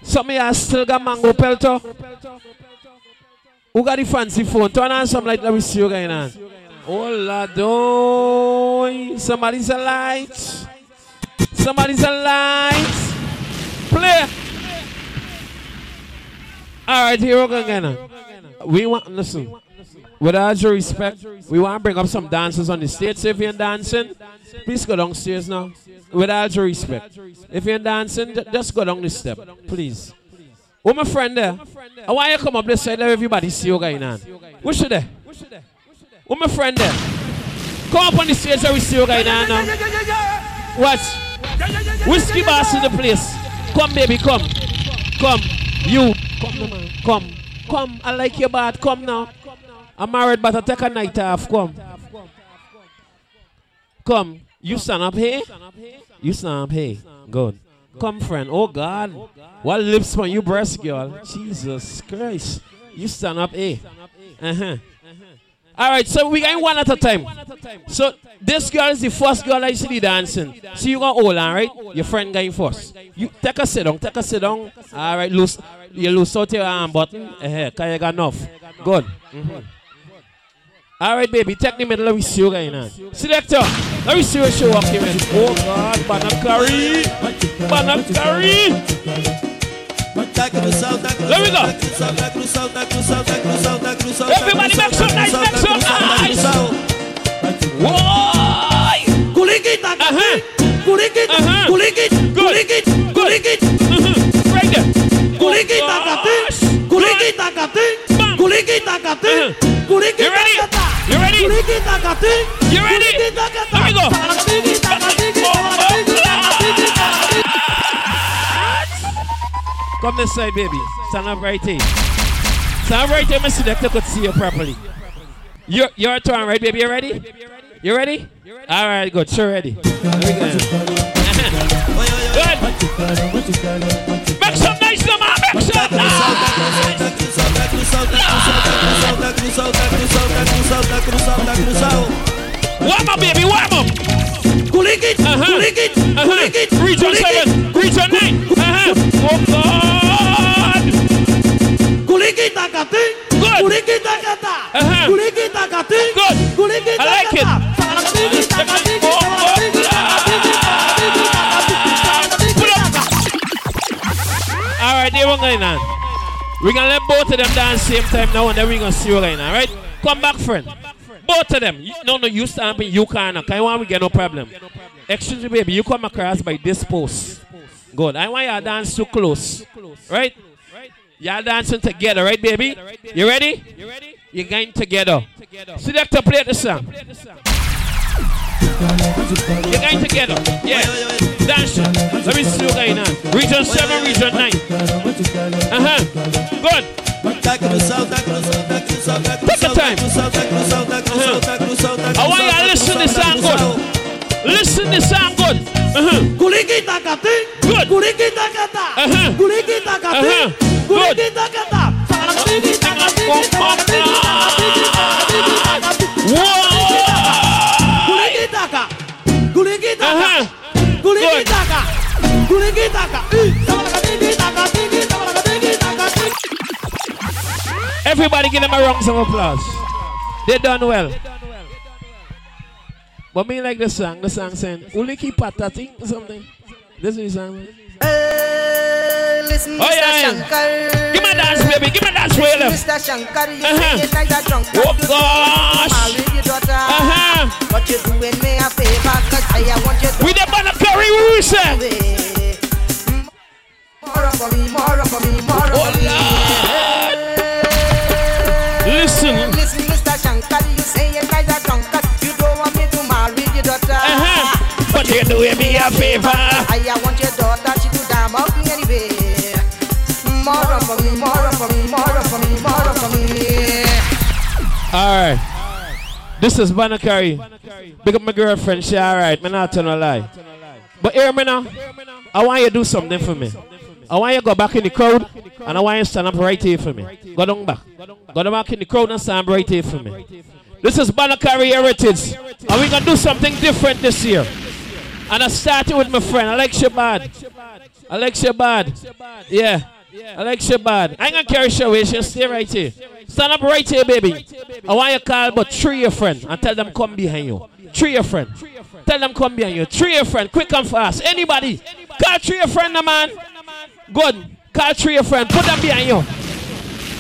Some of you still got mango pelto. Who got the fancy phone? Turn on some light, let me see you going on. Hola, doy. Somebody's a light. Somebody's a light. Play. All right, here we go again. We want listen. With all due respect, we want to bring up some dancers on the stage. If you're dancing, please go downstairs now. With all due respect, if you're dancing, just go down the step, please. Oh, my friend there. I want you to come up this side. Let everybody see you going on. What's there? Oh, my friend there. Come up on the stage. Let we see you going on now. What? Whiskey boss in the place. Come, baby, come. Come. You. Come. Come. Come. I like your bad. Come now. I'm married, but I take a night off. Come. Come. You stand up here. You stand up here. Good. Come, friend. Oh, God. What lips on you breast, girl? Jesus Christ. You stand up here. Uh-huh. All right, so we going one at a time. So this girl is the first girl I see dancing. So you gonna hold on, right? Your friend going first. You take a sit down, take a sit down. All right, loose. You loose out your arm button. Uh-huh, cause you got enough. Good. Mhm. All right, baby, take the middle. Let me see you going on. Selector, let me see you show up here. man. Oh God, Banakari, Banakari. There we go. Everybody make some nice, make some nice. Why? Kulikita Uh-huh. Kulikita Uh-huh. Kulikit Kulikit Kulikit Uh-huh. Right there. Kulikita kati Kulikita kati Kulikita kati Kulikita You ready? kata You ready? Kulikita kati You ready? Kulikita kata Let me go. Kulikita kati Come this side, baby. Stand up right here. Stand up right here, Mr. Selector could see you properly. Your, your turn, right, baby? You ready? You ready? All right, good. Sure, ready. Good. Make some nice, man. Make some Warm up, baby. Warm up. Kulikit Uh-huh. Kulikit Uh-huh. Kulikit Region 7. Region 9. Uh-huh. Oh, God. Kulikita kati Good. Kulikita kata Uh-huh. Kulikita kati Good. Kulikita I like it. All right, there we going on. We're going to let both of them dance same time now, and then we're going to see you on, all right? Come back, friend. Both of them. You, no, no, you stamping, you can't. Can you want we get no problem? Excuse me, baby. You come across by this post. Good. I want you to dance too close. Right? Y'all dancing together, right, baby? You ready? You're going together. Selector, play the song. You're going together. Yeah. Dance. Let me see you going on. Region 7, Region 9. Uh huh. Good. Take your time. I want you to listen to this song good. Listen to this song good. Uh-huh. Good. Uh-huh. Uh-huh. Good. Kulikita ka. Everybody give them a round of applause. They done well. But me like the song. The song saying, Uliki patati or something. This is the song. Hey, listen, Oh, Mr. yeah. Shankar. Give me a dance, baby. Give me a dance, Listen. Mr. Shankar, you Uh-huh. say you like a drunk. Oh, you gosh. Marry your daughter. Uh-huh. But you're doing me a favor, cause I want you to. We the Banakari, we say. More for me, more for me, more for me. Listen. Listen, Mr. Shankar, you say you like a drunk. You doing me a favor. I want your daughter, she do damn out me anyway. More up for me, more up for me, more up for me, more up for me. All right. This is Banakari. Big up my girlfriend. She all right. Me not no lie. But hear me now. I want you to do something for me. I want you to go back in the crowd and I want you to stand up right here for me. Go down back. Go down back in the crowd and stand right here for me. This is Banakari Heritage. And we're going to do something different this year. And I started with my friend, Alex Shabad. Alex Shabad. Yeah. Alex Shabad. I ain't going to carry show away. She'll stay right here. Stand up right here, baby. I want you to call but three your friend and tell them come behind you. Three your friend. Tell them come behind you. Three your friend. Quick and fast. Anybody. Call three your friend, man. Good. Call three your friend. Put them behind you.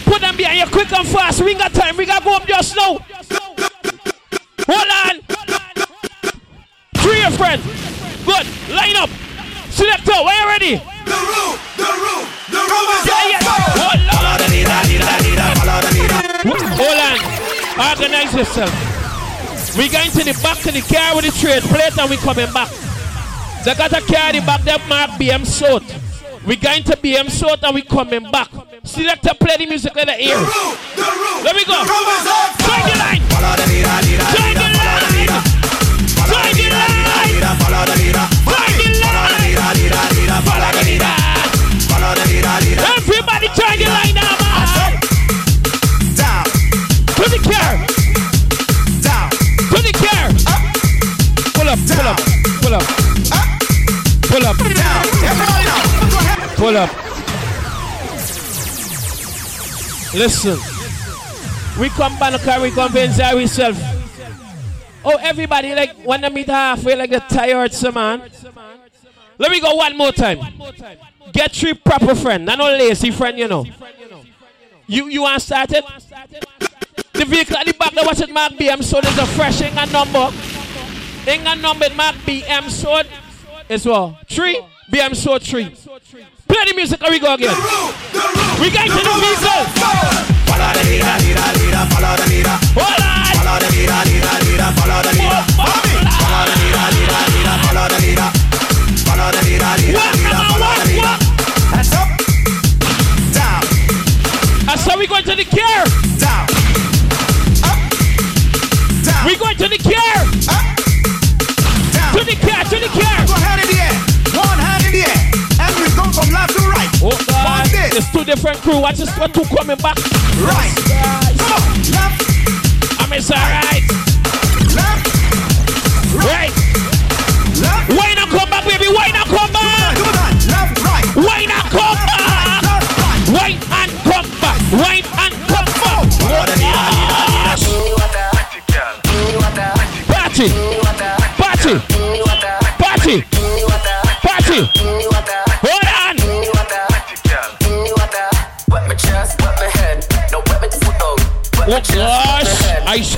Put them behind you quick and fast. We got time. We got to go up just now. Hold on. Three your friend. Good. Line up. Selector, where you ready? The room, the room, the room is yeah, yeah. Hold oh, on. Hold on. Organize yourself. We going to the back of the car with the trade plate and we coming back. They got a car in the back that mark BM Sort. We going to BM Sort and we coming back. Selector play the music in the ear. Let me go. Join the line. Join the line. Join the line. Join the line. Follow the leader. Everybody join the line now, man. Down. To the car. Down. To the car. Pull up, pull up, pull up. Pull up. Down. Pull up. Listen. We come back and we convince ourselves. Oh, everybody, like, when they meet halfway, like the tired some man. Let me go one more time. Get three proper friend, not no lazy friend, you know. You you want started? The vehicle at the back, the watch it mark BM sword is a fresh ain't got number. Ain't got number mark BM sword as well. Three, BM sword three. Play the music and we go again. We got to the vehicle. Follow the leader, leader, leader, follow the leader. Follow the leader, leader, leader, follow the leader. Follow the leader, leader, leader, follow the leader. Follow the leader, leader, leader, follow the leader. Hands up. Down. That's how we going to the care. Down. Up. Down. We going to the care. Up. Down. To the care, to the crew. Watch this one, two coming back. Right.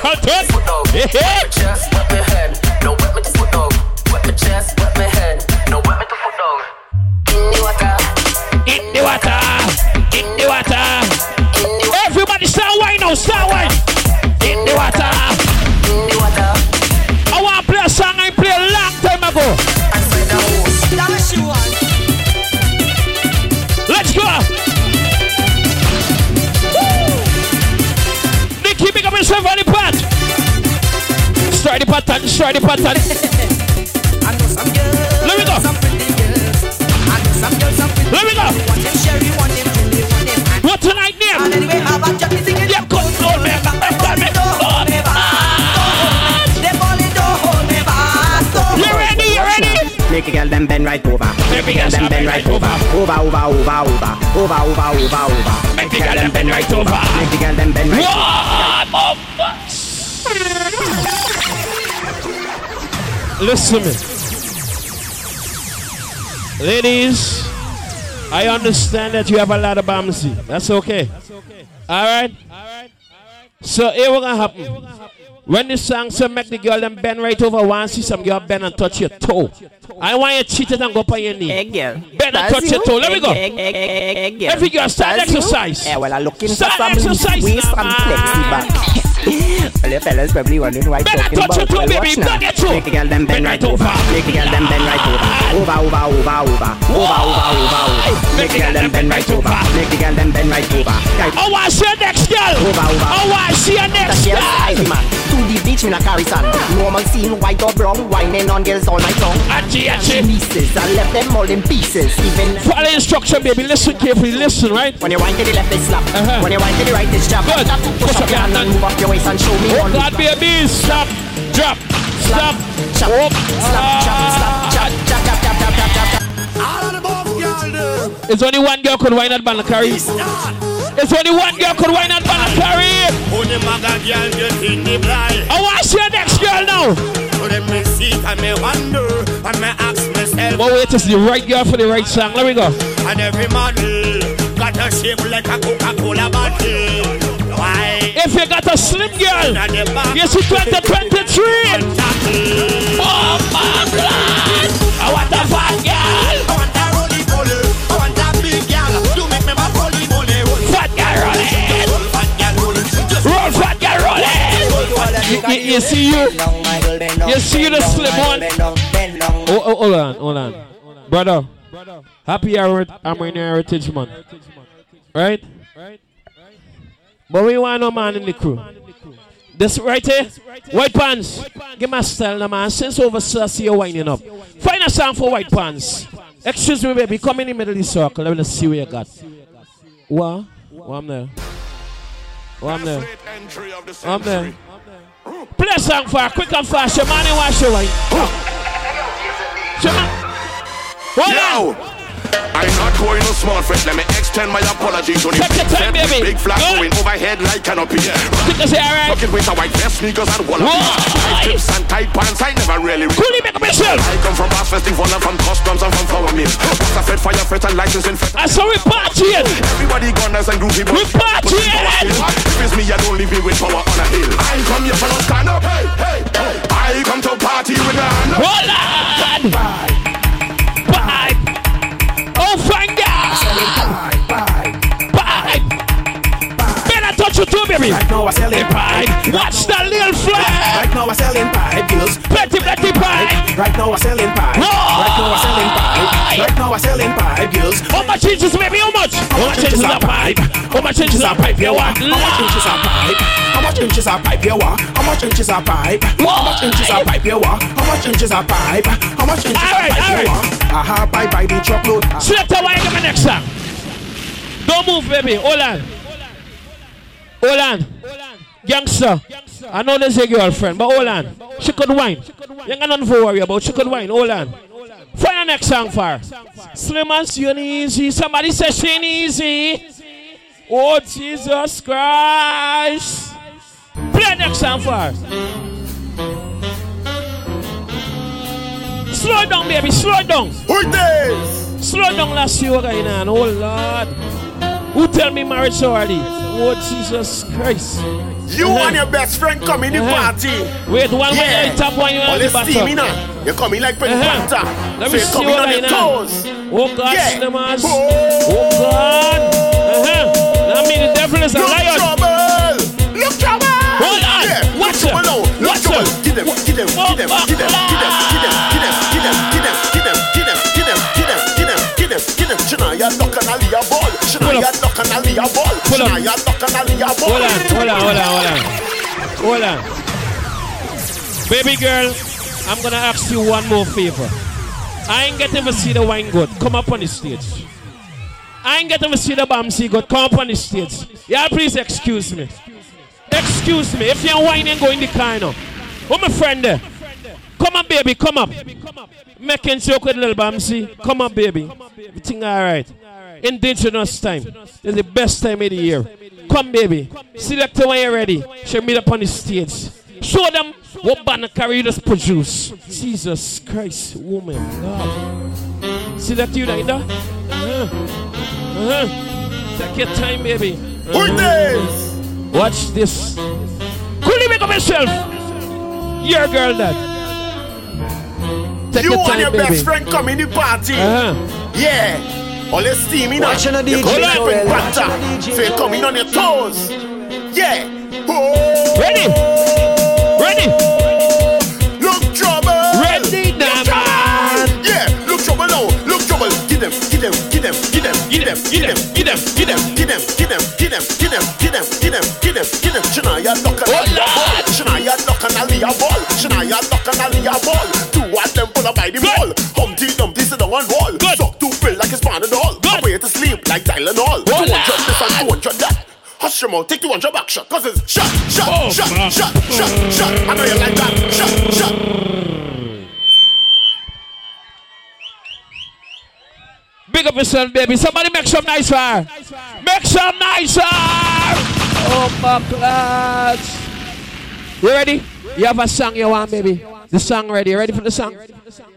Head. try the pattern. [LAUGHS] Let me go. Let me go. What tonight, name? And anyway, how about Jack is singing? Yeah, come on, man. Me. They falling down, me. You ready? You ready? Make a girl them bend right over. Make a girl them bend right over. Over, over, over, over. Over, over, over, over. Make a girl them bend right over. Make a girl them bend right over. Listen to me. Ladies, I understand that you have a lot of bombsy. That's okay. That's okay. All right? All right. So here what gonna happen. When the song say make the girl them bend right over, want see some girl bend and touch your toe. I want you to cheat it and go on your knee. Egg girl. Bend and touch your toe. Let me go. Every girl start exercise. Yeah, well, I'm looking for Start some exercise waist and flexi back. [LAUGHS] well, you fellas probably wondering why and talking your about. Well, baby. watch now. Your. Make the girl them bend right over. over. Make the girl them bend right over. Over, over, over, over. Over, over, over, over. Make the girl them bend right over. Make the girl them bend right over. Oh, I see your next girl. Over, over. Oh, I see your next girl girl. spicy man. To the beach, me na carry sand. Normal scene, white or brown, whining on girls all night long. Auntie, auntie. Pieces, I left them all in pieces. Even Follow instruction, baby. Listen carefully. Listen, right? when you wind to the left, it's slap. Uh-huh. When you wind to the right, it's jab. Good. Push up your hand and move up your waist and show me oh, on God be a beast. Stop, drop, slap, stop, chop, oh. slap, chop, ah. slap, chop, chop, chop, chop, chop, chop, chop. It's only one girl could wine at Balakari. It's only one girl could wine at Balakari. I watch your next girl now. But wait, it's the right girl for the right song. Let me go. And every model got a shape like a Coca-Cola bottle. Why? If you got a slim girl, you see 2023. Oh, my God. I want a fat girl. I want a rolly poly. I want a big girl. You make me my poly moly. Fat girl rolling. Roll fat girl rolling. Roll fat girl rolling. You, you, you see you? You see the slim one? Oh, oh, hold on, hold on. Brother, happy Heri- Heritage Month. Right? But we want no man in the crew. This right here, white pants. Give my style, now, man. Since over see you winding up. Find a song for white pants. Excuse me, baby. Come in the middle of the circle. Let me see what you got. What? What I'm there? What I'm there? I'm there. Play a song for her, quick and fast. Your man, wash your wine. Hold on. I'm not going no small fresh. Let me extend my apology to the Take your time, big, baby. big flag Good. going overhead like canopy. I say alright? Fucking with a white vest, sneakers and wallaby. Tight tips and tight pants, I never really. Coolly make up yourself. I come from Bass Festival and from customs and from flower mill. What's a fed fire, fet and licensing fet. I saw we partying. Everybody gunners and groovy boys. We partying. If it's me, I don't leave me with power on a hill. I come here for no stand up. Hey, hey, hey. I come to party with a hand. Hold on. Bye. Touch you too, baby. Right now, we're selling Bye. Watch the little flag. Right now, we're selling pipe girls. Plenty, plenty pie. Right now, we're selling pipe. Right now, we're selling pipe. Right now, we're selling pipe girls. How much inches, baby? How much? How much inches are pipe? How much inches are pipe you want? How much inches are pipe? How much inches are pipe you want? How much inches are pipe? How much inches are pipe you want? How much inches are pipe? How much inches are pipe you alright. want? Aha, pipe by the truckload. Select a give me next song. Don't move, baby. Hold on. Hold on. Youngster. I know there's a girlfriend, but hold on. She could wine. You got nothing to worry about. She could wine. Hold on. Find the next song for her. Slim and she ain't easy. Somebody says she ain't easy. Oh, Jesus Christ. Play the next song for. Slow down, baby. Slow down. Who this? Slow down, last year, going on? Oh, Lord. Who tell me marriage already? Oh, Jesus Christ. You and your best friend come in the Uh-huh. party. Wait, one yeah. way top one, you All want the this steamy bottom. now. You're coming like Pink Uh-huh. Panther. Let so me you're see coming what on I your know. toes. Oh, God, Yeah. cinemas. Oh, God. Uh-huh. That mean the devil is a Look lion. trouble! Look trouble! Hold on. Yeah, Watch Look Watch trouble. it. Get them, get them, get them, get them, get them, get them, get them, get them, Shania knock and Aliyah ball. Shania knock and Aliyah ball. Shania knock and Aliyah ball. Hold on, hold on, hold on, hold on. Hold on. Baby girl, I'm gonna ask you one more favor. I ain't getting to see the wine good. Come up on the stage. I ain't getting to see the Bamsi good. Come up on the stage. Yeah, please excuse me. Excuse me. If you're whining, go in the car now. Who my friend there? Come on, baby. Come up. Making joke with little Bamsi. Come on, baby. Everything all right. Indigenous time. It's the best time of the year. Come, baby. Select when you're ready. Show me up on the stage. Show them what Banakari you just produce. Jesus Christ, woman. God. Select you like that? Uh-huh. Uh-huh. Take your time, baby. This? Watch this. Could you make up yourself? Your girl, dad. Take you your and your baby. best friend come in the party. Uh-huh. Yeah. All your steam in Watching a DJ come up Joel, in watching a batter. So you come in on your toes. Yeah. Oh. Ready? Get them. Get them. Get them. Get them. Get them. Get them. Get them. Get them. Get them. Get them. Get them. Get them. Get them. Shania lock and Aliyah ball. Shania lock and Aliyah ball. Shania lock and Aliyah ball. Two of them pull up by the ball. Humpty Dumpty sit down on wall. Suck two pill like it's Panadol. Away to sleep like Tylenol. 200 this and 200 that. Hush your mouth, take 200 back shot. Cause it's shot, shot, Oh, shot, man. shot, shot, shot. I know you like that. Shot, shot. Big up yourself, baby. Somebody make some nice fire. Make some nice fire. Oh my God. You ready? You have a song you want, baby. The song ready. You ready for the song?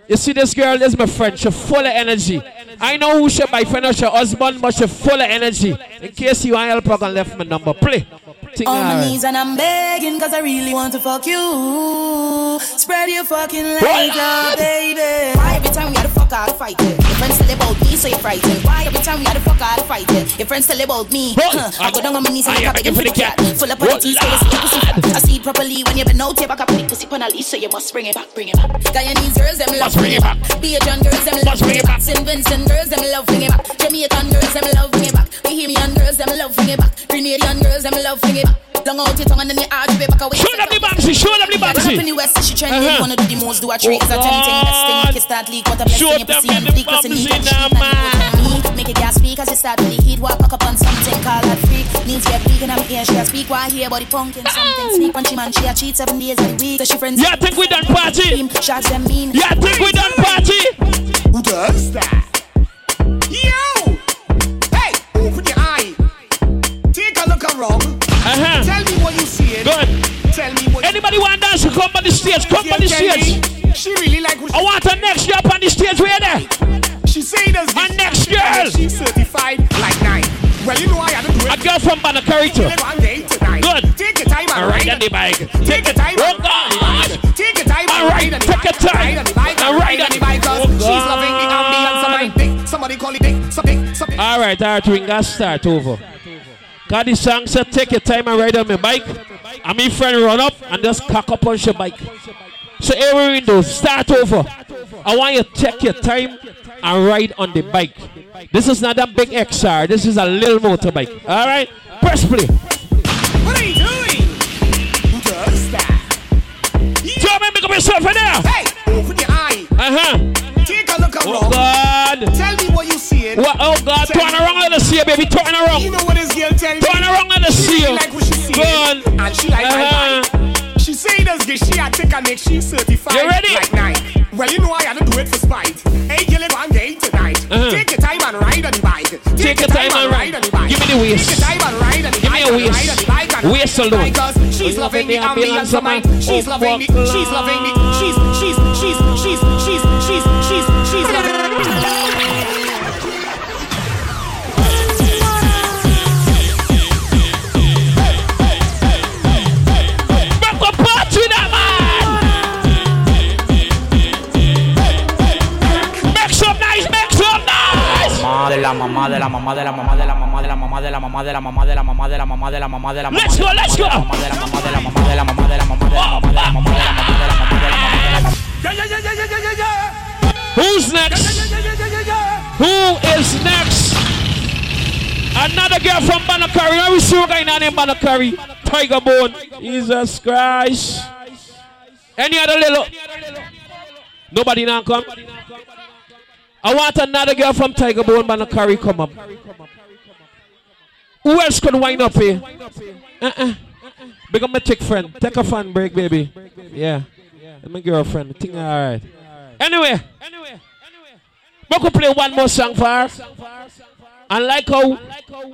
You see this girl, this is my friend. She's full of energy. I know who she my friend or she husband, but she full of energy. In case you want help, I can left my number. Play. Ting On my knees and I'm begging cause I really want to fuck you. Spread your fucking legs out, baby. Why every time we had a fuck out fight it? Your friends tell about me, so you're frightened. Why every time we had to fuck out fight it? Your friends tell about me. Huh. I go down on my knees and I begging for the cat. Full up on the teeth, so you see pussy fat. I see it properly when you been out here back up the pussy on a leash, so you must bring it back, bring it back. Guyanese girls, them love bring it back. Bajan girls, them love bring it back. St. Vincent girls, them love bring it back. Jamaican girls, them love bring it back. Bahamian girls, them love bring it back. Grenadian girls, them love bring it back. Long out your tongue and then you arch way back away. Show them the Bamsi, show them the Got up in the west, she trendy. Uh-huh. Wanna do the most, do a tree. Is a Oh, tempting best thing. God. Make it start leak. What a blessing. Show You them pussy and the fleek. Cause in Bamsi heat and now, sheet and me. Make it gas speak as it start really heat. Walk up on something, call that freak. Needs get weak and I'm here. She a speak while here, body punkin' something. Sneak punchy man, she a cheat seven days of the week. Cause she friends. Yeah, think we done party. Shots them mean. Yeah, think we done party. Who does that? Yo! Hey, open your eye. Take a look around. Uh-huh. Tell me what you see. Good. Tell me what Anybody want to dance? Come on the stage. Come on the stage. She really like what I want her next year up on the stage. Where there? she say does Her next girl. She's certified like nine. Well, you know I to do A girl from Banakari too. One day tonight. Good. Take your time and ride on the bike. Take your time Oh and ride on the bike. Take your time and ride on the take bike. your time. Ride on the bike And ride on the bike. Oh, She's God. loving the ambience of my dick. Somebody call it dick. Something, something. All right, all right, got start over. Cause the song said take your time and ride on my bike. And me friend run up and just cock up on your bike. So every window, start over. I want you to take your time and ride on the bike. This is not a big XR, this is a little motorbike. All right, press play. What are you doing? Who does that? Joe, man, make up yourself in there. Hey, open your eye. Uh huh. Take a look around. Oh. God. Tell me what you see. What? Oh God, Tell turn around, let us see baby. Turn around. You know what this girl tell me? Turn around, let us see like what she see. Good. And she like my Uh-huh. bike. She say this girl, she had take a neck, she certified You ready? like nine. Well, you know I had to do it for spite. Hey, girl, and get it tonight. Uh-huh. Take your time and ride on the bike. Take your time and ride. on the bike. Give me the waist. Take your time and ride on the bike. Give me a waist. Ride on the bike Waist alone. bike 'cause Oh, She's loving the loving the ambience ambulance of mine. She's loving. Oh, She's loving the. She's she's she's she's she's she's she's she's loving. La mamá de la mamá de la mamá de la mamá de la mamá de la mamá de la mamá de la mamá de la mamá de la mamá de la mamá Let's go, let's go. mamá de la mamá de la mamá de la mamá de la mamá de la mamá de la mamá de la mamá de la mamá de la mamá de la mamá Yeah, yeah, yeah, yeah, yeah, yeah, yeah. Who's next? Who is next? Another girl from Banakari. Now we see a guy named Banakari. Tiger Bone. Jesus Christ. Any other little? Nobody now come. I want another girl from Tiger Bone, but no curry come up. Who else could wind up here? Uh-uh. uh-uh. Big up my chick friend. Take a fan break, baby. Yeah. And my girlfriend. Think alright. Anyway. Anyway. We could play one more song for her. And like how,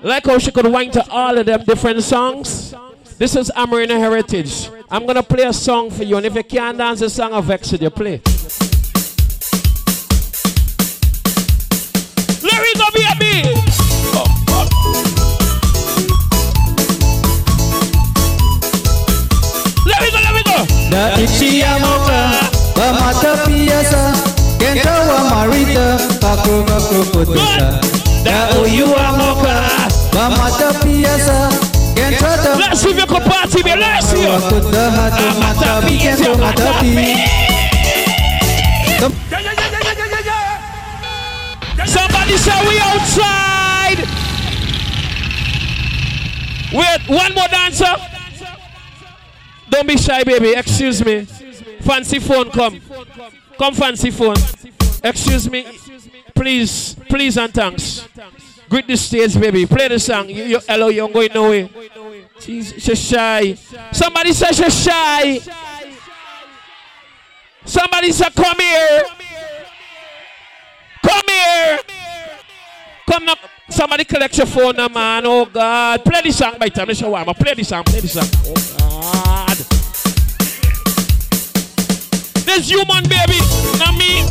like how she could wind to all of them different songs. This is Amarina Heritage. I'm gonna play a song for you, and if you can't dance the song of Vex, you play. Baby. Let me go, let me go. Da ichi amoka, ba mata piyasa, kenta wa marita, kakro kakro putusa. Da uyu amoka, ba mata piyasa, kenta da. Let's see if you can party. Let's see you. Hatu mata pi, kenta mata pi. Say we outside. Wait, one more dancer. Don't be shy, baby. Excuse me. Fancy phone, come. Come, fancy phone. Excuse me. Please, please and thanks. Greet the stage, baby. Play the song. You, you, hello, you're going nowhere. Jeez, she's shy. Somebody say she's shy. Somebody say, come here. Come here. Come. Somebody collect your phone now, man. Oh, God. Play this song by time. Let's show I'm Play this song. Play this song. Oh, God. This human baby. Not me.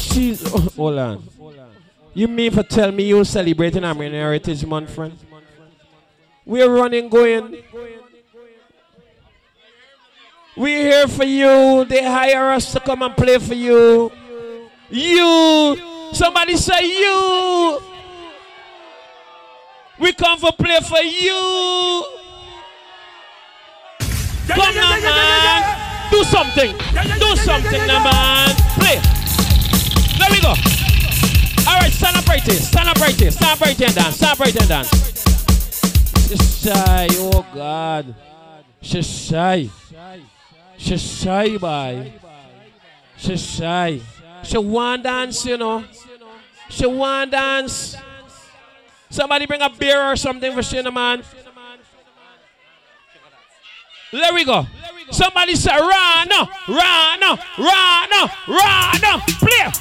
Jeez. Oh, hold on. You mean for tell me you're celebrating Amerindian Heritage Month, friend? We're running, going. We're here for you. They hire us to come and play for you. You. Somebody say you. We come for play for you. Come now, man. Do something. Do something man. Play. There we go. All right, stand up right here. Stand up right here. Stand up right here and dance. Stand up right here and dance. She's shy. Oh, God. She's shy. She's shy, boy. She's shy. She want dance, you know. She want dance. Somebody bring a beer or something for Shana, man. There we go. Somebody say, Rana, Rana, Rana, Rana. Play.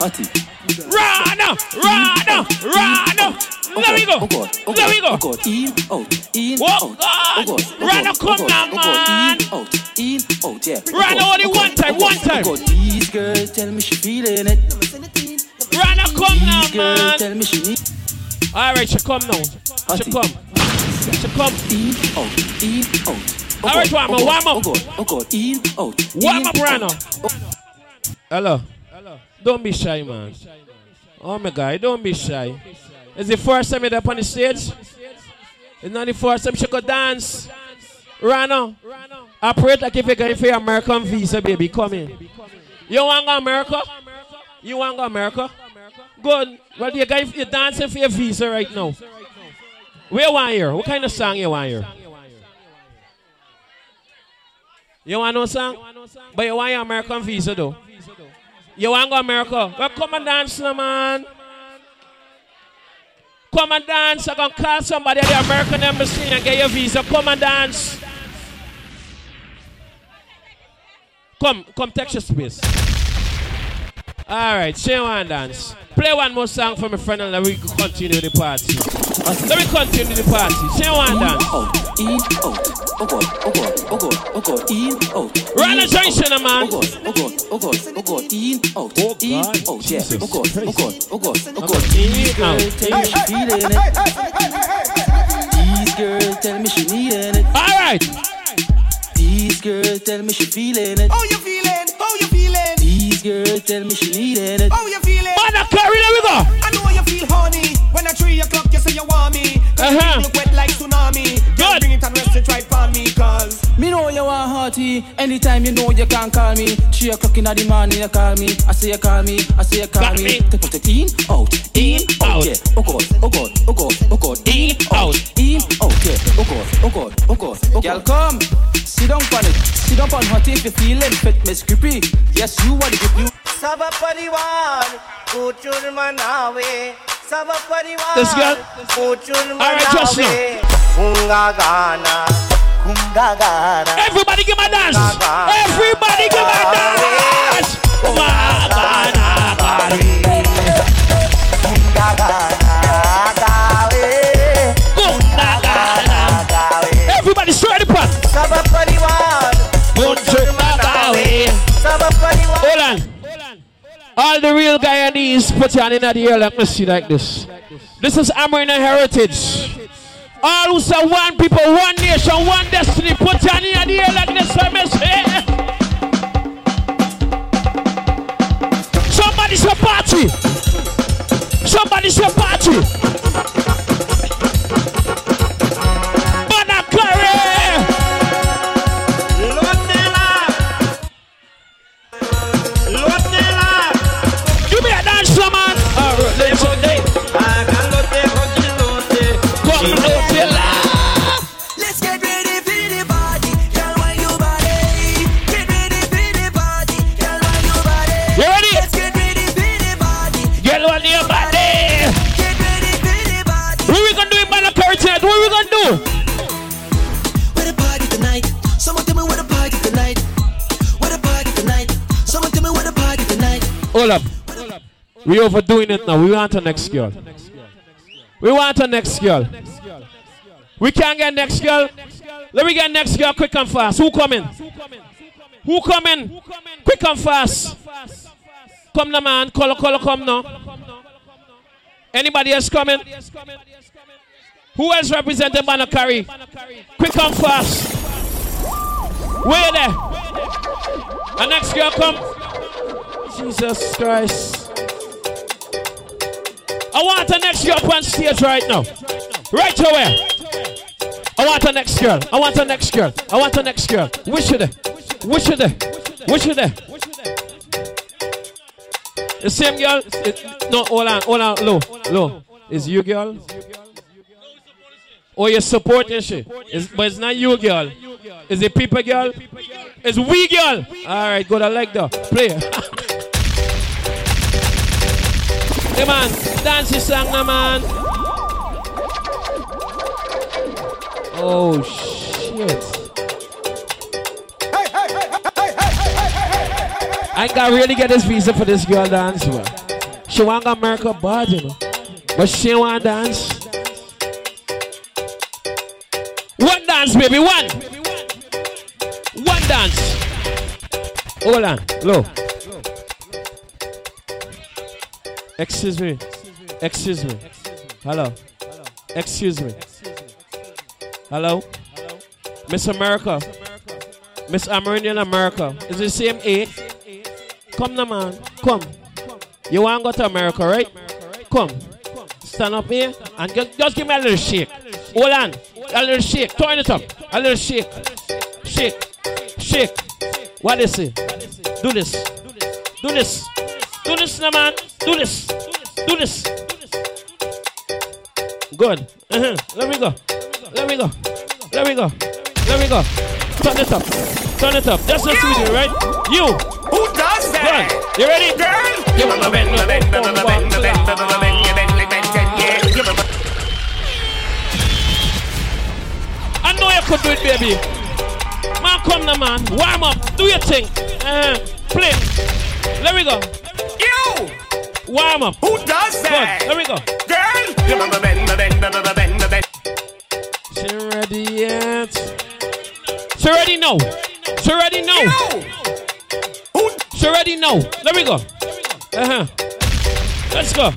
Rana, Rana, Rana. There we go. There we go. In, out, in, Oh, out. God. Oh, God. Rana, Oh, come now, Oh, man. In, out, in, out, yeah. Rana, Oh, only Oh, one God. time, Oh, one God. time. Oh, These girls tell me she feeling it. Rana, come now, man. tell me she need. All right, she come now. She come. She come. In, out, in, out. Oh, All right, God. warm up, Oh, warm God. up. Oh, God. Oh, God. In, out. Warm up, Rana. Hello. Don't be shy, man. Oh my God, don't be shy. It's the first time you're up on the stage. It's not the first time she could dance. I pray that if you're going for your American visa, baby, come in. You want go America? You want go America? Good. Well, you're, going, you're dancing for your visa right now. Where you want here? What kind of song you want here? You want no song? But you want your American visa though. You want to go America? Well, come and dance, man. Come and dance. I'm going to call somebody at the American Embassy and get your visa. Come and dance. Come, come, take your space. All right, she want dance. Play one more song for my friend and then we continue the party. Let me continue the party. She want dance. In, out. Oh, God. Oh, God. Oh, God. Oh, God. In, out. Run a In, junction, out. man. Oh, God. Oh, God. Oh, God. Oh, God. In, out. In, out. Yeah. Oh, God. Oh, God. Oh, God. Oh, God. These girls tell me she feeling it. These girls tell me she needing it. All right. These girls tell me she feeling it. How you feeling? How you feeling? These girls tell me she needing it. How you feeling? Man, carry there we go. I know you feel horny. When at three o'clock you say you want me. Cause Uh-huh. you look wet like tsunami. Girl, bring it and rest it right for me. Cause Me know you are hearty. Anytime you know you can call me. Three o'clock in the morning you call me. I say you call me. I say you call me. To put it in, out, in, out. Yeah. Oh God, oh God, oh God, oh God. In, out, in, out. Yeah. Oh God, oh God, oh God, oh God. Girl, come. Sit down on it. Sit down on hot if you feeling fit, Miss Creepy. Yes, you want to give सब परिवार ऊचुर मनावे सब परिवार This girl? ऊचुर All right, just now. मनावे गुंगा गाना गुंगा गाना Everybody give my dance. Everybody give my dance. Everybody All the real Guyanese, put your hand in the air like me see like this. This is Amerindian heritage. All who say one people, one nation, one destiny, put your hand in the air like this. Let me see. Somebody say party. Somebody say party. What we gonna do? Where the party tonight? Someone tell me where the party tonight. Where the party tonight? Someone tell me where the party tonight. Hold up. We overdoing it now. We want a next girl. We want a next girl. We can't get next girl. Let me get next girl quick and fast. Who coming? Who coming? Who coming? Quick and fast. Come now, man. Color, color, come now. Anybody else coming? Who else represented Banakari? Quick and fast. Where there? The next girl come. Jesus Christ. I want the next girl on stage right now. Right away. I want the next girl. I want the next girl. I want the next girl. Wish you there. Wish you there. Wish you there. The same girl. It, no, hold on, hold on, low, low. Is you girl? Or you supporting she? It's, but it's not you girl. Is it people girl? It's we girl. All right, good. I like that. Play. [LAUGHS] Hey man, dance this song man. Oh shit. I gotta really get this visa for this girl dance, man. She want America bad, you know. But she want dance. Dance, baby, one. One dance. Hold on, low. Excuse me. Excuse me. Hello. Excuse me. Hello. Miss America. Miss Amerindian America. Is it same age? Come now, man. Come. You want to go to America, right? Come. Stand up here and just give me a little shake. Hold on. A little shake. Turn it up. A little shake. Shake. Shake. What is it? Do this. Do this. Do this now, man. Do this. Do this. Good. Uh-huh. Let me go. Let me go. Let me go. Let me go. Turn it up. Turn it up. That's not sweetie, right? You. Who does that? Good. You ready? Girl. You wanna bend, bend, bend, bend, bend, bend, bend, I know you could do it, baby. Man, come now, man. Warm up. Do your thing. Uh, play. Let me go. You. Warm up. Who does that? Good. Let me go. Girl. She ready yet? She ready now. She ready now. She ready now. Let me go. Uh huh. Let's go.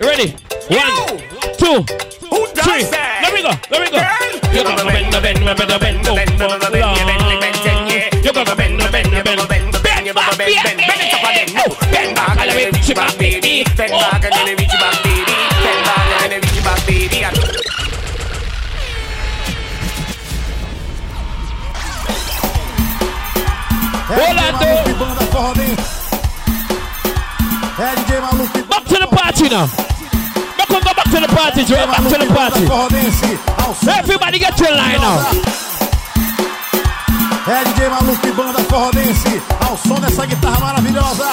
You ready? One, two, three. Let me go. Let me go. You gotta bend, bend, bend, bend, bend, bend, You gotta bend, bend, bend, bend, bend. Bend back, bend, bend, bend it up again. No, bend back, and let me reach it back, baby. Bend back, and let me reach it back, baby. Bend back, and let me reach it back, baby. Orlando. Back to the party now. Party, Joe. Back to the party. Everybody get your line now. É DJ Maluco e banda forrodense Ao som dessa guitarra maravilhosa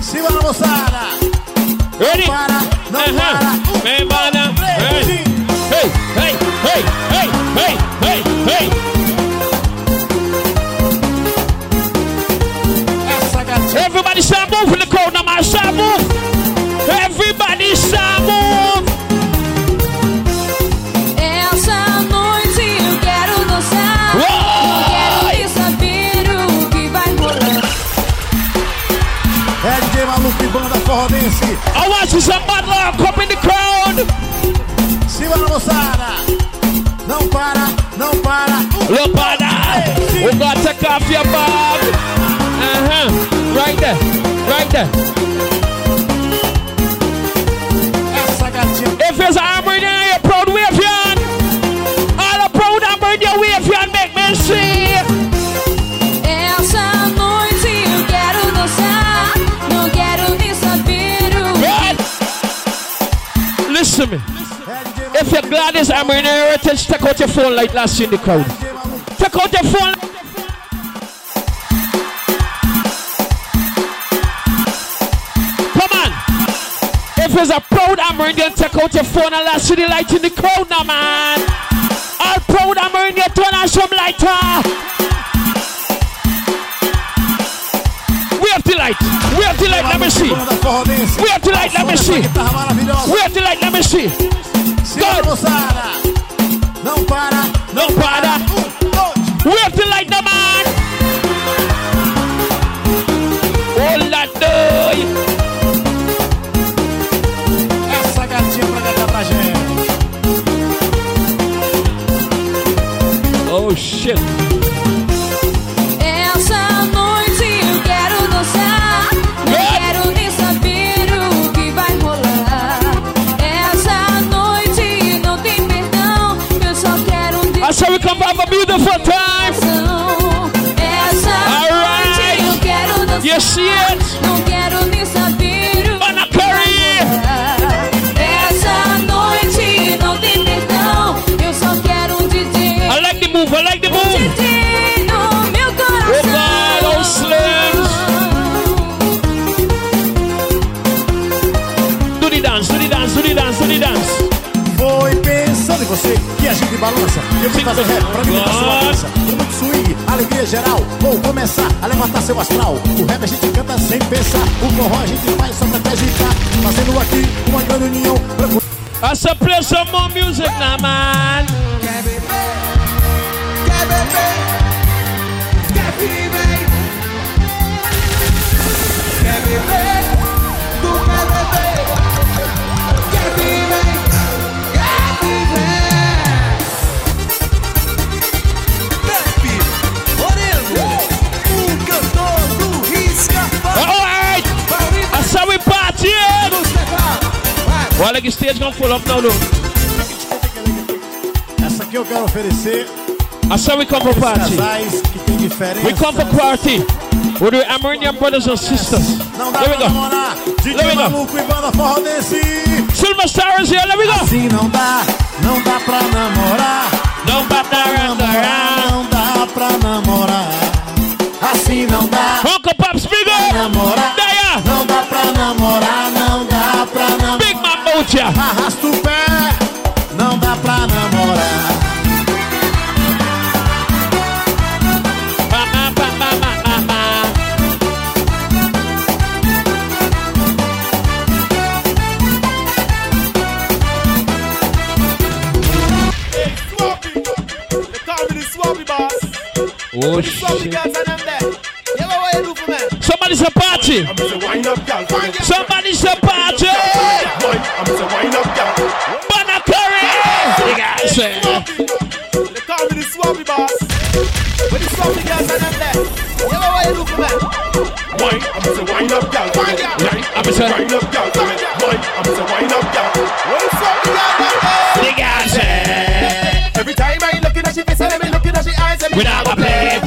Simbora moçada Ready? Não para, não Uh-huh. Vem, bana. Hey, hey, hey, hey, hey, hey, hey, hey. Everybody start moving the crowd now. Start. I want you some bad luck up in the crowd. Simbora moçada Não para, não para Look at that. We got to take off your bag. Uh-huh. Right there. Right there. If there's an armor in your proud wave. All the proud armor in your wave make me see. To me. If you're glad this Amerindian heritage, take out your phone like last year in the crowd. Take out your phone. Come on. If there's a proud Amerindian, take out your phone and let's see the light in the crowd now, man. All proud Amerindian, turn on some lighter. Light. We have the light. Let me see. We have the light. Let me see. We have the light. Let me see. Não para, não para quero dançar. You que gente balança Eu vou fazer rap pra alimentar sua dança Com muito swing, alegria geral Vou começar a levantar seu astral O rap a gente canta sem pensar O forró a gente faz só pra te agitar Fazendo aqui uma grande união pra... Play some more music now, man. Quer beber? Quer beber? Quer viver? Quer beber? Olha que gonna full up now, look. Essa aqui eu quero oferecer I said we come for party. We come for party. With the Amerindian brothers and sisters. Não dá Let pra go. namorar Let DJ. Maluco e banda forrodense Silver Stars here, let me go. Assim não dá, não dá pra namorar Não dá pra namorar Não dá pra namorar Assim não dá Uncle Pops, big up. namorar. Não dá pra namorar, Mocha. Arrasta o pé, não dá pra namorar. Ba, ba, ba, ba, ba, ba, I'm a wine up gal. I'm a wine up gal. I'm a wine up gal. What's up. Every time I look her, she she eyes me. We play,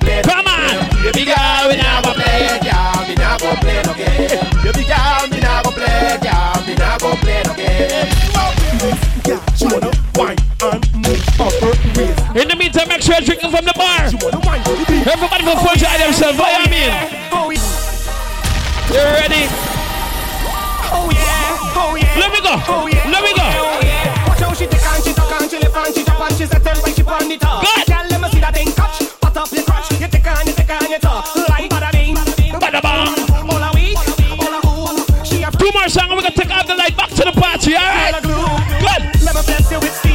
play. Come on, baby girl, we play, play. Baby girl, play, she wanna wine and move. In the meantime, make sure you're drinking from the bar. Wanna Everybody go for enjoy themselves. What you mean? You ready? Oh yeah, oh yeah. Let me go. Oh yeah. Let me go. Watch how she take and she tuck and she left and she jump and she settle when she on the top. Good. Girl, let see that thing catch. Hot up your crotch. You take and you take and you talk. Like bada bing. All a week, all a who. She a Two more songs. We're gonna take out the light back to the party. All right. Good. Let me bless you with steam.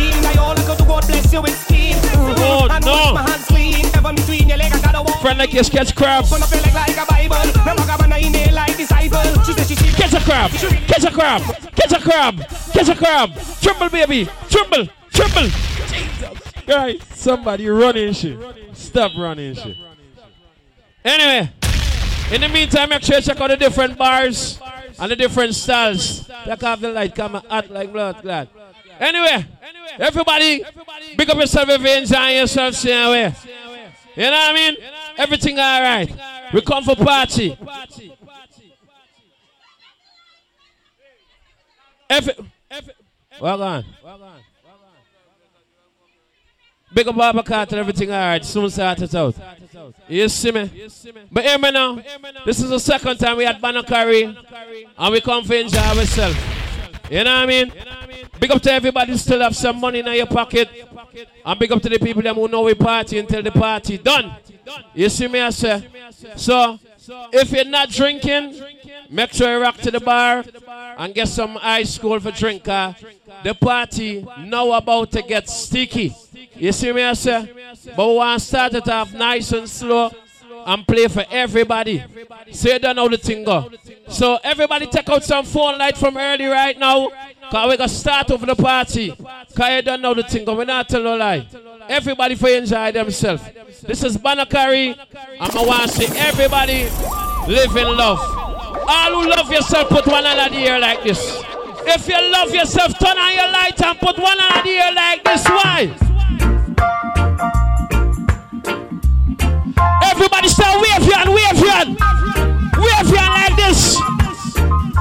Disciple. She said she see Catch a crab. Catch a crab. Catch a crab. Catch a crab. Triple baby. Triple. Triple. Jesus. Right. Somebody running shit. Stop running shit. Anyway. In the meantime, make sure you check out the different bars and the different styles. Take off the light, come hot like blood glad. Anyway, everybody, big up yourself if you enjoy yourself, way. You know what I mean? Everything all right. We come for party. Well on. Big up Baba Carter, everything all right. Soon start it out. You see me? But hear me now. This is the second time we had Banakari and we come for enjoy ourselves. You know what I mean? Big up to everybody still have some money in your pocket. And big up to the people them who know we party until the party done. You see me, I say? So, if you're not drinking, make sure you rock to the bar and get some ice cold for drink. uh, the party now about to get sticky. You see me, I say? But we want to start it off nice and slow and play for everybody. So you don't know the thing go. So everybody take out some phone light from early right now. Cause we gonna start over the party. Cause you don't know the thing go. We not tell no lie. Everybody for enjoy themselves. This is Banakari. And I want to see everybody live in love. All who love yourself, put one hand in the air like this. If you love yourself, turn on your light and put one hand in the air like this. Why? Everybody start wave your hand, wave your hand. Wave your hand like this.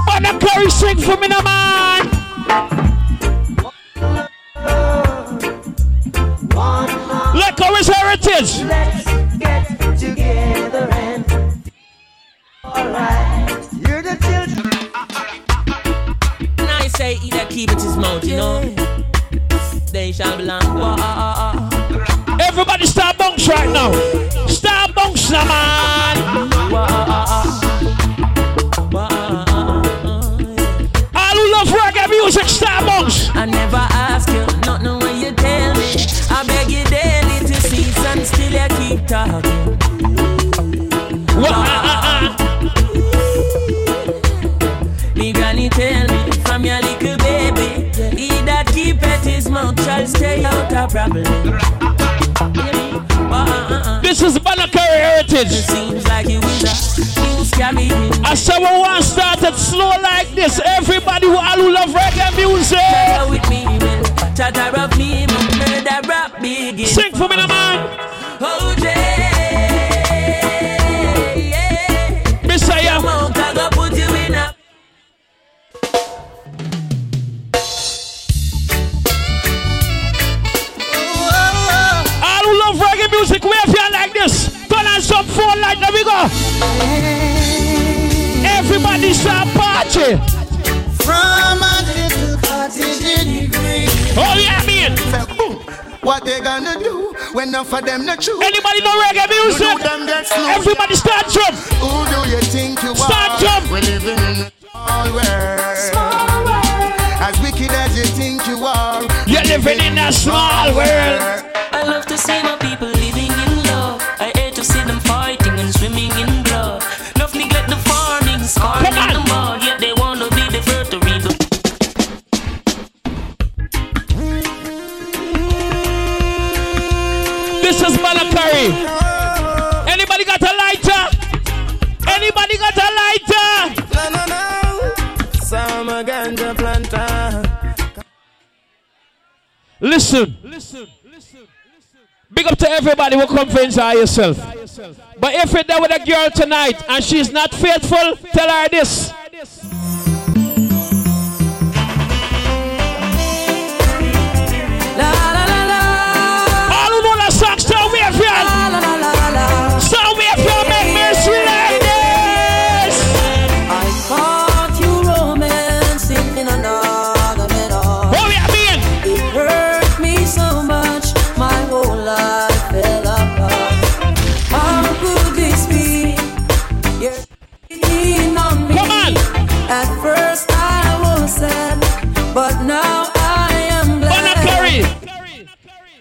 Banakari sing for me, man. Let go his heritage. Let's get together and alright. You're the children. Now you say he that keep it his mouth, you know. They shall belong. Everybody start bunks right now. Start bunks now, man. Music, start bunks. I never ask you, nothing when you tell me. I beg you daily to cease and still you keep talking. Me ah, ah, ah. granny tell me from your little baby, he that keep at his mouth shall stay out of problem. This is Banakari heritage. I said we want to start it slow like this. Everybody who all who love reggae music. Chatter with me, will chatter of me, will murder rap begin. Sing for me, man. Jay. Messiah. Come on, I go put you in a All who love reggae music, wave hand like this. On some phone light. There we go. Everybody start party. From a little cottage in green. Oh yeah, man. What they gonna do when enough of them not true? Anybody know reggae music? Do them get slow? Everybody start jump. Who do you think you Start are? jump. We're living in a small world. As wicked as you think you are. You're living in a small world. I love to see my people This is Banakari. Anybody got a lighter? Anybody got a lighter? No, no, no. Some ganja planter. Listen. Big up to everybody who come for yourself. But if you're there with a girl tonight and she's not faithful, tell her this.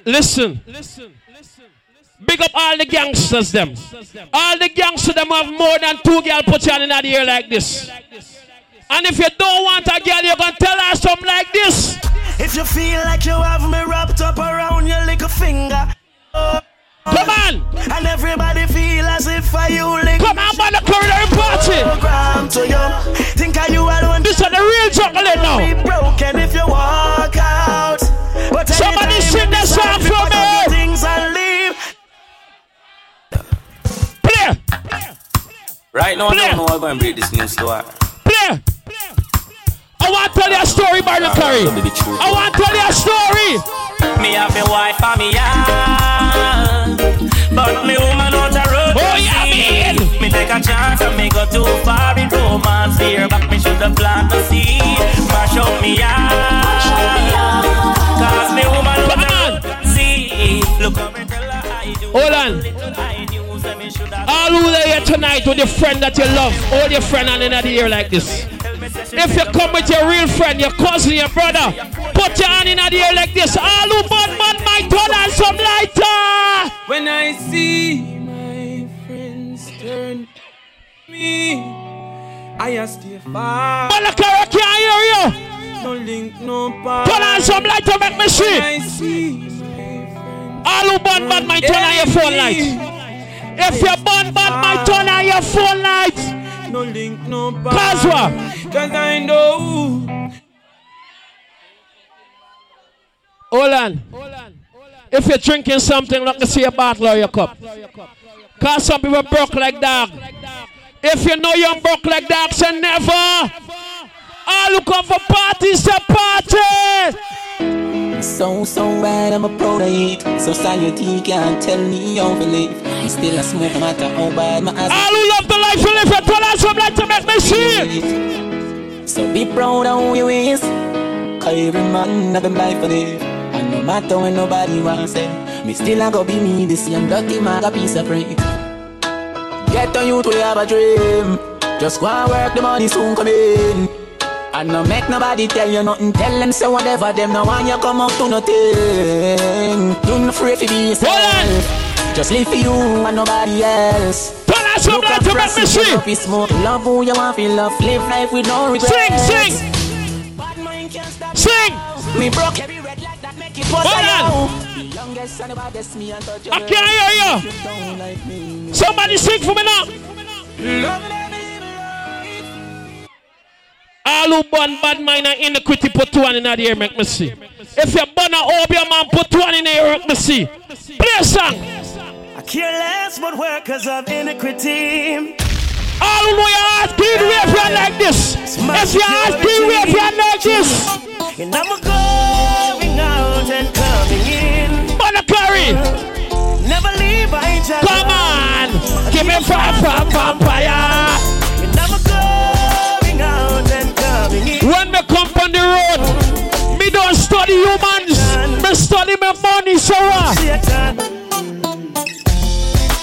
Listen. Listen. Listen. Big up all the gangsters them. All the gangsters them have more than two girl put you in the ear like this. And if you don't want a girl, you're gonna tell her something like this. If you feel like you have me wrapped up around your little finger. oh, Come on! And everybody feel as if I you link. Come on, man, the corridor party. Oh, Program to you. Think I you alone. This is the real chocolate now. Be broken if you walk out. But Somebody anytime sing you that song for me. Things and leave. Play. Right now, I don't know how I'm going to break this news to her. Play. I want to tell you a story, Banakari. I want to tell you a story. Me have me wife and me young But me woman out the road Oh, yeah, man. Me take a chance and me go too far in romance here But me should have planted the seed Mash up me young Hold on. All who are here tonight with your friend that you love, hold your friend hand in the ear like this. If you come with your real friend, your cousin, your brother, put your hand in the ear like this. All who bad man might turn on some lighter. When I see my friends turn me, I stay far. Malakara can't hear you. No link, no. Turn on some lighter, make me see. When I see All who bad might turn on your phone light. If you're born bad might ah. turn on your phone light. no link, no. Cause what? Cause I know. Hold on. If you're drinking something, let me see a bottle or your cup. Cause some people broke like dog. If you know you're broke like dog, say never. All who come for parties, say party. So, so bad, I'm a it. Society can't tell me how to live. I still a smoke, no matter how bad my ass. All who love the life you live, you tell us some like to make me see. So be proud of who you is. Cause every man have a life to live. And no matter when nobody wants it, me still a go be me, this young dirty man, a piece of break. Get on you to have a dream. Just go and work, the money soon come in. And no make nobody tell you nothing. Tell them say whatever them no want you come up to nothing. Don't afraid to be yourself. Just live for you and nobody else. Turn on some light to make me see. Smoke, love who you want, feel love, live life with no regrets. Sing, sing. Sing. Me broke every red light that make it Hold possible. The youngest and the baddest me and touch I can't hear you. Somebody sing for me now. All who born bad mind and iniquity put one in the ear, make me see. If you born a obeah man, put one in the ear, make me see. Play a song. I care less but workers of iniquity. All who know your clean way if you're like this. If your clean way if you're like this. And I'm going out and coming in. Mother Curry. Never leave each. Come on. Give me fire, fire, When me come on the road, me don't study humans. Me study my money, so what?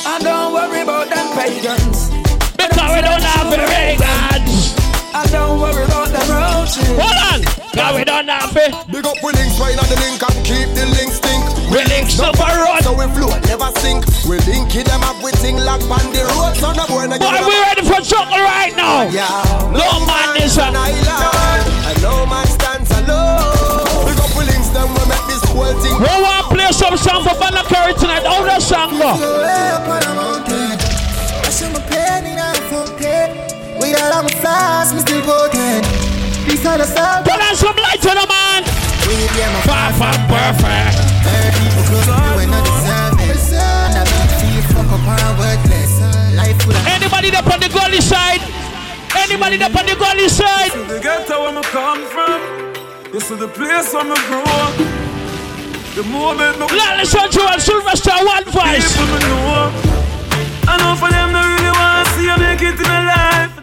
I don't worry about them pagans. Because we don't have the Reagans. I don't worry about them roaches. Hold on. Because we don't have it. Big up we links right on the link and keep the link stink. We links no never run. So we flow never sink. We link it them with thing lock on the road. So no boy no Boy, we ready for trouble right now. Yeah. No man is an uh. island. And no man stands alone. Big up links them we make this whole thing. We want to play some song for Banakari tonight. How that song go? We all have a flash, me. These are the sound. Put on some lights on the man. We need them Far from perfect. Anybody that on the gully side? Anybody that on the gully side? This is The ghetto where me come from. This is the place where me grow up. The moment me Lally Sancho and Sylvester One Voice. people me know. I know for them they really want to see you make it in a life.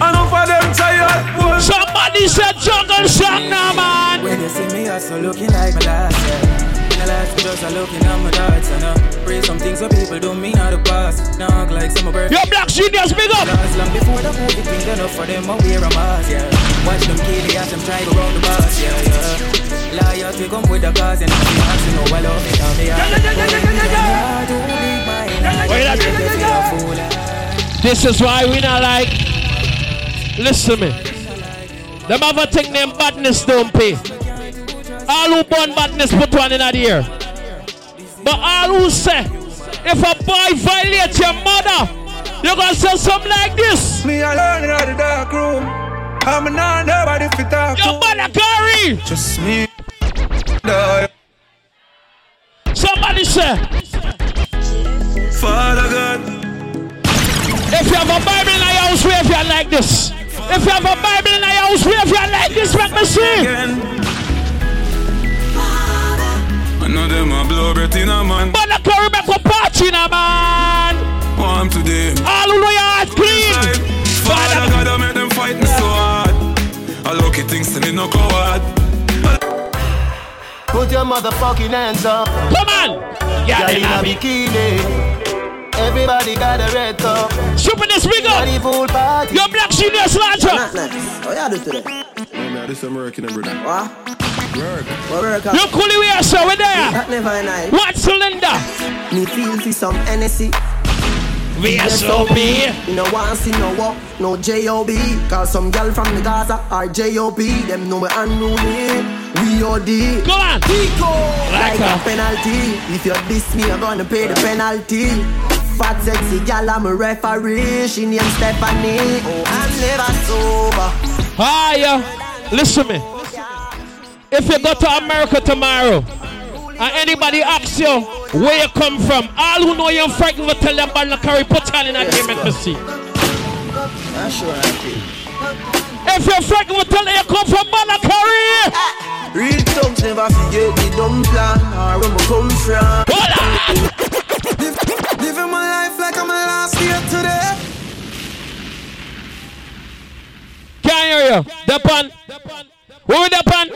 I know for them tired boy. Somebody said jungle song now, man. When you see me also looking like my last year. In life, just a looking at my thoughts and uh, pray some things where people don't mean out the past. Now like some of birth. Yo, Black Genius, big up. Last long before the movie thing done up for them, I wear a mask, yeah. Watch them kill the ass, them try to round the bus, yeah, yeah. Liars, we come with the cause and I'm the ass, you know I love it, I'm the ass. This is why we not like. Listen to me. Them a thing named badness don't pay. All who born badness put one in the ear. But all who say, if a boy violates your mother, you're gonna say something like this. Me alone in the dark room. I'm not nobody fit talk Your mother Curry. Just me. No. Somebody say, Father God. if you have a Bible in your house, wave you like this. If you have a Bible in your house, wave you like this. Let me see. I know them a blow breath in a man. But the Curry make a party now, man. Warm today. All who know your heart clean. Father God, I make them fight me so hard. I lucky things to me no coward. Put your motherfucking hands up. Come on. Yeah, Yeah, in a bikini. Everybody got a red cup. Super this big up. Party. Your black genius launcher. Oh, you do today? Oh, Man, this I'm working every day. What? Work. Work You coolly we are so we there. That never night. What cylinder? Me feel for some NSC. VSOP. You know want see no walk, no J.O.B. Cause some girl from the Gaza are J.O.B. Them know we unruly. We OD. Go on. Pico. Like Like, a- a penalty. If you diss me, I'm gonna pay the penalty. Fat sexy gal, I'm a referee. She named Stephanie. Oh, I'm never sober. Hi, listen me. If you go to America tomorrow, and anybody asks you where you come from, all who know you're frightened will tell them about the curry, put on in a game and see. If you're frightened will tell them you come from Banakari. Real thugs never forget the dumb plan or where we come from. Living my life like I'm a last year today. Can't hear you. Depan. Where we Depan?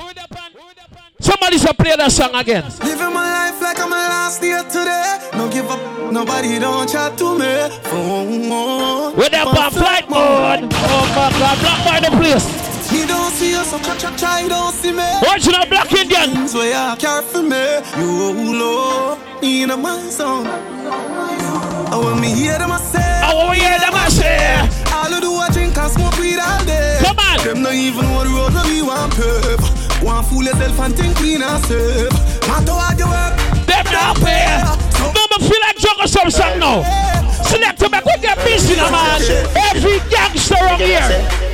Somebody should play that song again. Living my life like I'm a last year today. No give up, nobody don't chat to me. Phone. With that on flight mode. Oh my God, block by the place. He don't see us, so try, try, try, don't see me. Original black Indian. Things where you care for me. You low in a my zone. I want me hear them I say, I want me hear them I say. all I do I drink and smoke weed all day. Come on. Them not even what road where we want pave. Want fool yourself and think clean and safe. Matter what you work. Them not pay. No, me feel like juggle some song now. Select to make we get busy now, man. Every gangster around here.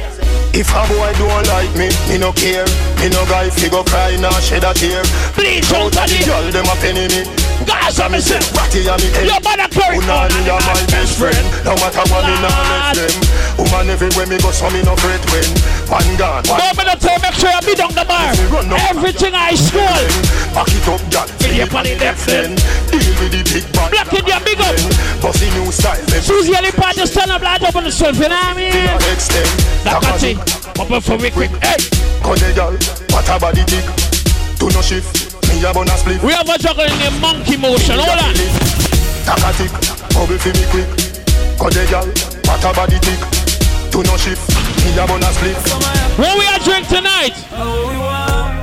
If a boy don't like me, me no care. Me no guy fi go cry nor shed a tear. Please don't at the tell girl them a penny me. Guys, I'm say. Ratty a me head. Your mother carry Unani a my best friend. No matter what me nah left them. Woman everywhere me go so me no fret when. One gone, one One minute to make sure I be down the bar. Everything I school. Back it up, girl. Feel your body left then. Deal with the big bad. Black Indian, big up. Bossy new style. Susie Ali part just stand up like up on the self, you know what I mean? That. Pop up for me quick. Hey. Cause the girl, what a body tick. Do no shift. Me a a split. We have a juggle in the monkey motion. Hold on. Taka tick. Bubble fi me quick. The girl, what a body tick. Do no shift. Me a bun a split. What we are drink tonight? Oh, we want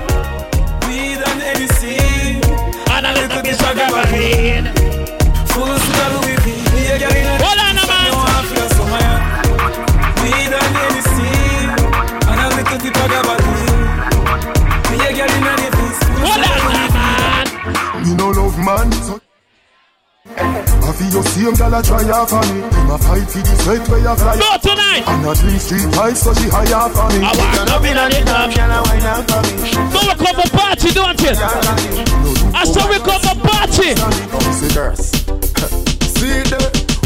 weed and anything. And a little bit of gasoline. Full skull with me. Me a girl in a Hold on, man. Me want feel so high. Weed and anything. And a little bit of gasoline. Me a girl in a difference. Hold on, man. Me no love man. So I feel your same gal a try off on me. Him a fight for the sweat where you fly. Go tonight. And a drink street life so she high off on me. I want to be on the top. Go we come for party, don't you? I saw we come for party. See the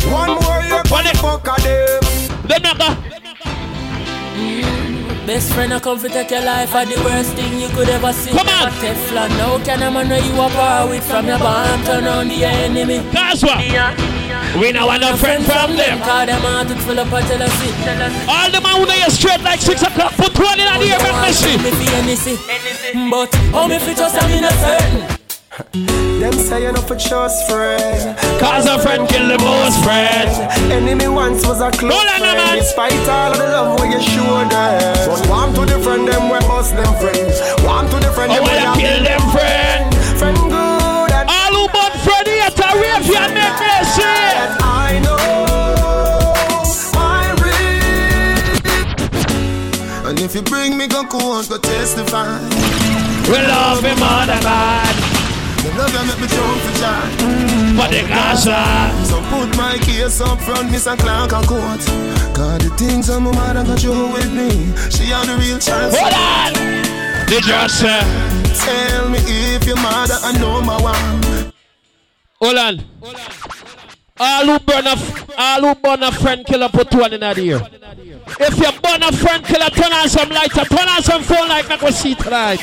one more year What it? fuck a them. Them not go. Best friend, I come to take your life are the worst thing you could ever see. Come on. Teflon, now can a man know you are power with from your band, turn on the enemy. That's what. We know want no friend from them. Call them out to fill up a jealousy. All the man who you straight like 6 o'clock. Put one in the air, make me see. Me fi anything. But how me fi trust I'm innocent? Them say you're not for trust friend. Cause a friend kill the most friend. Enemy once was a close Hold on, friend. man. Despite all of the love what you show them. But want to defend them, we bust them friends. Want to defend Oh, them, we I kill them friend. Friend good and All who born Freddy at a rave, you make me. I know And if you bring me gun court, go testify. We love him more than God. The love you make me jump for joy. For the Gaza. So put my case up front, Miss and Clark and court. Cause the things on my mother got you with me. She are the real child. Hold on. Did you say? Tell me if your mother I know my one. Hold on. All who burn a, all who burn a friend killer put one in the ear. If you burn a friend killer, turn on some lighter, turn on some phone light, make we see tonight.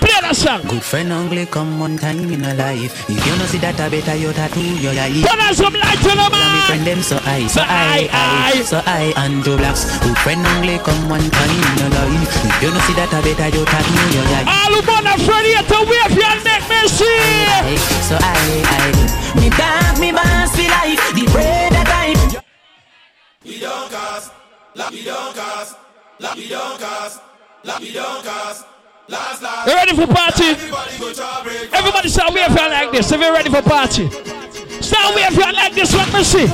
Play that song. Good friend only come one time in a life. If you no see that, I better you tattoo your life. Turn on some lighter, no Me man. friend them so I, so I, I, I, I. so I and two blacks. Good friend only come one time in a life. If you no see that, I better you tattoo your life. All who burn a friend here to wave you and make me see. I, so I, I, me dog, me boss for life. The bread that I. We don't cast, la, we don't cast, la, we don't cast, la, we don't cast. Last, last. Ready for party? Everybody break. Everybody start you like this if you're ready for party. Start wave you like this, let me see.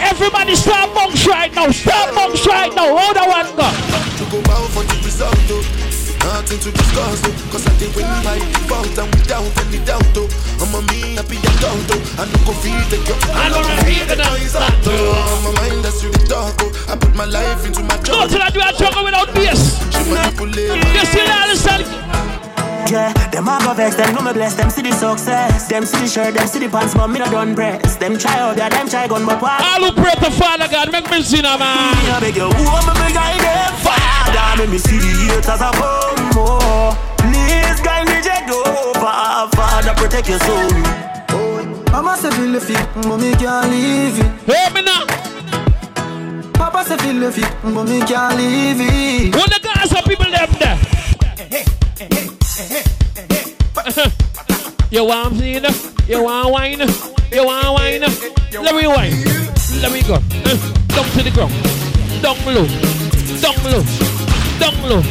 Everybody start monks right now. Start monks right now. Hold on one go. To go bow for the result. Nothing to discuss, oh. Cause I did win by default and without any doubt, oh. I'm a me happy adult, oh. I no go feed the girl. I no go feed the noise out, oh. My mind that's really dark, oh. I put my life into my job. till I do a jungle without manipulate. You still understand? Yeah, them a go vex, them know me bless, them see the success. Them see the shirt, them see the pants, but me not done press. Them try out there, them try gun, but what? All who pray to Father God, make me see now, man. Me a beg you, who am I beg them? Father, make me see the haters a come more. Please guide me, check over. Father, protect your soul. Oh, Mama say feel the fit, but me can't leave it. Hear me now. Papa say feel the fit, but me can't leave it. What the guys are people them there? you want me, you want know? You want wine? You want wine? Let me wine. Let me go. Uh, down to the ground. Down low. Down low. Down low.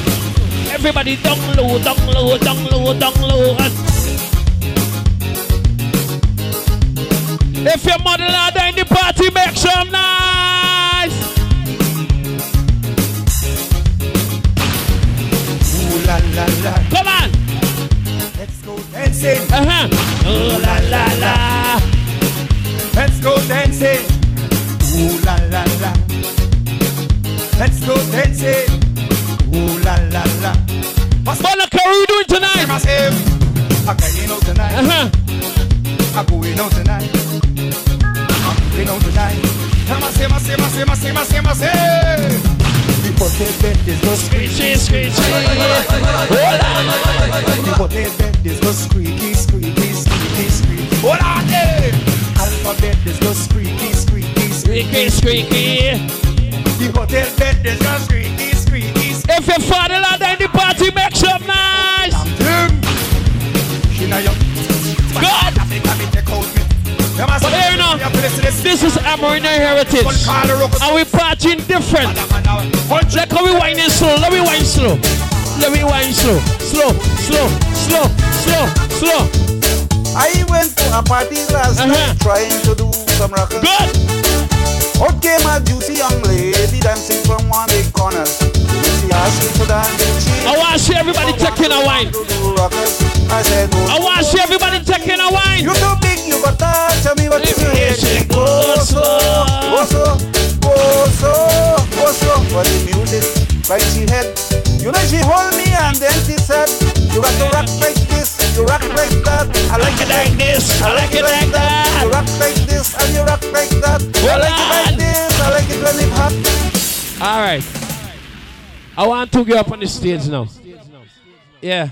Everybody down low, down low, down low, down low. And if your mother not in the party, make some noise. Ooh la la la. Come on. Dancing. Uh huh. Oh la la la. Let's go dancing. Ooh la la la. Let's go dancing. Ooh la la la. Monica, what are you doing tonight? I'm going out tonight. Uh-huh. I'm going out tonight. I'm going out tonight. Massive, massive, massive, massive, massive, massive. The hotel go Screechy, screechy. The hotel bed is go squeaky, squeaky, squeaky, squeaky. Hold on there. Alphabet is go squeaky, squeaky, Squeaky, squeaky. The hotel bed is go squeaky, squeaky, squeaky. If your father not in the party, make some noise. God. But you know, this is Amerindian Heritage. And we partying different. Like how we whining slow. Let me wine slow. Let me wine slow. Slow, slow, slow, slow, slow. I went to a party last uh-huh. night trying to do some rock. Good. Out came a juicy young lady dancing from one big corner. I want to see everybody taking a wine. I. Oh, I want to see everybody taking a wine. You too big, you got touch me, but you hear she go so, go so, go so, go so. For the music, like she had. You know she hold me and then she said, you got to rock like this, you rock like that. I like it like this, I like it like that. You rock like this and you rock like that. I like it like this, I like it when it hot. All right. I want get up on the stage now. Yeah.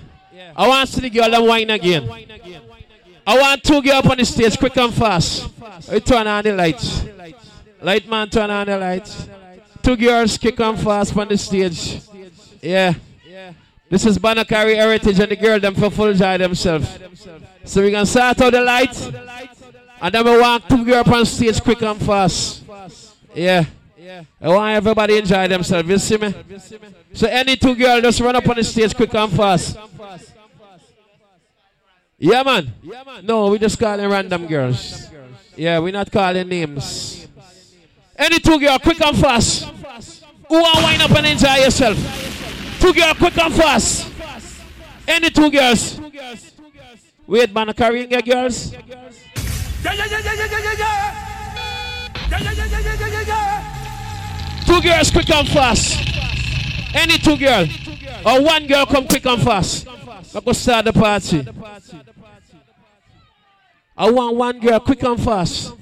I want to see the girl wine again. I want get up on the stage quick and fast. We turn on the lights. Light man, turn on the lights. Two girls kick on fast on the stage. Yeah. This is Banakari Heritage and the girl them for full joy themselves. So we gonna start out the light. And then we want two girls on stage quick and fast. Yeah. Want everybody enjoy themselves. You see me? So any two girls just run up on the stage quick and fast. Yeah, man. No, we just calling random girls. Yeah, we're not calling names. Any two girls, quick and fast. Who want wind up and enjoy yourself? Two girls, quick and fast. Any two girls. Wait, man, carrying your girls. Yeah, yeah, yeah, yeah, yeah, yeah, yeah. Yeah, yeah, yeah, yeah, yeah, yeah, yeah. Two girls, quick and fast. Any two girl. Or one girl come quick and fast. I go start the party. I want one girl quick and fast.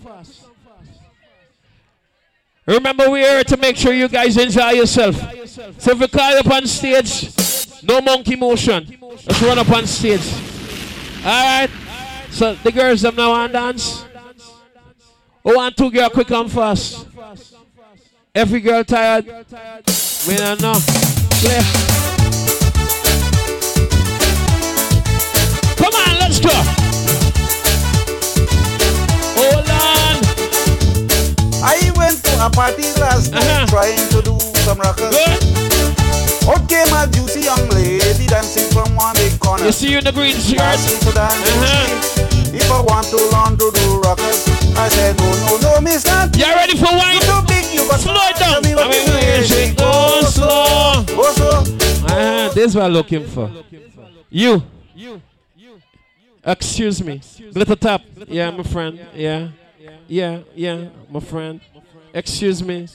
Remember, we're here to make sure you guys enjoy yourself. So if we call up on stage, no monkey motion. Let's run up on stage. Alright? So the girls them now want dance. Oh, one, two girl quick and fast. Every girl tired. We don't know. Clear. Come on, let's go. Hold on. I went to a party last night uh-huh. trying to do some rockers. Out came a juicy young lady dancing from one big corner. You see you in the green shirt? Asking to dance me. If I want to learn to do rockers, I said no, no, no, mister. You ready for wine? You too big, you got Slow it down. Me what I mean, you where is say. it? Go slow. Go slow. Uh-huh. This is what I'm looking for. You. You. Excuse me. Glitter top. Yeah, my friend. Yeah. Yeah, yeah, my friend. Excuse me.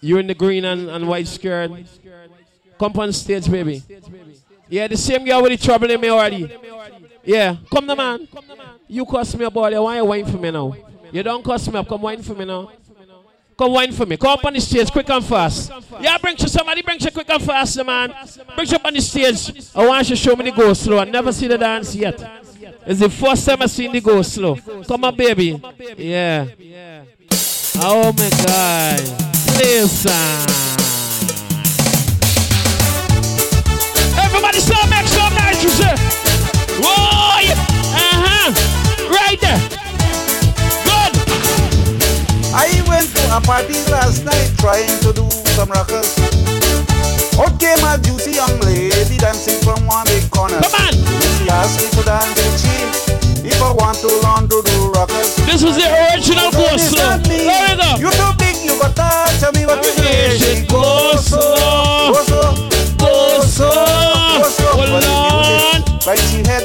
You in the green and, and white skirt. Come on stage, baby. Yeah, the same girl with the trouble in me already. Yeah, come the man. You cost me a ball. Why you wine for me now? You don't cost me up. Come wine for me now. Come wine for me. Come up on the stage quick and fast. Yeah, bring you somebody. Bring you quick and fast, man. Bring you up on the stage. I want you to show me the go slow. I never see the dance yet. It's the first time I seen the go slow. Come on, baby. Yeah. Oh my God. Listen. Everybody start make some noise, you say. Whoa! Uh-huh. Right there. Good. I went to a party last night trying to do some rockers. Out came a juicy young lady dancing from one big corner. Come on. She asked me to dance with she. If I want to learn to do rockers. This is the original go slow. You too big, you got touch. Tell me what you Yes, say. it go slow. Go slow. Right she head.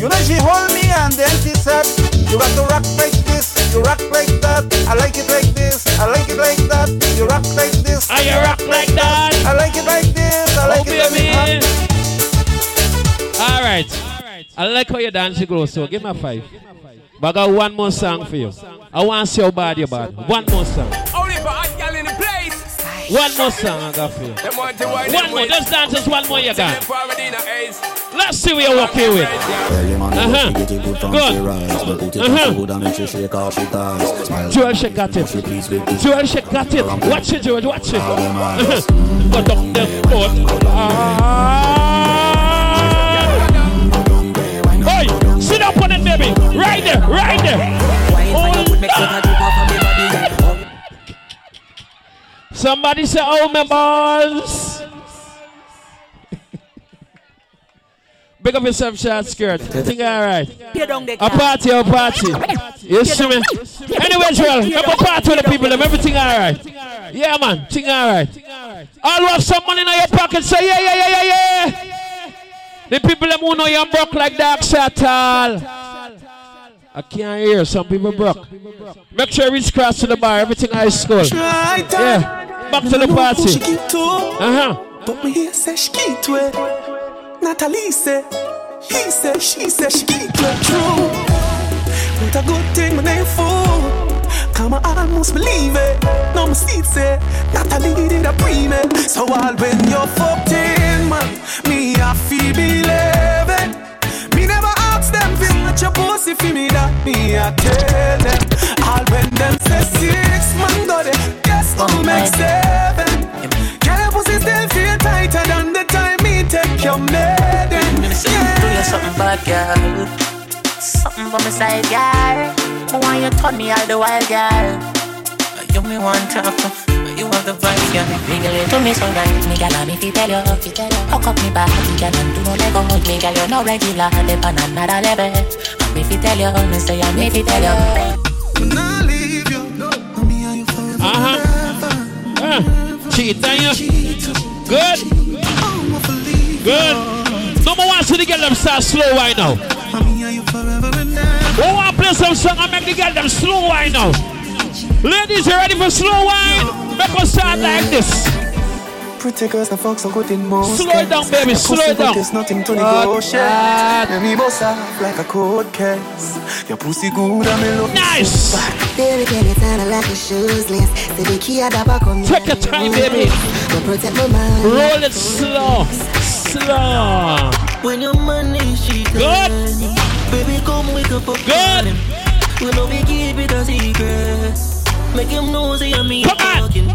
You know she hold me and then she said, You got to rock like this, you rock like that. I like it like this, I like it like that. You rock like this, I you rock like that. I like it like this, I like Oh, it like baby. All right. I like how you dance, you grow so. Give me a five. But I got one more song for you. I want to see how bad you're bad. One more song. One more song I got for you. Them want to wine One more. Just dance just one more you got. them forward in the ace. Let's see what you're walking with. Uh-huh. Good. Uh-huh. Joel, she got it. Joel, she got it. Watch it, Joel. Watch it. Uh-huh. Got up the foot. Ah. Hey, sit up on it, baby. Right there, right there. Oh, Somebody say, oh, my balls. [LAUGHS] Big up yourself, short skirt. Think all right. A party, a party. You see me? Anyway, Joel, have a party with the people. Them everything all right. Yeah, man. Thing all right. All have some money in your pocket, say yeah, yeah, yeah, yeah, yeah. The people them who know you're broke like dark at all. I can't hear. Some people broke. Make sure reach across to the bar. Everything high school. Yeah. Back to the party. Uh huh. But me hear say she get to it. Natalie say, he say, she say she get to it. True. But a good thing my name fool. Come on, I almost believe it. No seat say, Natalie did a pre. So all when you're 14, man, me I feel believe Touch your pussy for me that me I tell them. All when them say six man go they guess who oh make seven. Girl, your pussy still feel tighter than the time me take your maiden. Let Yeah. Do you something bad, girl? Something for me side, girl. I want you to me all the while, girl. You me want to you have the vibe, girl. Wiggle it to me so right, me girl, and if you tell you, hook up me back, girl, and do no let go. Me girl, you no regular, dip on another level. And if you tell you, me say, and if you tell you. Uh-huh. Uh, cheat on you. Good. Good. Number one, so the girl them start slow right now. Who want to play some song and make the girl them slow right now? Ladies, you ready for slow wine? Make us start like this. Pretty girls, the fuck so good in most Slow it down, baby, slow it down. There's nothing to negotiate. Let me bust off like a cold case. Your pussy good and me love Nice. Baby, can you turn like a shoes lace? The key at the back of me. Take your time, baby. Go protect my mind. Roll it slow. Slow. When your money she Good. Baby, come wake up up. Good. We know we keep it a secret. Make him know say I'm me talking.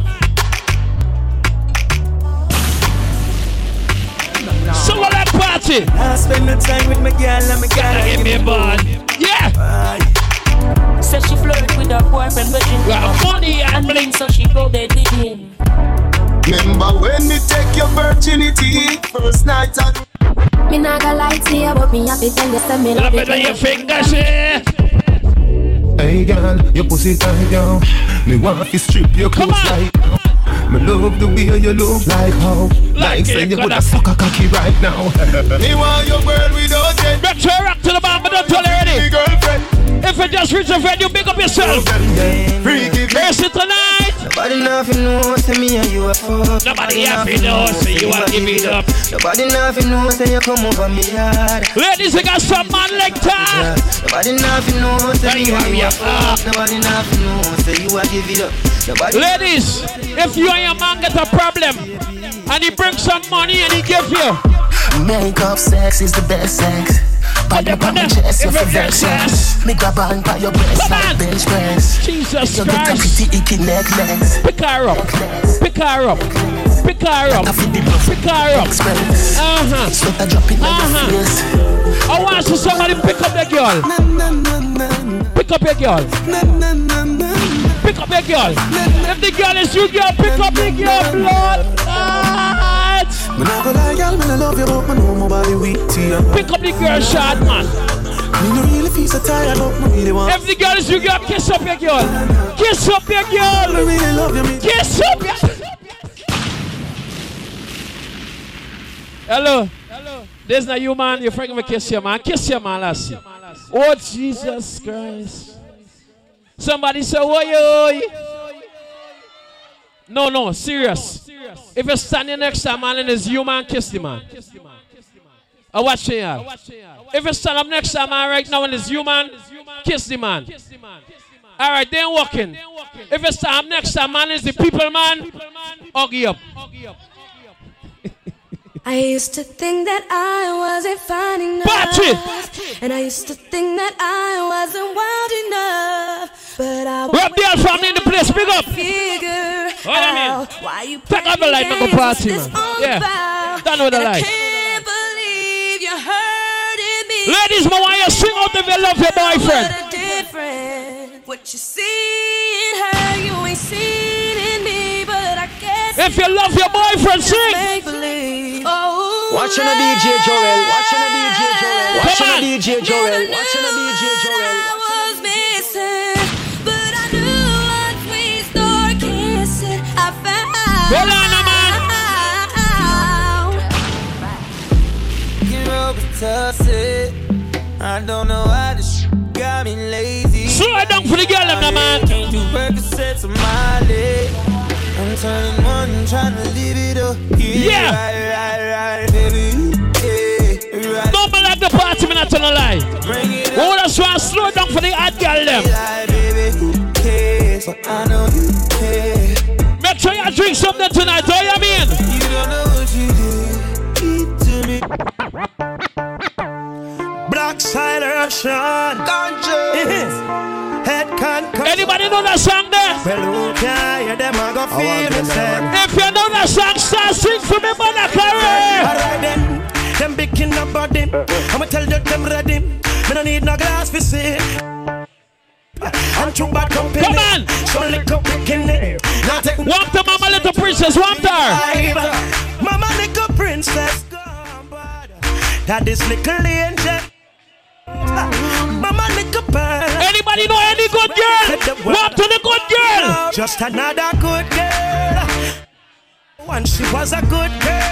So what that party? I spend the time with my girl and my girl. Give me a bun. Yeah. Said she flirted with her boyfriend, but she got money and bling, so she go there digging. Remember when me take your virginity First night and Me not gonna lie to you, but me have to tell you, say me love Love you. it on your fingers, yeah. Hey girl, your pussy tight down Me want to strip your clothes like Me love the way you look like how Like, say it you coulda- woulda suck a cocky right now. [LAUGHS] Me want your girl without it. Retro rock to the bomb, but don't tell her already. girlfriend. If you just reach a venue, big up yourself. Freaky. Mercy tonight. Nobody nothing know say me and you a fuck. Nobody happy know, say you a give it up. Nobody nothing know say you come over me yard. Ladies, you got some man like that. Nobody nothing know say me and you a fuck. Nobody nothing know say you a give it up. Nobody Ladies, if you and your man get a problem and he brings some money and he give you, Makeup sex is the best sex. Put your my chest, you feel vex. Me grab on by your breast like bench press. Jesus You get a Christ. pretty icky necklace. Pick her up. Pick her up. Pick her up. Pick her up. Uh-huh. Sweat a drop in Uh-huh. I want to somebody pick up the girl. Pick up your girl. Pick up your girl. If the girl is you, girl, pick up the girl, blood. Ah, Me not gonna lie, girl, me not love you, but me know my body weak to you. Pick up the girl, shot man. Me no really feel so tired, but me really want. The girl is you, girl, kiss up your girl. Kiss up your girl. Me really love you, me. Kiss up your. Hello. There's no you, man. You're freaking to kiss your man. Kiss your man, lassie. Oh, Jesus Christ. Somebody say, oi, oi. No, no, serious. If you're standing next to a man and it's you, man, kiss the man. I watch you, y'all. If you stand up next to a man right now and it's you, man, kiss the man. All right, then walking. If you stand up next to a man it's the people, man, hug up. I used to think that I wasn't fine enough. And I used to think that I wasn't wild enough. But I Rub the family in the place, big up. figure What I mean? why you Take off the light, make a party, man. Yeah. Done with the light. can't believe you hurting me. Ladies, man, why you sing out if you love your boyfriend? What a difference. What you see in her, you ain't seen If you love your boyfriend, sing. make believe. Oh, Watching a DJ Joel. Watching a DJ Joel. Watching a. DJ Joel. Watching a DJ Joel. I was missing, but I knew once we start kissing, I found. Hold on, Get up and toss. I don't know why this got me lazy. Slow it down for the girl, them, man. Can't do Percocets on my leg. One, trying to live it up. Yeah. Right, right, right, baby. Yeah, right. Don't like the party, me not tell a lie. Bring it up. Oh, that's why I slow down for the hot girl, them. Lie, baby, who cares? But I know you care. Make sure you drink something tonight, oh, you mean? You don't know what you did to me. Black side Russian. Head can Anybody know that song there? Well, who can hear them? I go feel the same. If you know that song, start sing for me, Mother Carey. Alright then. them big in the body. I'ma tell you them ready. Me no need no glass for see. And true bad company. Come on. So lick up bikini. Now take Walk the mama little princess, walk her. Mama little princess. That is little angel. Mama little pearl. Anybody know any good girl? Walk to the good girl. Just another good girl. Once she was a good girl.